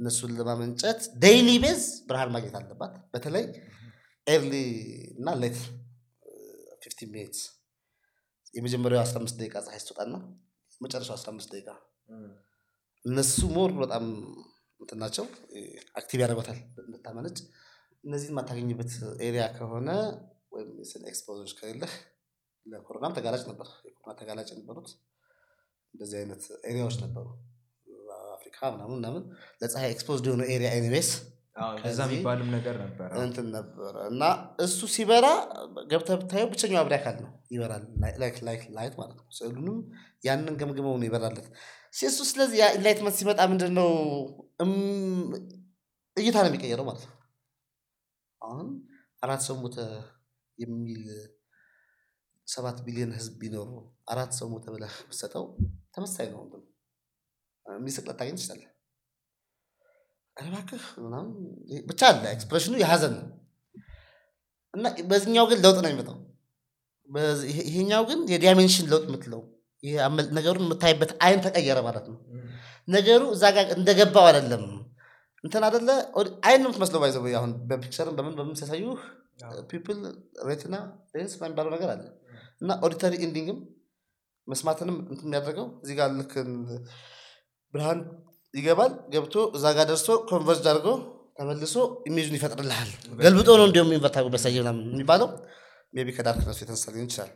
እነሱን ለማመንጨት daily base ብርሃን ማግኘት አለባት። በተለይ early እና late fifteen minutes የመጀመሪያው 15 ደቂቃ ፀሐይ ስትወጣና መጨረሻው 15 ደቂቃ እነሱ more በጣም እንትን ናቸው። active ያደርጓታል እንድታመነጭ። እነዚህን የማታገኝበት area ከሆነ ወይም expose ኦች ከሌለህ ለኮሮናም ተጋላጭ ነበር የኮሮና ተጋላጭ የነበሩት እንደዚህ አይነት area ዎች ነበሩ። አፍሪካ ምናምን ምናምን ለፀሐይ exposed የሆነ area anyways ከዛ የሚባልም ነገር ነበረ። እንትን ነበረ እና እሱ ሲበራ ገብተህ ብታየው ብቸኛው አብሪ አካል ነው ይበራል light ማለት ነው። ስዕሉንም ያንን ገምግመው ነው ይበራለት እሱ ስለዚህ enlightenment ሲመጣ ምንድን ነው እይታ ነው የሚቀየረው ማለት ነው። አሁን አራት ሰው ሞተ የሚል ሰባት ቢሊዮን ህዝብ ቢኖሩ አራት ሰው ሞተ ብለህ ብትሰጠው ተመሳሳይ ነው እንትኑ። የሚስቅ ልታገኝ ትችላለህ። እባክህ ምናምን ብቻ አለ expression ኑ የሀዘን ነው። እና በዚህኛው ግን ለውጥ ነው የሚመጣው። ይሄኛው ግን የ dimension ለውጥ የምትለው ነገሩን የምታይበት አይን ተቀየረ ማለት ነው። ነገሩ እዛ ጋር እንደገባው አይደለም። እንትን አደለ አይን ነው የምትመስለው by the way አሁን በ picture ም በምን በምን ሲያሳዩ pupil retina lens የሚባለው ነገር አለ እና auditory ending ም መስማትንም እንትን የሚያደርገው እዚህ ጋር ልክ ብርሃን ይገባል ገብቶ እዛ ጋር ደርሶ converge አድርጎ ተመልሶ image ኡን ይፈጥርልሃል። ገልብጦ ነው እንዲሁም ቢያሳይ ምናምን የሚባለው። ቢ ከ darkness ኡ የተነሳ ሊሆን ይችላል።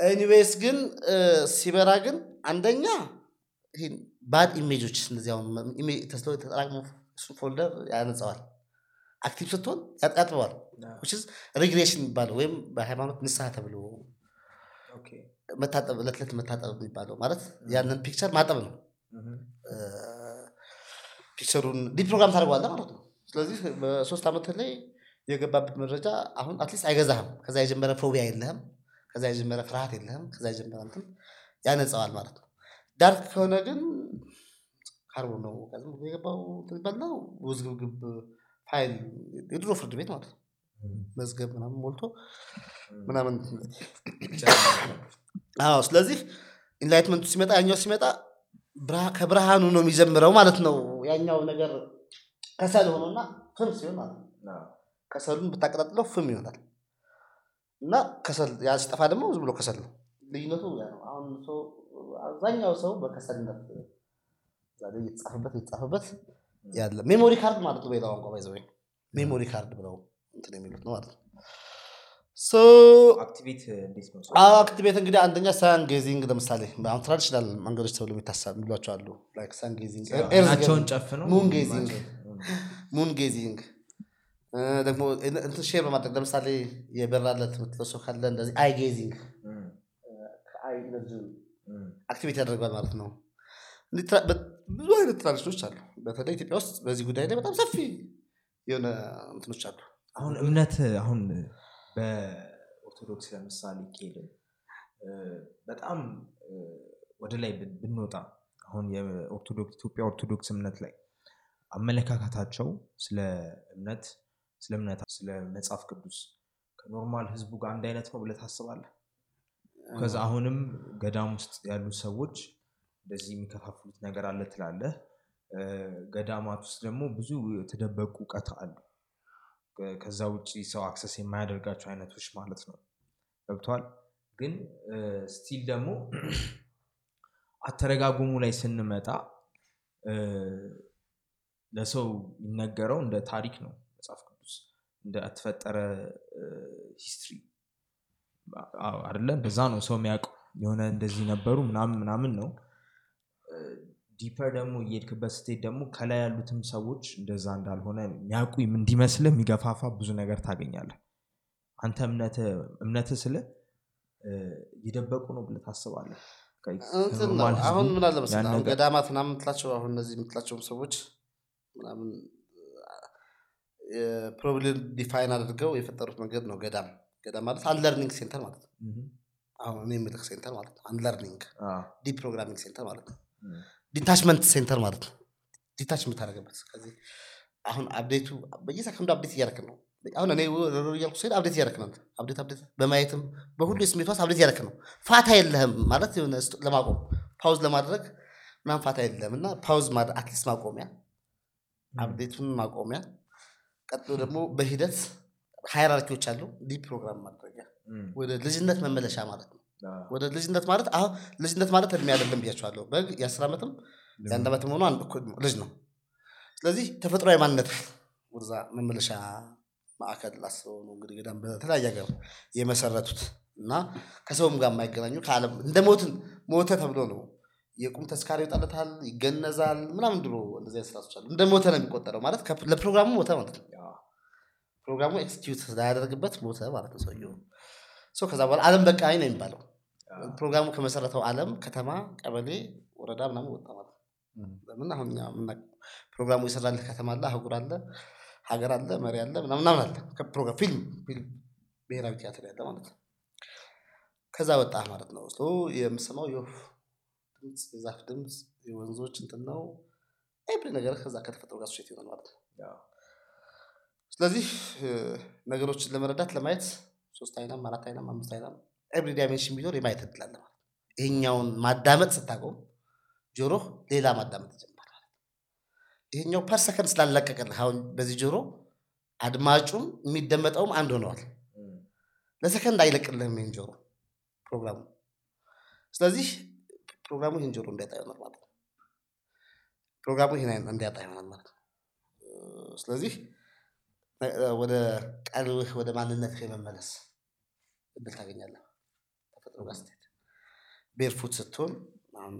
anyways ግን ሲበራ ግን አንደኛ bad image ኦች እነዚህ አሁን ተስለው የተጠራቅሙ folder ያነጸዋል active ስትሆን ያጥ- ያጥበዋል regression የሚባለው ወይም በሃይማኖት ንስሐ ተብሎ መታጠብ እለት ዕለት መታጠብ የሚባለው ማለት ያንን picture ማጠብ ነው። picture ሩን deprogram ታደርገዋለህ ማለት ነው። ስለዚህ በሶስት ዓመት ላይ የገባበት መረጃ አሁን at least አይገዛህም። ከዛ የጀመረ phobia የለህም። ከዛ የጀመረ ፍርሃት የለህም። ከዛ የጀመረ እንትን ያነጸዋል ማለት ነው። dark ከሆነ ግን ካርቦ ነው። የገባው እንትን ይባልና ውዝግብግብ ፋይል የድሮ ፍርድ ቤት ማለት ነው መዝገብ ምናምን ሞልቶ ምናምን አዎ ስለዚህ enlightenment ቱ ሲመጣ ያኛው ሲመጣ ብርሃ- ከብርሃኑ ነው የሚጀምረው ማለት ነው። ያኛው ነገር ከሰል ሆኖና ፍም ሲሆን ማለት ነው። ከሰሉን ብታቀጣጥለው ፍም ይሆናል። እና ከሰል ያ ሲጠፋ ደግሞ ዝም ብሎ ከሰል ነው። ልዩነቱ ያ ነው። አሁን ሰው አብዛኛው ሰው በከሰልነት ዛሬ እየተጻፈበት እየተጻፈበት ያለ memory card ማለት ነው። በሌላ ቋንቋ by the way memory card ብለው እንትን የሚሉት ነው ማለት ነው። so activate እንግዲህ አንደኛ sun gazing ለምሳሌ አሁን traditional መንገዶች ተብሎ የሚታሰብ የሚሏቸው አሉ። sun gazing moon gazing moon gazing እ፣ ደግሞ እንትን share በማድረግ ለምሳሌ የበራለት የምትለው ካለ እንደዚህ eye gazing ከ eye energy ውን activate ያደርገዋል ማለት ነው። ብዙ አይነት tradition ኦች አሉ። በተለይ ኢትዮጵያ ውስጥ በዚህ ጉዳይ ላይ በጣም ሰፊ የሆነ እንትኖች አሉ አሁን እምነት አሁን በኦርቶዶክስ ለምሳሌ ከሄድን በጣም ወደ ላይ ብን- ብንወጣ አሁን የኦርቶዶክስ ኢትዮጵያ ኦርቶዶክስ እምነት ላይ አመለካከታቸው ስለ እምነት ስለ እምነት ስለ መጽሐፍ ቅዱስ ከ normal ህዝቡ ጋር አንድ አይነት ነው ብለህ ታስባለህ? ከዛ አሁንም ገዳም ውስጥ ያሉ ሰዎች እንደዚህ የሚከፋፍሉት ነገር አለ ትላለህ። ገዳማት ውስጥ ደግሞ ብዙ የተደበቁ እውቀት አሉ ከዛ ውጭ ሰው access የማያደርጋቸው አይነቶች ማለት ነው። ገብቷል ግን still ደግሞ አተረጋጉሙ ላይ ስንመጣ ለሰው የሚነገረው እንደ ታሪክ ነው መጽሐፍ ቅዱስ። እንደ ተፈጠረ history አደለ እንደዛ ነው ሰው የሚያውቀው። የሆነ እንደዚህ ነበሩ ምናምን ምናምን ነው deeper ደግሞ እየሄድክበት ስትሄድ ደግሞ ከላይ ያሉትም ሰዎች እንደዛ እንዳልሆነ የሚያውቁ እንዲመስልህ የሚገፋፋ ብዙ ነገር ታገኛለህ። አንተ እምነት ስለ እየደበቁ ነው ብለህ ታስባለህ? አሁን ምን አለ መሰለህ? አሁን ገዳማት ምናምን የምትላቸው አሁን እነዚህ የምትላቸውም ሰዎች ምናምን probably define አድርገው የፈጠሩት መንገድ ነው ገዳም። ገዳም ማለት unlearning center ማለት ነው። አሁን እኔ የምልህ center ማለት ነው። unlearning deprogramming center ማለት ነው detachment center ማለት ነው። detach የምታደርግበት ከዚህ አሁን update ኡ በየሰከንዱ update እያደረክ ነው። አሁን እኔ እያልኩ ስሄድ update እያደረክ ነው። update update በማየትም በሁሉ የስሜት ህዋስ update እያደረክ ነው። ፋታ የለህም ማለት የሆነ ለማቆም pause ለማድረግ ምናምን ፋታ የለህም እና pause ማድረግ at least ማቆሚያ update ኡን ማቆሚያ ቀጥሎ ደግሞ በሂደት hierarchy ዎች አሉ። deprogram ማድረጊያ ወደ ልጅነት መመለሻ ማለት ነው ወደ ልጅነት ማለት አሁን ልጅነት ማለት እድሜ አይደለም ብያቸዋለሁ በግ የአስር ዓመትም የአንድ ዓመትም ሆኖ ልጅ ነው። ስለዚህ ተፈጥሯዊ ማንነት ወደዛ መመለሻ ማዕከል ላስበው ነው እንግዲህ ገዳም በተለያየ ሀገር የመሰረቱት። እና ከሰውም ጋር የማይገናኙ ከዓለም እንደ ሞትን ሞተ ተብሎ ነው። የቁም ተዝካር ይወጣለታል ይገነዛል ምናምን ድሮ እንደዚህ አይነት አሉ። እንደ ሞተ ነው የሚቆጠረው ማለት ለፕሮግራሙ ሞተ ማለት ነው። ፕሮግራሙ execute ላያደርግበት ሞተ ማለት ነው ሰውየው። ሰው ከዛ በኋላ አለም በቃኝ ነው የሚባለው ፕሮግራሙ ከመሰረተው አለም ከተማ ቀበሌ ወረዳ ምናምን ወጣ ማለት ነው። ለምን አሁን እኛ ፕሮግራሙ የሰራልህ ከተማ አለ አህጉር አለ ሀገር አለ መሪ አለ ምናምን ምናምን አለ። ከፕሮግራም ፊልም ፊልም ብሔራዊ ቲያትር ያለ ማለት ነው። ከዛ ወጣ ማለት ነው። so የምሰማው የወፍ ድምፅ የዛፍ ድምፅ የወንዞች እንትን ነው። every ነገር ከዛ ከተፈጥሮ ጋር ሱሴት ይሆናል ማለት ነው። ስለዚህ ነገሮችን ለመረዳት ለማየት ሶስት አይናም አራት አይናም አምስት አይናም every dimension ቢኖር የማየት እድል አለ ማለት ይሄኛውን ማዳመጥ ስታቆም ጆሮ ሌላ ማዳመጥ ይጀምራል ይሄኛው per second ስላለቀቀልህ አሁን በዚህ ጆሮ አድማጩም የሚደመጠውም አንድ ሆነዋል። ለሰከንድ አይለቅልህም ይህን ጆሮ ፕሮግራሙ። ስለዚህ ፕሮግራሙ ይህን ጆሮ እንዲያጣ ይሆናል ማለት ነው። ፕሮግራሙ ይህን እንዲያጣ ይሆናል ማለት ነው። ስለዚህ ወደ ቀልብህ ወደ ማንነትህ የመመለስ እድል ታገኛለህ ጋር ስትሄድ። barefoot ስትሆን አሁን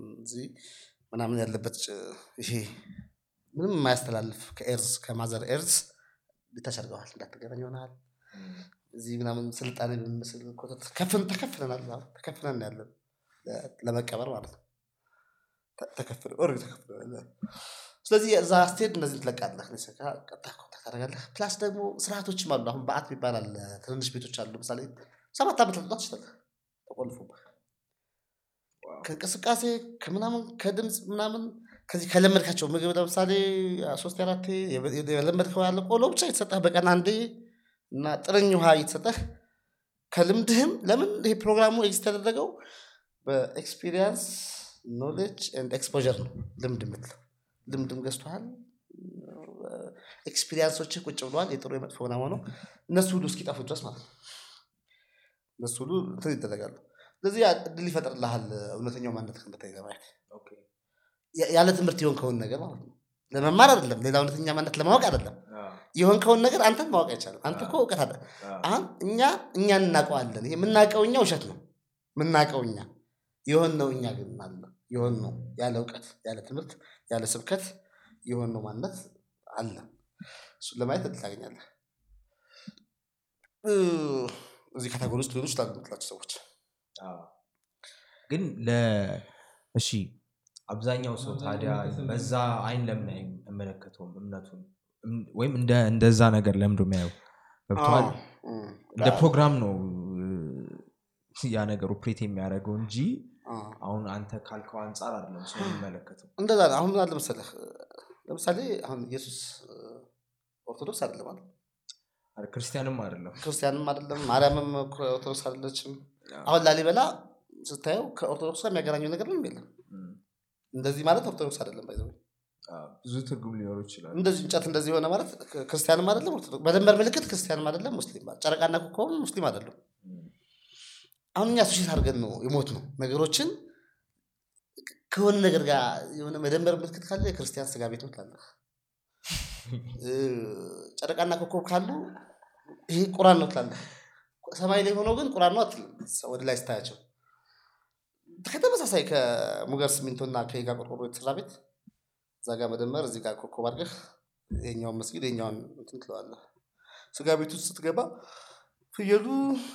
ምናምን ያለበት ይሄ ምንም የማያስተላልፍ ከ earth ከ mother earth አድርገዋል እንዳትገናኝ ይሆናል። እዚህ ምናምን ስልጣኔ በሚመስል ኮተት ከፈን ተከፍነናል አሁን ተከፍነን ያለን ለመቀበር ማለት ነው። ተ- ተከፍነን already ተከፍነናል ስለዚህ እዛ ስትሄድ እነዚህ ትለቃለህ ቀጥታ contact ታደርጋለህ plus ደግሞ ስርዓቶችም አሉ አሁን በአት ይባላል ትንንሽ ቤቶች አሉ ለምሳሌ ሰባት ዓመት ልጣት ይችላል ተቆልፎብህ ከእንቅስቃሴ ከምናምን ከድምፅ ምናምን ከዚህ ከለመድካቸው ምግብ ለምሳሌ ሶስት አራቴ የለመድከው ያለ ቆሎ ብቻ የተሰጠህ በቀን አንዴ እና ጥርኝ ውሃ እየተሰጠህ ከልምድህም ለምን ይሄ ፕሮግራሙ exist ያደረገው? በ experience knowledge and exposure ነው ልምድ የምትለው። ልምድም ገዝተሃል experience ኦችህ ቁጭ ብለዋል የጥሩ የመጥፎ ምናምን ሆነው እነሱ ሁሉ እስኪጠፉ ድረስ ማለት ነው። እነሱ ሁሉ እንትን ይደረጋሉ ስለዚህ እድል ይፈጥርልሃል እውነተኛው ማንነት እንድታይ ለማየት ያለ ትምህርት የሆንከውን ነገር ማለት ነው። ለመማር አይደለም ሌላ እውነተኛ ማንነት ለማወቅ አይደለም። የሆንከውን ነገር አንተን ማወቅ አይቻልም። አንተ እኮ እውቀት አለ። አሁን እኛ እኛ እናውቀዋለን። ይሄ የምናውቀው እኛ ውሸት ነው። የምናውቀው እኛ። የሆን ነው እኛ ግን አለ። የሆን ነው ያለ እውቀት ያለ ትምህርት ያለ ስብከት የሆን ነው ማንነት አለ። እሱን ለማየት እድል ታገኛለህ። እዚህ ካታጎሪ ውስጥ ሊሆኑ ይችላሉ የምትላቸው ሰዎች ግን ለ እሺ አብዛኛው ሰው ታዲያ በዛ አይን ለምን አይመለከተውም? እምነቱን እም- ወይም እንደ እንደዛ ነገር ለምዶ የሚያየው? ገብተዋል እንደ ፕሮግራም ነው ያ ነገር operate የሚያደርገው እንጂ አሁን አንተ ካልከው አንጻር አይደለም ሰው የሚመለከተው። እንደዛ ነው። አሁን ምን አለ መሰለህ ለምሳሌ አሁን ኢየሱስ ኦርቶዶክስ አይደለም አለ አረ፣ ክርስቲያንም አይደለም። ክርስቲያንም አይደለም ማርያምም ኦርቶዶክስ አይደለችም አሁን ላሊበላ ስታየው ከኦርቶዶክስ ጋር የሚያገናኘው ነገር ምንም የለም። እንደዚህ ማለት ኦርቶዶክስ አይደለም ባይዘው አ፣ ብዙ ትርጉም ሊኖሩ ይችላል። እንደዚህ እንጨት እንደዚህ የሆነ ማለት ክርስቲያንም አይደለም በደንበር ምልክት ክርስቲያንም አይደለም ሙስሊም ጨረቃና ኮከብም ሙስሊም አይደለም አሁን እኛ ሱሽት አድርገን ነው የሞት ነው ነገሮችን ከሆነ ነገር ጋር የሆነ መደንበር ምልክት ካለ የክርስቲያን ስጋ ቤት ነው ትላለህ እ፣ ጨረቃና ኮከብ ካሉ ይሄ ቁራን ነው ትላለህ ሰማይ ላይ ሆነው ግን ቁራን ነው አትልም። ወደ ላይ ስታያቸው ከተመሳሳይ ከሙገር ሲሚንቶና ከጋ ቆርቆሮ የተሰራ ቤት እዛ ጋር መደመር እዚህ ጋር ኮከብ አድርገህ የኛውን መስጊድ የኛውን እንትን ትለዋለህ። ስጋ ቤት ውስጥ ስትገባ ፍየሉ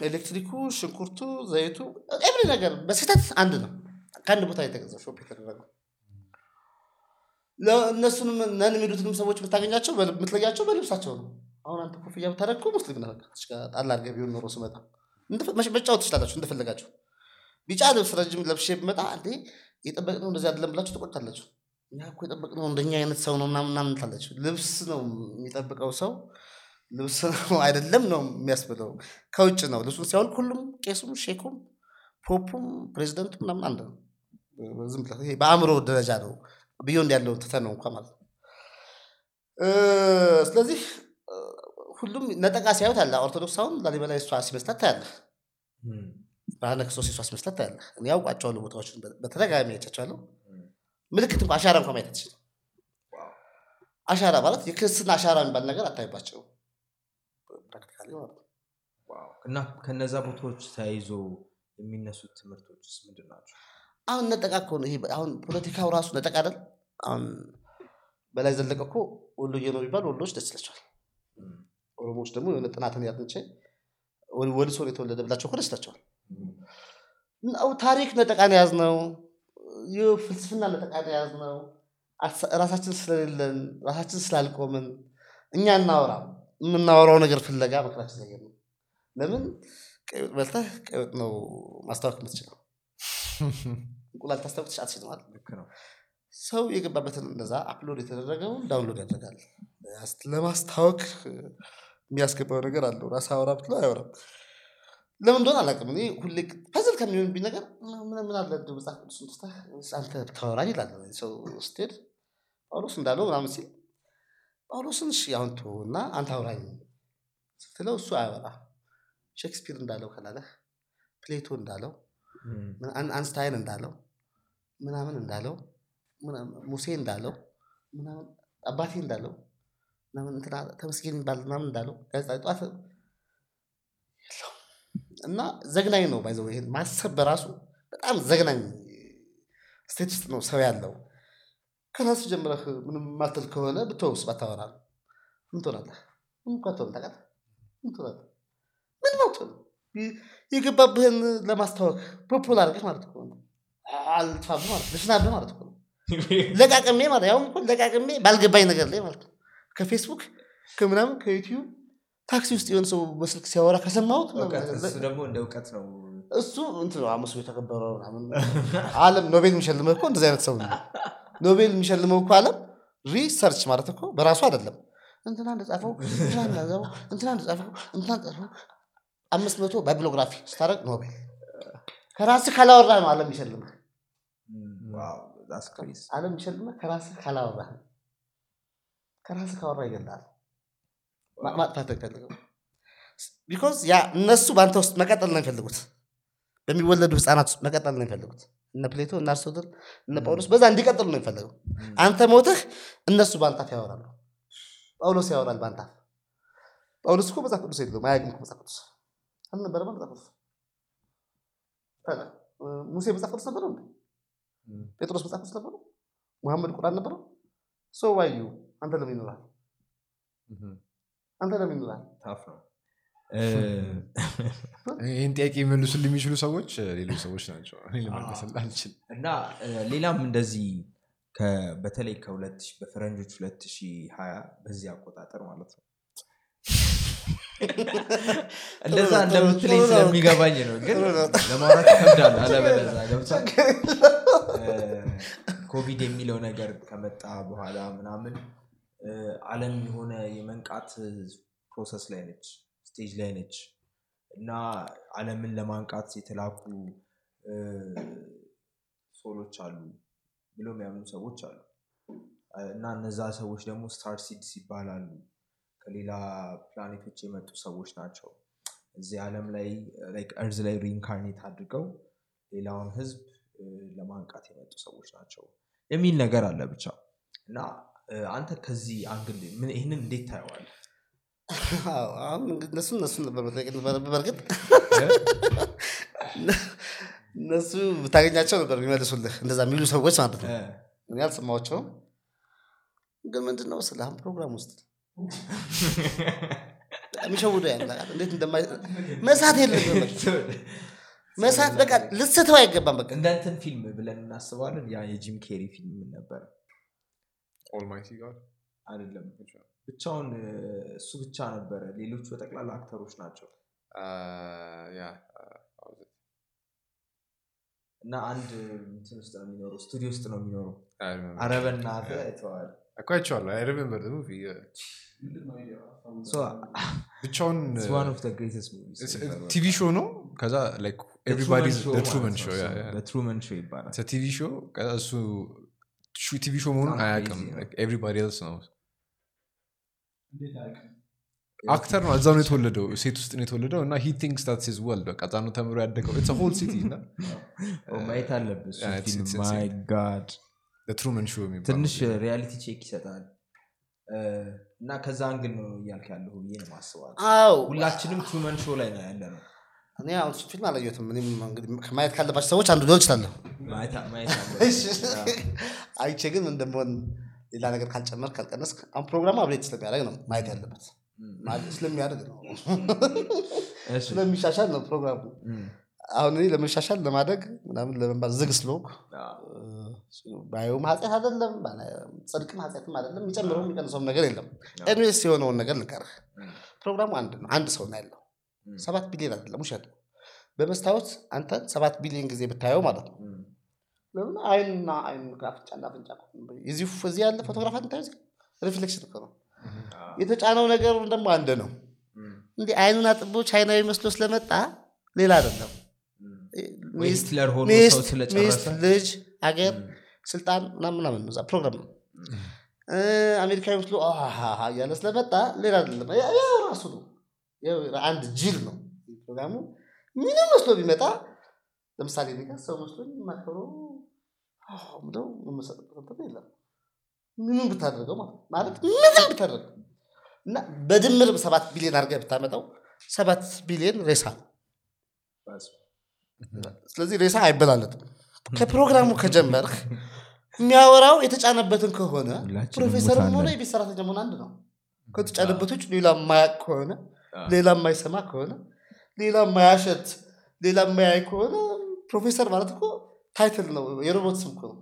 ኤሌክትሪኩ ሽንኩርቱ ዘይቱ every ነገር በስህተት አንድ ነው። ከአንድ ቦታ የተገዛው shop የተደረገው። እነሱንም ነን የሚሉትንም ሰዎች የምታገኛቸው የምትለያቸው በልብሳቸው ነው አሁን አንተ ኮፍያ ብታደረግ ሙስሊም ነህ። ጣል አድርገህ ቢሆን ኖሮ ስመጣ መጫወት ትችላላችሁ እንደፈለጋችሁ። ቢጫ ልብስ ረጅም ለብሼ ብመጣ እንዴ የጠበቅነው እንደዚህ አይደለም ብላችሁ ትቆጣላችሁ። እኛ እኮ የጠበቅነው እንደኛ አይነት ሰው ነው ምናምን ምናምን ትላላችሁ ልብስ ነው የሚጠብቀው ሰው። ልብስ ነው አይደለም ነው የሚያስብለው። ከውጭ ነው ልብሱን ሲያውል ሁሉም ቄሱም ሼኩም ፖፑም ፕሬዚደንቱ ምናምን አንድ ነው። ዝም ብለህ በአእምሮ ደረጃ ነው። ቢዮንድ ያለው ትተን ነው እንኳ ማለት ነው። ስለዚህ ሁሉም ነጠቃ ሲያዩት አለ። ኦርቶዶክስ አሁን ላሊበላ የሷ ሲመስላት ታያለህ። ብርሃነ ክርስቶስ የሷ ሲመስላት ታያለህ። እኔ ያውቃቸዋለሁ ቦታዎችን በተደጋጋሚ አይቻቸዋለሁ። ምልክት እንኳ አሻራ እንኳ ማየት አትችልም። አሻራ ማለት የክርስትና አሻራ የሚባል ነገር አታይባቸው። እና ከነዛ ቦታዎች ተያይዞ የሚነሱት ትምህርቶችስ ምንድን ናቸው? አሁን ነጠቃ እኮ ነው ይሄ አሁን ፖለቲካው ራሱ ነጠቃ አይደል? አሁን በላይ ዘለቀ እኮ ወሎዬ ነው የሚባል ወሎዎች ደስ ይላቸዋል ኦሮሞዎች ደግሞ የሆነ ጥናትን ያጥንቼ ወልሶ ነው የተወለደ ብላቸው እኮ ታሪክ ነጠቃን የያዝ ነው ፍልስፍና ነጠቃን የያዝ ነው ራሳችን ስለሌለን ራሳችን ስላልቆምን እኛ እናወራ የምናወራው ነገር ፍለጋ መከራችን ነገር ነው። ለምን? ቀይ ወጥ በልተህ ቀይ ወጥ ነው ማስታወቅ የምትችለው። እንቁላል ታስታወቅ? ልክ ነው። ሰው የገባበትን እንደዛ አፕሎድ የተደረገውን ዳውንሎድ ያደርጋል። ለማስታወቅ የሚያስገባው ነገር አለው። ራስ አወራ ብትለው አያወራም። ለምን እንደሆነ አላውቅም። እኔ ሁሌ puzzle ከሚሆንብኝ ነገር ምን አለ? እንደው መጽሐፍ ቅዱስን ትተህ አንተ ብታወራኝ ይላል ሰው ስትሄድ ጳውሎስ እንዳለው ምናምን ሲል ጳውሎስን እሺ አሁን ተወው እና አንተ አውራኝ ስትለው እሱ አያወራ። ሼክስፒር እንዳለው ከላለህ ፕሌቶ እንዳለው አንስታይን እንዳለው ምናምን እንዳለው ሙሴ እንዳለው ምናምን አባቴ እንዳለው ምናምን እንትና ተመስገን የሚባል ምናምን እንዳለው ጋዜጣ እና ዘግናኝ ነው ባይዘው ይሄን ማሰብ በራሱ በጣም ዘግናኝ ስቴት ውስጥ ነው ሰው ያለው ከራሱ ጀምረህ ምንም ማትል ከሆነ ብትወውስ ባታወራ ምን ትሆናለህ ምን እኮ አትሆንም ታውቃለህ? ምን ትሆናለህ? ምንም አትሆንም። የገባብህን ለማስታወቅ ፖፑላር አድርገህ ማለት እኮ ነው። አልፋብህ ማለት ልሽናብህ ማለት እኮ ነው። ለቃቅሜ ማለት ያውም እኮ ለቃቅሜ ባልገባኝ ነገር ላይ ማለት ነው። ከፌስቡክ ከምናምን ከዩቲዩብ ታክሲ ውስጥ የሆነ ሰው በስልክ ሲያወራ ከሰማሁት እሱ ደግሞ እንደ እውቀት ነው እሱ እንትን የተከበረው ምናምን አለም ኖቤል የሚሸልመው እኮ እንደዚህ አይነት ሰው ነው። ኖቤል የሚሸልመው እኮ አለም ሪሰርች ማለት እኮ በራሱ አይደለም። እንትና እንደጻፈው እንትና እንደጻፈው እንትና እንደጻፈው አምስት መቶ bibliography ስታደርግ ኖቤል ከራስህ ካላወራ ነው አለም የሚሸልምህ። wow that's crazy። አለም የሚሸልምህ ከራስህ ካላወራ ነው። ከራስህ ካወራ ይገላል። ማጥፋት አይፈልግም። because ያ እነሱ በአንተ ውስጥ መቀጠል ነው የሚፈልጉት። በሚወለዱ ህፃናት ውስጥ መቀጠል ነው የሚፈልጉት። እነ ፕሌቶ እነ አርስቶትል እነ ጳውሎስ በዛ እንዲቀጥሉ ነው የሚፈልገው። አንተ ሞትህ እነሱ አፍ ያወራሉ። ጳውሎስ ያወራል በአንተ አፍ። ጳውሎስ እኮ መጽሐፍ ቅዱስ የለውም አያውቅም መጽሐፍ ቅዱስ አልነበረማ መጽሐፍ ቅዱስ። ሙሴ መጽሐፍ ቅዱስ ነበረው? ጴጥሮስ መጽሐፍ ቅዱስ ነበረው? ሙሐመድ ቁርአን ነበረው? ሰው ዋዩ አንተ ለምን ይኖራል? አንተ ለምን ይኖራል? ታፍ ነው ይህን ጥያቄ የሚመልሱል የሚችሉ ሰዎች እ፣ ሌሎች ሰዎች ናቸው እኔ ልመልስልህ አልችልም እና ሌላም እንደዚህ በተለይ ከ2000 በፈረንጆች 2020 በዚህ አቆጣጠር ማለት ነው እንደዛ እንደምትለኝ ስለሚገባኝ ነው ግን ለማውራት ይከብዳል አለበለዛ ገብቷል እ፣ ኮቪድ የሚለው ነገር ከመጣ በኋላ ምናምን እ፣ አለም የሆነ የመንቃት process ላይ ነች stage ላይ ነች። እና አለምን ለማንቃት የተላኩ soul ኦች አሉ ብለው የሚያምኑ ሰዎች አሉ። እና እነዛ ሰዎች ደግሞ star seeds ይባላሉ። ከሌላ ፕላኔቶች የመጡ ሰዎች ናቸው። እዚህ ዓለም ላይ earth ላይ reincarnate አድርገው ሌላውን ህዝብ ለማንቃት የመጡ ሰዎች ናቸው የሚል ነገር አለ ብቻ። እና አንተ ከዚህ angle ምን- ይህንን እንዴት ታየዋል አሁን እነሱ እነሱ ነበር መጠየቅ የነበረብህ። በእርግጥ እነሱ ብታገኛቸው ነበር የሚመልሱልህ እንደዛ የሚሉ ሰዎች ማለት ነው። እኔ አልሰማቸውም። ግን ምንድን ነው ስለ አሁን ፕሮግራም ውስጥ የሚሸውዱ ያለ እንዴት እንደማይ መሳት የለብህም መሳት በቃ ልስትተው አይገባም። በቃ እንደ እንትን ፊልም ብለን እናስባለን ያ የጂም ኬሪ ፊልም ምን ነበረ ኦልማይቲ ጋር? አይደለም። ብቻውን እሱ ብቻ ነበረ። ሌሎቹ በጠቅላላ አክተሮች ናቸው። እና አንድ እንትን ውስጥ ነው የሚኖረው ስቱዲዮ ውስጥ ነው የሚኖረው። አይ ሪሜምበር ሙቪ? ብቻውን ግሬተስት ሙቪስ ቲቪ ሾው ነው? ከዛ ኤቭሪባዲ Truman Show ይባላል. TV show ከዛ እሱ TV show መሆኑን አያውቅም everybody else ነው? actor ነው እዛው ነው የተወለደው set ውስጥ ነው የተወለደው እና he thinks that his world በቃ እዛ ነው ተምሮ ያደገው it's whole city እና ማየት አለብህ Yeah, it's- ፊልም it's my insane. God Truman Show የሚባለው ትንሽ reality check ይሰጣል እና ከዛ angle ነው እያልክ ያለሁ ብዬ ነው ማስባል አዎ ሁላችንም Truman Show ላይ ነው ያለ ነው እኔ አሁን ፊልም አላየሁትም። እኔም እንግዲህ ከማየት ካለባቸው ሰዎች አንዱ ሊሆን ይችላለሁ። አይቼ ግን እንደመሆን ሌላ ነገር ካልጨመር ካልቀነስ አሁን ፕሮግራሙ አብሬት ስለሚያደርግ ነው ማየት ያለበት። ስለሚያደርግ ነው። ስለሚሻሻል ነው ፕሮግራሙ። አሁን እኔ ለመሻሻል ለማደግ ምናምን ለመባል ዝግ ስለሆንኩ ባየውም ኃጢአት አይደለም ጽድቅም ኃጢአትም አይደለም የሚጨምረውም የሚቀንሰውም ነገር የለም። ኤኒዌይስ የሆነውን ነገር እም፣ ፕሮግራሙ አንድ ነው። አንድ ሰው ነው ያለው። ሰባት ቢሊዮን አይደለም ውሸት በመስታወት አንተ ሰባት ቢሊዮን ጊዜ ብታየው ማለት ነው ለምን? አይንና አይን አፍንጫና አፍንጫ እዚህ ያለ ፎቶግራፍ አንታዩ reflection እኮ ነው። የተጫነው ነገር ደግሞ አንድ ነው። እም፣ እንዲህ አይኑን አጥቦ ቻይናዊ መስሎ ስለመጣ ሌላ አይደለም። ሚስት ልጅ አገር ስልጣን ምናምን ነው ፕሮግራም ነው። አሜሪካዊ መስሎ እያለ ስለመጣ ሌላ አይደለም። ራሱ ነው። አንድ ጅል ነው። ፕሮግራሙ ምንም መስሎ ቢመጣ ለምሳሌ ሰው መስሎ የማከብረው አዎ ብለው መመሰጥበት እንትን የለም። ምንም ብታደርገው ማለት ምንም ብታደርገው እና በድምር ሰባት ቢሊዮን አድርገህ ብታመጣው ሰባት ቢሊዮን ሬሳ። ስለዚህ ሬሳ አይበላለጥም። ከፕሮግራሙ ከጀመርክ የሚያወራው የተጫነበትን ከሆነ ፕሮፌሰርም ሆነ የቤት ሰራተኛ መሆን አንድ ነው። ከተጫነበት ውጭ ሌላ የማያቅ ከሆነ ሌላ የማይሰማ ከሆነ ሌላ የማያሸት ሌላ የማያይ ከሆነ ፕሮፌሰር ማለት እኮ title ነው የሮቦት ስም ነው።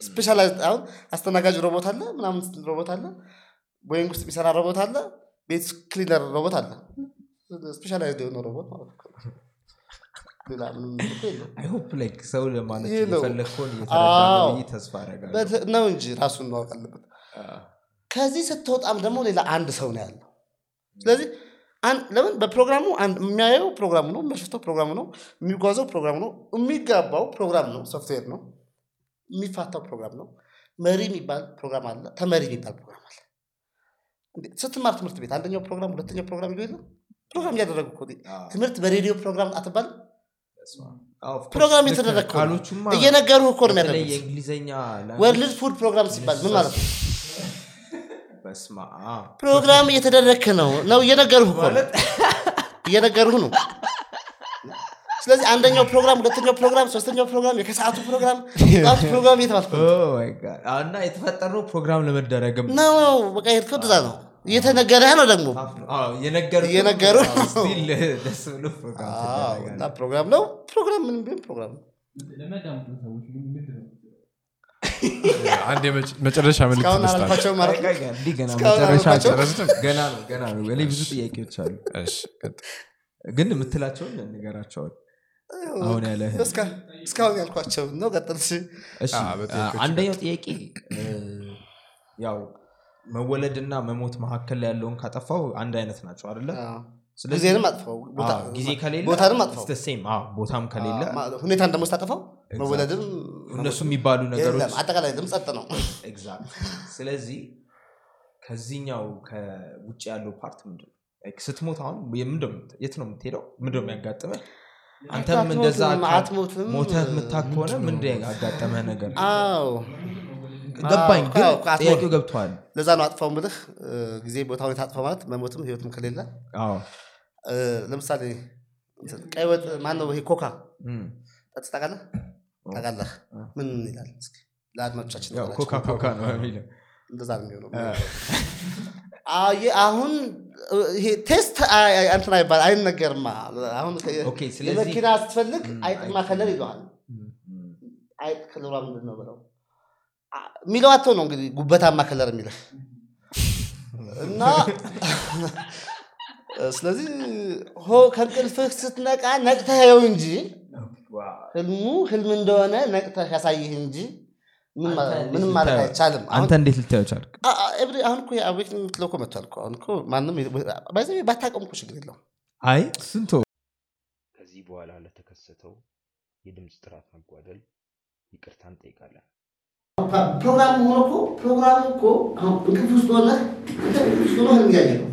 specialize አሁን አስተናጋጅ ሮቦት አለ ምናምን ሮቦት አለ ቦይንግ ውስጥ የሚሰራ ሮቦት አለ ቤት cleaner ሮቦት አለ። specialize የሆነ ሮቦት ማለት ነው። ሰው ለማለት ነው። የፈለግከውን ተስፋ እንጂ ራሱን ማወቅ አለበት። ከዚህ ስትወጣም ደግሞ ሌላ አንድ ሰው ነው ያለው። ስለዚህ ለምን በፕሮግራሙ የሚያየው ፕሮግራሙ ነው የሚያሸፍተው ፕሮግራሙ ነው የሚጓዘው ፕሮግራሙ ነው የሚጋባው ፕሮግራም ነው ሶፍትዌር ነው የሚፋታው ፕሮግራም ነው። መሪ የሚባል ፕሮግራም አለ ተመሪ የሚባል ፕሮግራም አለ። ስትማር ትምህርት ቤት አንደኛው ፕሮግራም ሁለተኛው ፕሮግራም ይሉ ፕሮግራም እያደረጉ እኮ ትምህርት በሬዲዮ ፕሮግራም አትባልም? ፕሮግራም ልክ የተደረግ እኮ ነው። ቃሎቹማ እየነገሩ እኮ ነው የሚያደርጉት። World Food Program ሲባል ምን ማለት ነው ፕሮግራም እየተደረግክ ነው ነው እየነገሩህ እኮ ነው። ስለዚህ አንደኛው ፕሮግራም ሁለተኛው ፕሮግራም ሶስተኛው ፕሮግራም የከሰዓቱ ፕሮግራም ፕሮግራም እና የተፈጠረው ፕሮግራም ለመደረግም ነው። በቃ የሄድከው እንደዛ ነው። እየተነገረህ ነው ደግሞ? እየነገሩ ፕሮግራም ነው። ፕሮግራም ምንም ቢሆን ፕሮግራም ነው ለሚያዳምጡ ሰዎች ምን- ምንድን ነው አንድ የመጨ- መጨረሻ ማለት ነው። ገና ነው ገና ነው። እኔ ብዙ ጥያቄዎች አሉ። ግን የምትላቸውን ንገራቸዋል አሁን ያለህ እስካ- እስካሁን ያልኳቸው ነው። ቀጥል። አንደኛው ጥያቄ ያው መወለድና መሞት መካከል ያለውን ካጠፋው አንድ አይነት ናቸው አዎ፣ ጊዜ ከሌለ ቦታም ከሌለ ሁኔታን ደግሞ ስታጠፋው መወለድም እነሱ የሚባሉ ነገሮች አጠቃላይ ድምፅ ጸጥ ነው። exact ስለዚህ ከዚህኛው ከውጭ ያለው part ምንድን ነው? ስትሞት አሁን የት ነው የምትሄደው? ምንድን ነው የሚያጋጥመህ አንተም እንደዛ ሞተህ ከሆነ ምንድን ያጋጠመህ ነገር? ገባኝ ግን ጥያቄው ገብተዋል ለዛ ነው አጥፋው ምልህ ጊዜ ቦታ ሁኔታ አጥፋው ማለት መሞትም ህይወትም ከሌለ። ለምሳሌ ቀይ ወጥ ማን ነው ይሄ ኮካ? ጠጥተህ ታውቃለህ ምን ይላል? ለአድማጮቻችን ኮካ ኮካ ነው የሚለው። እንደዛ ነው የሚሆነው። አሁን ይሄ ቴስት እንትን አይባል አይነገርማ። አሁን የመኪና ስትፈልግ አይጥማ ከለር ይለዋል። አይጥ ከለሯ ምንድን ነው ብለው የሚለው አቶ ነው እንግዲህ ጉበታማ ከለር የሚልህ እና ስለዚህ ሆ ከእንቅልፍህ ስትነቃ ነቅተህ የው እንጂ ህልሙ ህልም እንደሆነ ነቅተህ ያሳይህ እንጂ ምንም ማለት አይቻልም። አንተ እንዴት ልታየው ቻልክ? አሁን እኮ አዌክ የምትለው እኮ መጥቷል አሁን እኮ ማንም ባይዘ ባታቀም እኮ ችግር የለውም። አይ ስንቶ ከዚህ በኋላ ለተከሰተው የድምፅ ጥራት መጓደል ይቅርታ እንጠይቃለን። ፕሮግራም ሆኖ እኮ ፕሮግራሙ እኮ እንቅልፍ ውስጥ ሆነ እንቅልፍ ውስጥ ሆነ ህልም እያየ ነው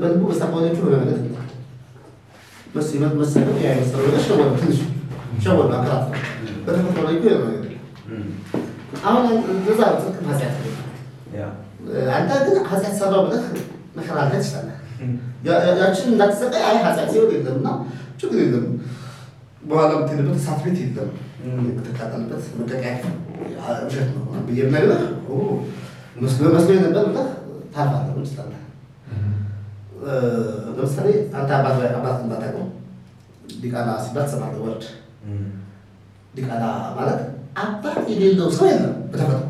በልቡ በሳባዎቹ ሆነ ነገር ነገር ሸወደ ትንሽ ሸወደ አከራት በተፈጥሮ ላይ የሆነ ነገር አሁን እዛ ጽድቅ ኃጢአት ነው። አንተ ግን ኃጢአት ሰራው ብለህ መከራከር ትችላለህ። ያችን እንዳትሰቃይ አይ ኃጢአት ሲሆን የለም እና ችግር የለም። በኋላ የምትሄድበት እሳት ቤት የለም። የምትቃጠልበት መቀቀያ ውሸት ነው ብዬ ብነግርህ መስሎ ነበር ብለህ ታልፋለህ ምን ትችላለህ ለምሳሌ አንተ አባት አባትን ባታውቀው ዲቃላ ሲባል ትሰማለህ ወርድ። ዲቃላ ማለት አባት የሌለው ሰው የለም በተፈጥሮ።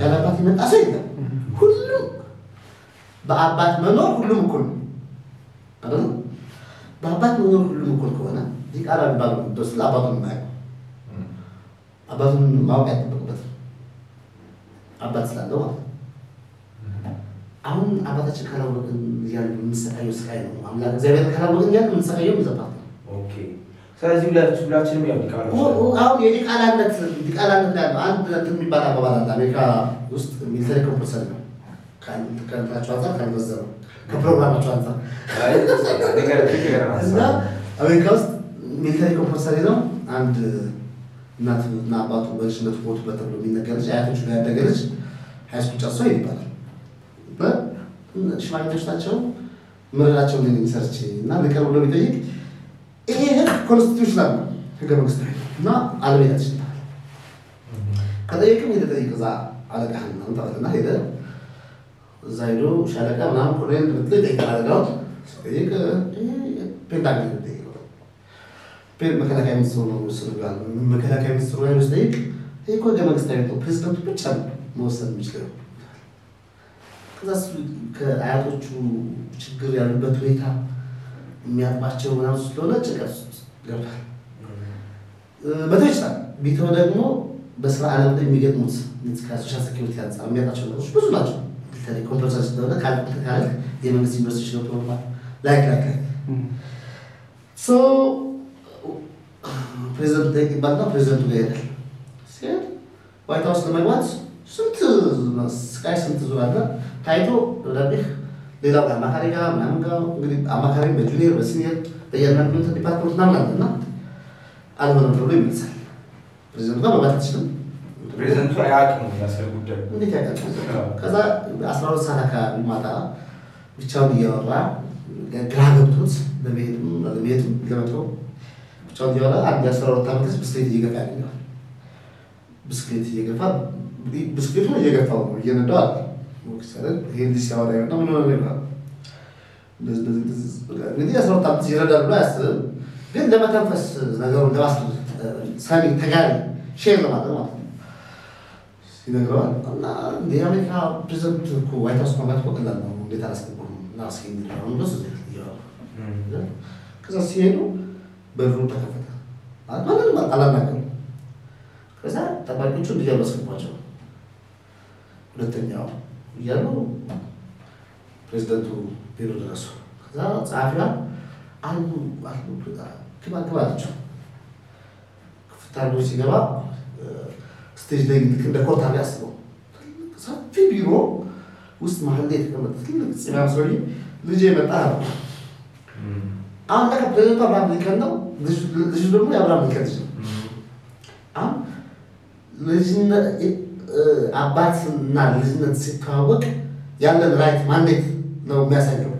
ያለ አባት የመጣ ሰው የለም። ሁሉም በአባት መኖር ሁሉም እኩል ነው። አይደለም? በአባት መኖር ሁሉም እኩል ከሆነ ዲቃላ የሚባለው ደስ አባቱን የማያውቀው አባቱን ማወቅ አይጠበቅበትም። አባት ስላለው ማለት ነው አሁን አባታችን ካላወቅን እያሉ የምንሰቃየው ስቃይ ነው። አምላክ እግዚአብሔር ካላወቅን እያሉ የምንሰቃየው ይዘባት ነው። ስለዚህ ሁላችን- ሁላችንም ያው ዲቃላ አሁን የዲቃላነት ዲቃላነት ላይ ያለው አንድ እንትን የሚባል አባባል አለ። አሜሪካ ውስጥ military compulsory ነው ከእንትናቸው አንጻር ከሚመዘነው ከፕሮግራማቸው አንጻር እና አሜሪካ ውስጥ military compulsory ነው። አንድ እናት እና አባቱ በልጅነቱ ሞቱበት ተብሎ የሚነገር ልጅ አያቶቹ ጋር ያደገ ልጅ high school ጨርሶ ይባላል ሽማግሌዎች ናቸው ምረዳቸውን የሚሰርች እና ልቀር ብሎ ቢጠይቅ ይሄ ህግ constitutional ነው ህገ መንግስታዊ ነው እና አለቤታት ይችላል ከጠየቅም ሄደ ጠይቅ እዛ አለቃህን ምናምን ተባለና ሄደ እዛ ሄዶ ሻለቃ ምናምን ኮሎኔል ምትል ይጠይቃል። አደጋውን ሲጠይቅ ፔንታገን ይጠይቀው መከላከያ ሚኒስትሩ ነው ወስኑ ይላል። መከላከያ ሚኒስትሩ ላይ ስጠይቅ ይህ እኮ ህገ መንግስታዊ ነው፣ ፕሬዚደንቱ ብቻ ነው መወሰን የሚችለው። ከዛ ከአያቶቹ ችግር ያሉበት ሁኔታ የሚያጥባቸው ምናምን ስለሆነ ጭንቀት ውስጥ ገብቷል። መተው ይችላል። ቢተው ደግሞ በስራ ዓለም ላይ የሚገጥሙት ከ social security አንጻር የሚያጣቸው ነገሮች ብዙ ናቸው። በተለይ compulsory ስለሆነ ካልኩት ካለ የመንግስት ዩኒቨርሲቲ ነው ፕሮግራም like like like so ፕሬዚደንቱ ጠይቅ ይባልና ፕሬዚደንቱ ጋር ይሄዳል። ሲሄድ ዋይት ሀውስ ለመግባት ስንት ስቃይ ስንት ዙር አለ ታይቶ ደብዳቤህ ሌላው አማካሪ ጋር ምናምን ጋር እንግዲህ አማካሪ በ junior በ senior በእያንዳንዱ department ምናምን አለ እና አልሆነም ተብሎ ይመልሳል። ፕሬዚደንቱ ጋር መግባት አትችልም። ፕሬዚደንቱ አያውቅም ስለ ጉዳዩ። እንዴት ያውቃል? ከዛ አስራ ሁለት ሰዓት አካባቢ ማታ ብቻውን እያወራ ግራ ገብቶት ለመሄድም ለመሄድም ለመተው ብቻውን እያወራ አንድ የአስራ ሁለት ዓመት ብስክሌት እየገፋ ያገኘዋል። ብስክሌት እየገፋ ብስክሌቱን እየገፋው ነው እየነዳው አለ ይሄ ልጅ ሲያወራ ይሆና ምን ሆነ ይሆናል እንግዲህ አስራ ሁለት ዓመት ይረዳል ብሎ አያስብም። ግን ለመተንፈስ ነገሩን ለማስ ሰሚ ተጋሪ share ለማድረግ ማለት ነው ይነግረዋል እና እንደ የአሜሪካ ፕሬዚደንት እኮ ዋይት ሀውስ መግባት እኮ ቀላል ነው፣ እንዴት አላስገቡም? እና እስኪ እንዲሆኑ በሱ ከዛ ሲሄዱ በሩ ተከፈተ። ማንንም አላናገሩም። ከዛ ጠባቂዎቹ እንዲያሉ አስገቧቸው። ሁለተኛው እያሉ ፕሬዚደንቱ ቢሮ ደረሱ። ከዛ ጸሐፊዋ አሉ አሉ ግባ ግባ አለችው። አድርጎ ሲገባ stage ላይ እንደ አለ ያስበው ሰፊ ቢሮ ውስጥ መሀል ላይ የተቀመጠ ትልቅ ፂማም ሰውዬ ልጅ የመጣ ነው። አሁን ለካ ፕሬዚደንቱ አብርሃም ሊንከን ነው፣ ልጁ ደግሞ የአብርሃም ሊንከን ልጅ ነው። አሁን ልጅነት አባትና ልጅነት ሲተዋወቅ ያለን right mandate ነው የሚያሳየው።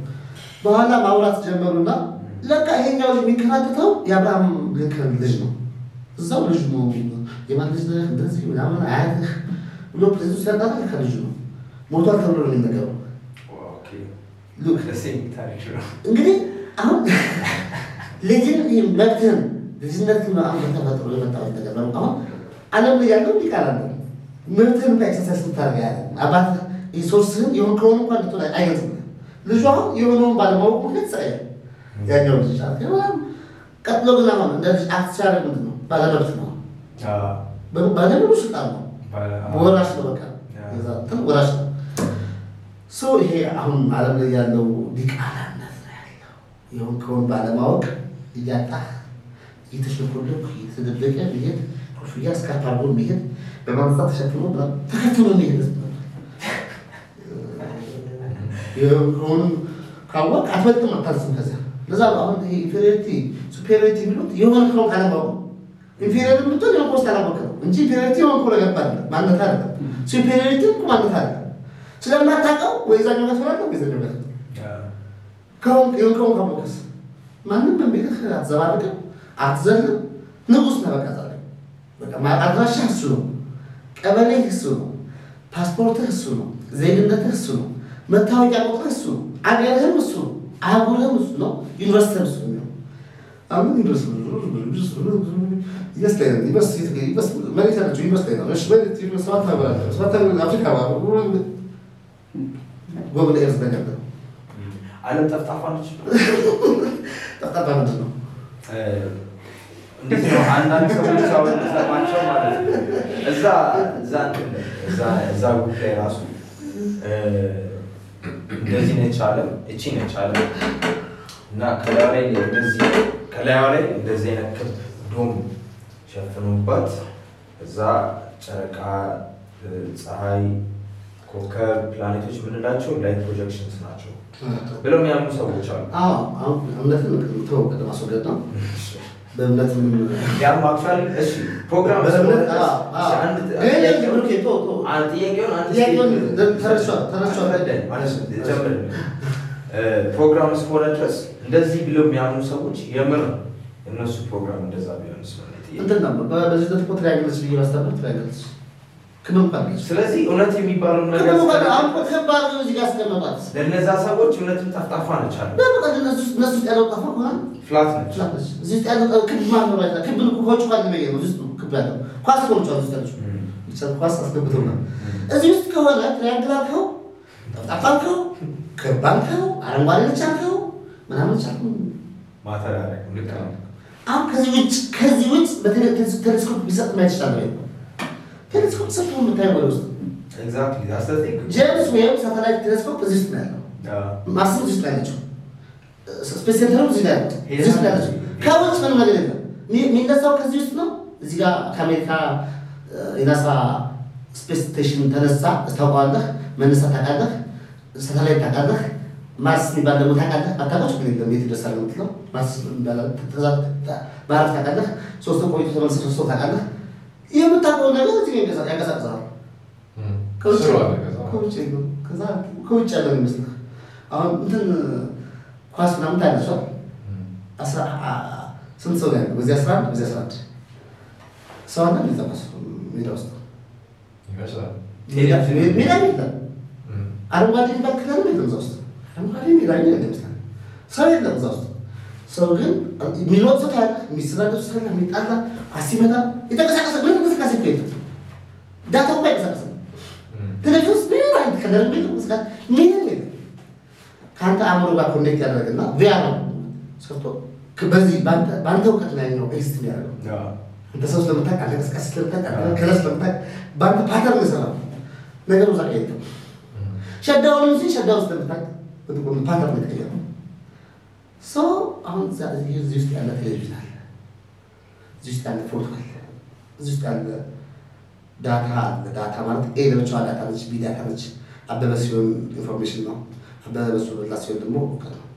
በኋላ ማውራት ጀመሩና ለካ ይሄኛው ልጅ የሚከራተተው የአብርሃም ሊንከን ልጅ ነው። እዛው ልጅ ነው የማን ልጅ ነህ እንደዚህ ምናምን አያትህ ብሎ ፕሬዚደንቱ ሲያጣራ ለካ ልጁ ነው ሞቷል ተብሎ ነው የሚነገረው። እንግዲህ አሁን ልጅን መብትህን ልጅነት አሁን በተፈጥሮ የመጣው ነገር ነው። አሁን ዓለም ላይ ያለው ሊቃል መብትህን ኤክሰርሳይዝ ምታደርግ ያለ አባት ሶርስህን የሆን ከሆኑ እንኳን ልትሆን ልጁ አሁን የሆነውን ባለማወቁ ምክንያት ስራ ያኛው ልጅ ቀጥሎ ግን አሁን እንደ ልጅ አክት ሲያደርግ ምንድን ነው ባለመብት ነው። ባለሙሉ ስልጣን ነው። ወራሽ ነው። በቃ እንትን ወራሽ ነው። ሰው ይሄ አሁን ዓለም ላይ ያለው ዲቃላነት ነው ያለው። ይሁን ከሆን ባለማወቅ እያጣህ እየተሸኮለኩ እየተደበቀ መሄድ ኮፍያ እስካርፕ አድርጎ መሄድ በማንሳት ተሸክሞ ተከትሎ መሄድ ከሆኑ ካወቅ አትበልጥም፣ አታንስም። ከዚያ ለዛ ነው አሁን ይሄ ኢንፌሪዮሪቲ ሱፔሪዮሪቲ የሚሉት የሆነ ከሆን ካለማወቅ ኢንፌሪዮር የምትሆን የሆነ ኮስት አላወቅ ነው እንጂ ኢንፌሪዮሪቲ የሆነ ነገር ባለ ማነት አለ ሱፔሪዮሪቲ እኮ ማነት አለ ስለማታውቀው ወይ ዛኛው ጋር ትሆናለህ ወይ ዛኛው ጋር ከሆን የሆን ከሆን ካወቅስ ማንም በሚልህ አትዘባርቅም፣ አትዘልም። ንጉስ ነህ በቃ ዛሬ በቃ አድራሻ እሱ ነው፣ ቀበሌ እሱ ነው፣ ፓስፖርትህ እሱ ነው፣ ዜግነትህ እሱ ነው፣ መታወቂያ ቁጥርህ እሱ ነው፣ አገርህም እሱ ነው፣ አህጉርህም እሱ ነው፣ ዩኒቨርሲቲህም እሱ ነው። አሁን ዩኒቨርሲቲ ዓለም ጠፍጣፋ ነች። ጠፍጣፋ ምንድን ነው? እንዴት ነው አንዳንድ ሰዎች አሁን ሰማቸው ማለት ነው እዛ እዛ እዛ እዛ ጉዳይ ራሱ እንደዚህ ነች ዓለም እቺ ነች ዓለም እና ከላዩ ላይ እንደዚህ ከላዩ ላይ እንደዚህ አይነት ክብ dome ሸፍኖባት እዛ ጨረቃ፣ ፀሐይ፣ ኮከብ፣ ፕላኔቶች የምንላቸው light projections ናቸው ብለው የሚያምኑ ሰዎች አሉ። አሁን እምነትን ተው ቅድም አስወገድ ነው። በእምነት ያም አክቹዋሊ እሺ ፕሮግራም በእምነት ስለሆነ ፕሮግራም እስከሆነ ድረስ እንደዚህ ብለው የሚያምኑ ሰዎች የምር የእነሱ ፕሮግራም እንደዛ ቢሆንስ? ነው ስለዚህ እውነት የሚባለው ነገር ለእነዛ ሰዎች እውነትም ጠፍጣፋ ነች flat ትላለች። እዚህ ውስጥ ከሆነ triangle አልከው፣ ጠፍጣፋ አልከው፣ ክብ አልከው፣ አረንጓዴ ነች አልከው፣ ምናምን አሁን ከዚህ ውጭ ከዚህ ውጭ በቴሌስኮፕ ቢሰጥ ማየት ይችላል? ቴሌስኮፕ የምታየው ወደ ውስጥ ጄምስ ዌብ ሳተላይት ቴሌስኮፕ እዚህ ውስጥ ነው ያለው። ማርስ እዚህ ውስጥ ነው ያለችው። space center ኡ እዚህ ነው ያለችው። ከውጭ ምንም ነገር የለም። የሚ- የሚነሳው ከዚህ ውስጥ ነው። እዚህ ጋር ከአሜሪካ የናሳ space station ተነሳ ታውቀዋለህ። መነሳት ታውቃለህ። ሳተላይት ታውቃለህ። ማርስ የሚባል ደግሞ ታውቃለህ። አታውቃች ግን የለም የት ይደርሳል የምትለው ማርስ የሚባል ማረፍ ታውቃለህ። ሶስት ወር ቆይቶ ተመልሰህ ሶስት ወር ታውቃለህ። የምታውቀው ነገር እዚህ ያንቀሳ- ያንቀሳቅሳል። ከውጭ ስሩ አለ ከዛ። ከውጭ ነው። ከዛ ከውጭ ያለ ነው ይመስልህ። አሁን እንትን ኳስ ምናምን አ- ስንት ሰው ያለው? በዚህ አስራ አንድ በዚህ አስራ አንድ ሰው አለ ኳስ ሜዳ ውስጥ ሜዳ የለም። አረንጓዴ ክለብ የለም እዛ ውስጥ አረንጓዴ ሜዳ የለም ሰው የለም እዛ ውስጥ። ሰው ግን የሚሮጥ ሰው ታያለህ፣ የሚሰዳደብ ሰው ታያለህ፣ የሚጣላ ኳስ ሲመታ የተንቀሳቀሰ ምንም እንቅስቃሴ እኮ የለም። data ው እኮ አይንቀሳቀስም። ቴሌቪዥን ውስጥ ምንም አይነት color የለም፣ እንቅስቃሴ ምንም የለም። ከአንተ አእምሮ ጋር connect ያደረግና ቪያር ነው ሰርቶ በዚህ በአንተ- እውቀት ላይ ነው exist የሚያደርገው አንተ ሰው ስለምታውቅ አንተ እንቅስቃሴ ስለምታውቅ color ስለምታውቅ በአንተ pattern የሰራው ነገሩ ጋር የለም። shadow ውን ሲ shadow ውን ስለምታውቅ pattern የተቀየረው ሰው አሁን እዚህ ውስጥ ያለ ቴሌቪዥን አለ፣ እዚህ ውስጥ ያለ ፎቶ አለ፣ እዚህ ውስጥ ያለ data አለ። data ማለት A ለብቻዋ data ነች፣ B data ነች። አበበ ሲሆን information ነው፣ አበበ በሶ በላ ሲሆን ደግሞ እውቀት ነው።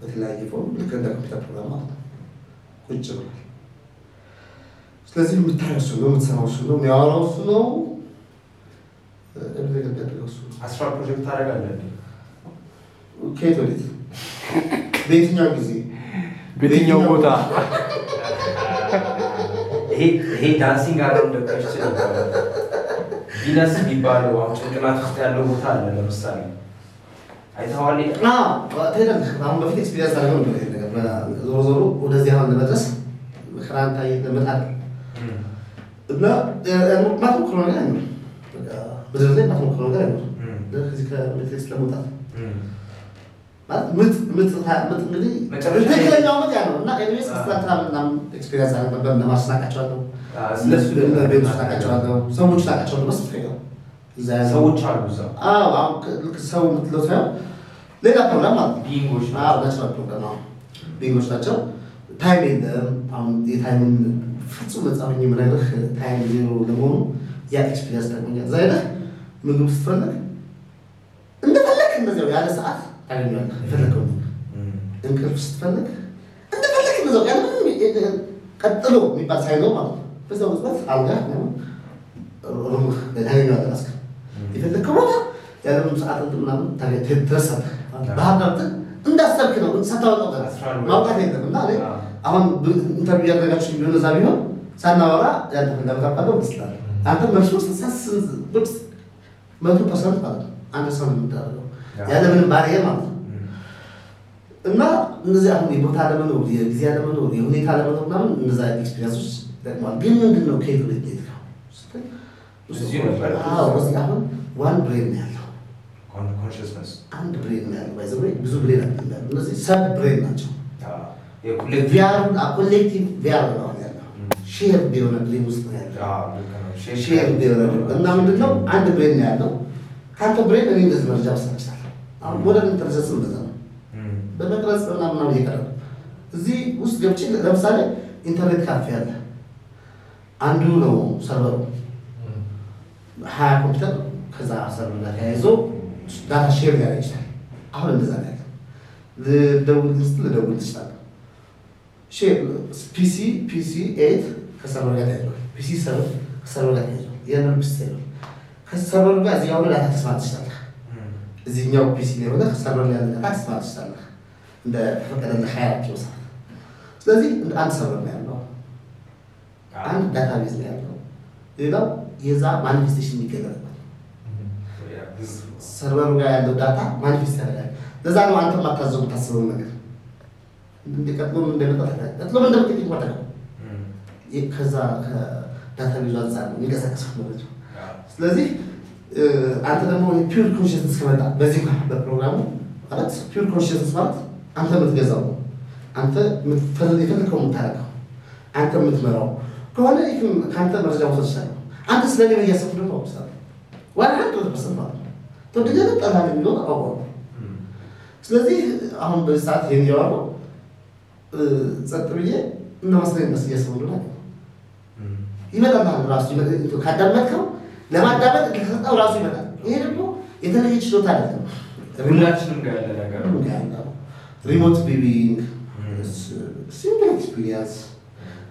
በተለያየ form ልክ እንደ computer program ማለት ነው። ቁጭ ብሏል። ስለዚህ የምታየው እሱ ነው፣ የምትሰራው እሱ ነው፣ የሚያወራው እሱ ነው፣ አስራ ፕሮጀክት ታደርጋለህ? ከየት ወዴት? በየትኛው ጊዜ? በየትኛው ቦታ? ይሄ ዳንሲንግ አራውንድ ኩዌስችን ቪነስ የሚባለው አሁን ጭንቅላት ውስጥ ያለው ቦታ አለ። ለምሳሌ ትሄዳለህ። አሁን በፊት ኤክስፒሪየንስ አድርገው ዞሮ ዞሮ ወደዚህ አሁን ለመድረስ ክራንታ ለመጣል እና ማትሞክረው ነገር አይኖርም። ምድር ላይ ማትሞክረው ነገር አይኖርም። ከዚህ ከ matrix ለመውጣት ማለት ምጥ ምጥ ምጥ እንግዲህ መጨረሻ ላይ- ትክክለኛው ምጥ ያ ነው እና anyways ምናምን experience ነበር። ስለሱ ሰዎች ነው አሉ አዎ ሰው የምትለው ሳይሆን ሌላ ፕሮግራም ማለት ነው። being ኦች አዎ natural program አሁን being ኦች ናቸው። time የለም። አሁን የ time ን ፍጹም ሆኜ የምነግርህ time zero ለመሆኑ ያ experience ጠቅሞኛል። እዛ ሄደህ ምግብ ስትፈልግ እንደፈለግ እንደዚያው ያለ ሰዓት ታገኛለህ የፈለገው እንቅልፍ ስትፈልግ እንደፈለግ ያለ ምንም ቀጥሎ የሚባል ሳይኖር ማለት ነው። በዛው ቅጽበት አልጋ room ህ ታገኘዋለህ ራስህ የፈለግከው ቦታ ያለምንም ሰዓት ምናምን ትደርሳለህ። ባህር ዳር ግን እንዳሰብክ ነው። ሳታወጣው ቀረ። ማውጣት የለም እና አሁን ኢንተርቪው ያደረጋችሁ ቢሆን እዛ ቢሆን ሳናወራ ያንተ አባለው ይመስላል። አንተ መልሱ ስሳስ መቶ ፐርሰንት ማለት ነው። አንድ ሰው ነው የምታደርገው ያለምንም ባሪየር ማለት ነው። እና እነዚህ አሁን የቦታ አለመኖር፣ የጊዜ አለመኖር፣ የሁኔታ አለመኖር ምናምን እነዛ ኤክስፒሪንሶች ይጠቅማል። ግን ምንድን ነው ከየት ወደ የት ነው አሁን one brain ነው ያለው አንድ brain ነው ያለው። ባይዘ ብዙ brain አለ። እነዚህ sub brain ናቸው። collective ቪያር ነው ያለው share የሆነ brain ውስጥ ነው ያለው share የሆነ እና ምንድን ነው አንድ brain ነው ያለው። ከአንተ brain እኔ እንደዚህ መረጃ እችላለሁ። አሁን modern intelligence እንደዛ ነው በመቅረጽ ምናምን እየቀረበ እዚህ ውስጥ ገብቼ ለምሳሌ internet cafe አለ። አንዱ ነው ሰርቨሩ ሀያ ኮምፒውተር ከዛ ሰርቨር ጋር ተያይዞ ዳታ ሼር ሊያደርግ ይችላል። አሁን እንደዛ ነው ያለው። ልደውል ስትል ልደውል ትችላለህ። ፒሲ ፒሲ ኤት ከሰርቨር ጋር ተያይዟል። ፒሲ ሰቨን ከሰርቨር ጋር ተያይዟል። የነር ሰቨን ከሰርቨር ጋር እዚህ አሁን ዳታ ተስማት ትችላለህ። እዚህኛው ፒሲ ላይ ሆነህ ሰርቨር ያለ ተስማት ትችላለህ። እንደ ተፈቀደልህ ሀያ ኪሎ ሰዓት። ስለዚህ አንድ server ነው ያለው፣ አንድ database ነው ያለው። ሌላው የዛ manifestation የሚገለጥበት server ኡ ጋር ያለው data manifest ያደርጋል። ለዛ ነው አንተ ማታዘቡ ታስበው ነገር ቀጥሎ እንደመጣ ቀጥሎ ይቆጠራል። ከዛ ከ database ኡ አንጻር ነው የሚንቀሳቀሰው ማለት ነው። ስለዚህ አንተ ደግሞ pure conscience ከመጣ በዚህ በፕሮግራሙ ማለት ፒር ኮንሽንስ ማለት አንተ የምትገዛው አንተ የፈለግከው የምታደርገው አንተ የምትመራው ከሆነ ከአንተ መረጃ ይችላል። አንተ ስለ እኔ እያሰብክ ደግሞ አውሳለ ዋና አንድ ፐርሰንት ማለት ነው። ተወደገ ጠላል የሚለውን አውቀው ስለዚህ አሁን በዚህ ሰዓት ይህን እያወራሁ ጸጥ ብዬ እና መስለኝ መስ እንደሆነ ይመጣል ራሱ። ካዳመጥከው ለማዳመጥ ከሰጠው ራሱ ይመጣል። ይሄ ደግሞ የተለየ ችሎታ አይደለም። ሁላችንም ጋር ያለ ነገር ነው። remote viewing simple experience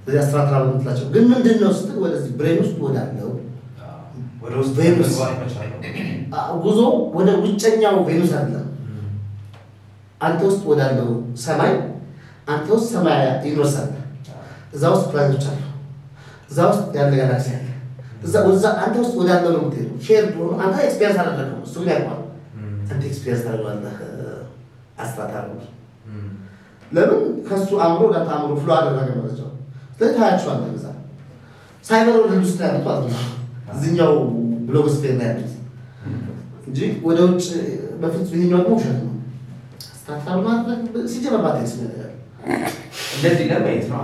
በዚህ astral travel የምትላቸው ግን ምንድን ነው ስትል ወደዚህ brain ውስጥ ወዳለው ነው። ጉዞ ወደ ውጨኛው ቬኑስ አይደለም። አንተ ውስጥ ወዳለው ሰማይ አንተ ውስጥ ሰማይ አለ። እዛ ውስጥ ፕላኔቶች አሉ። እዛ ውስጥ ያለ ጋላክሲ አለ። እዛ ወዛ አንተ ውስጥ ወዳለው ነው የምትሄደው። ሼር ሆኖ አንተ ኤክስፒሪየንስ አላደረገው እሱ ግን ያውቀዋል። አንተ ኤክስፒሪየንስ ታደርገዋለህ። አስትራታር ለምን ከሱ አእምሮ ወደ አንተ አእምሮ ፍሎ አደረገ መረጃው። ስለዚህ ታያቸዋለህ። እዛ ሳይበር ወርልድ ውስጥ ያሉት ማለት ነው። እዚህኛው ብሎግስፌር ነው ያሉት እንጂ ወደ ውጭ በፊት ይሄኛው ደግሞ ውሸት ነው። አስትራክታር ማድረግ ሲጀመር ባቴክስ ነው እንደዚህ ለማየት ነው።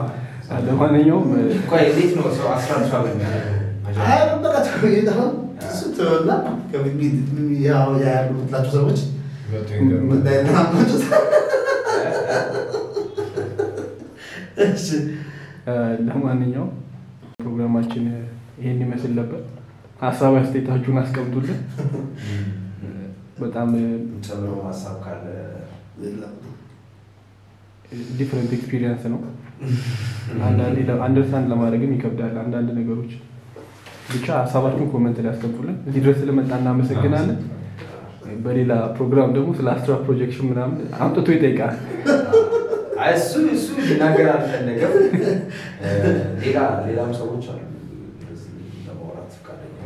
ለማንኛውም ቆይ እንዴት ነው ሰው astral travel የሚያደርገው? አይ በቃ አሁን እሱ ትሆና ያው ያሉ ምትላቸው ሰዎች ለማንኛውም ፕሮግራማችን ይሄን ይመስል ነበር። ሀሳብ አስተያየታችሁን አስቀምጡልን። በጣም ጨምሮ ሀሳብ ካለ different experience ነው። አንዳንዴ understand ለማድረግም ይከብዳል አንዳንድ ነገሮች። ብቻ ሀሳባችሁን comment ላይ አስቀምጡልን። እዚህ ድረስ ስለመጣ እናመሰግናለን። በሌላ ፕሮግራም ደግሞ ስለ astral projection ምናምን አምጥቶ ይጠይቃል። አይ እሱ እሱ አልፈለገም። እ፣ ሌላ ሌላም ሰዎች አሉ እንደዚህ ለማውራት ፈቃደኛ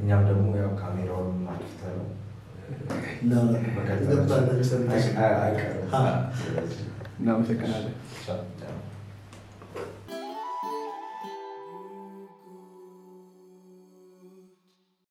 እኛም ደግሞ ያው ካሜራውን አጥፍተህ ነው እናመሰግናለን።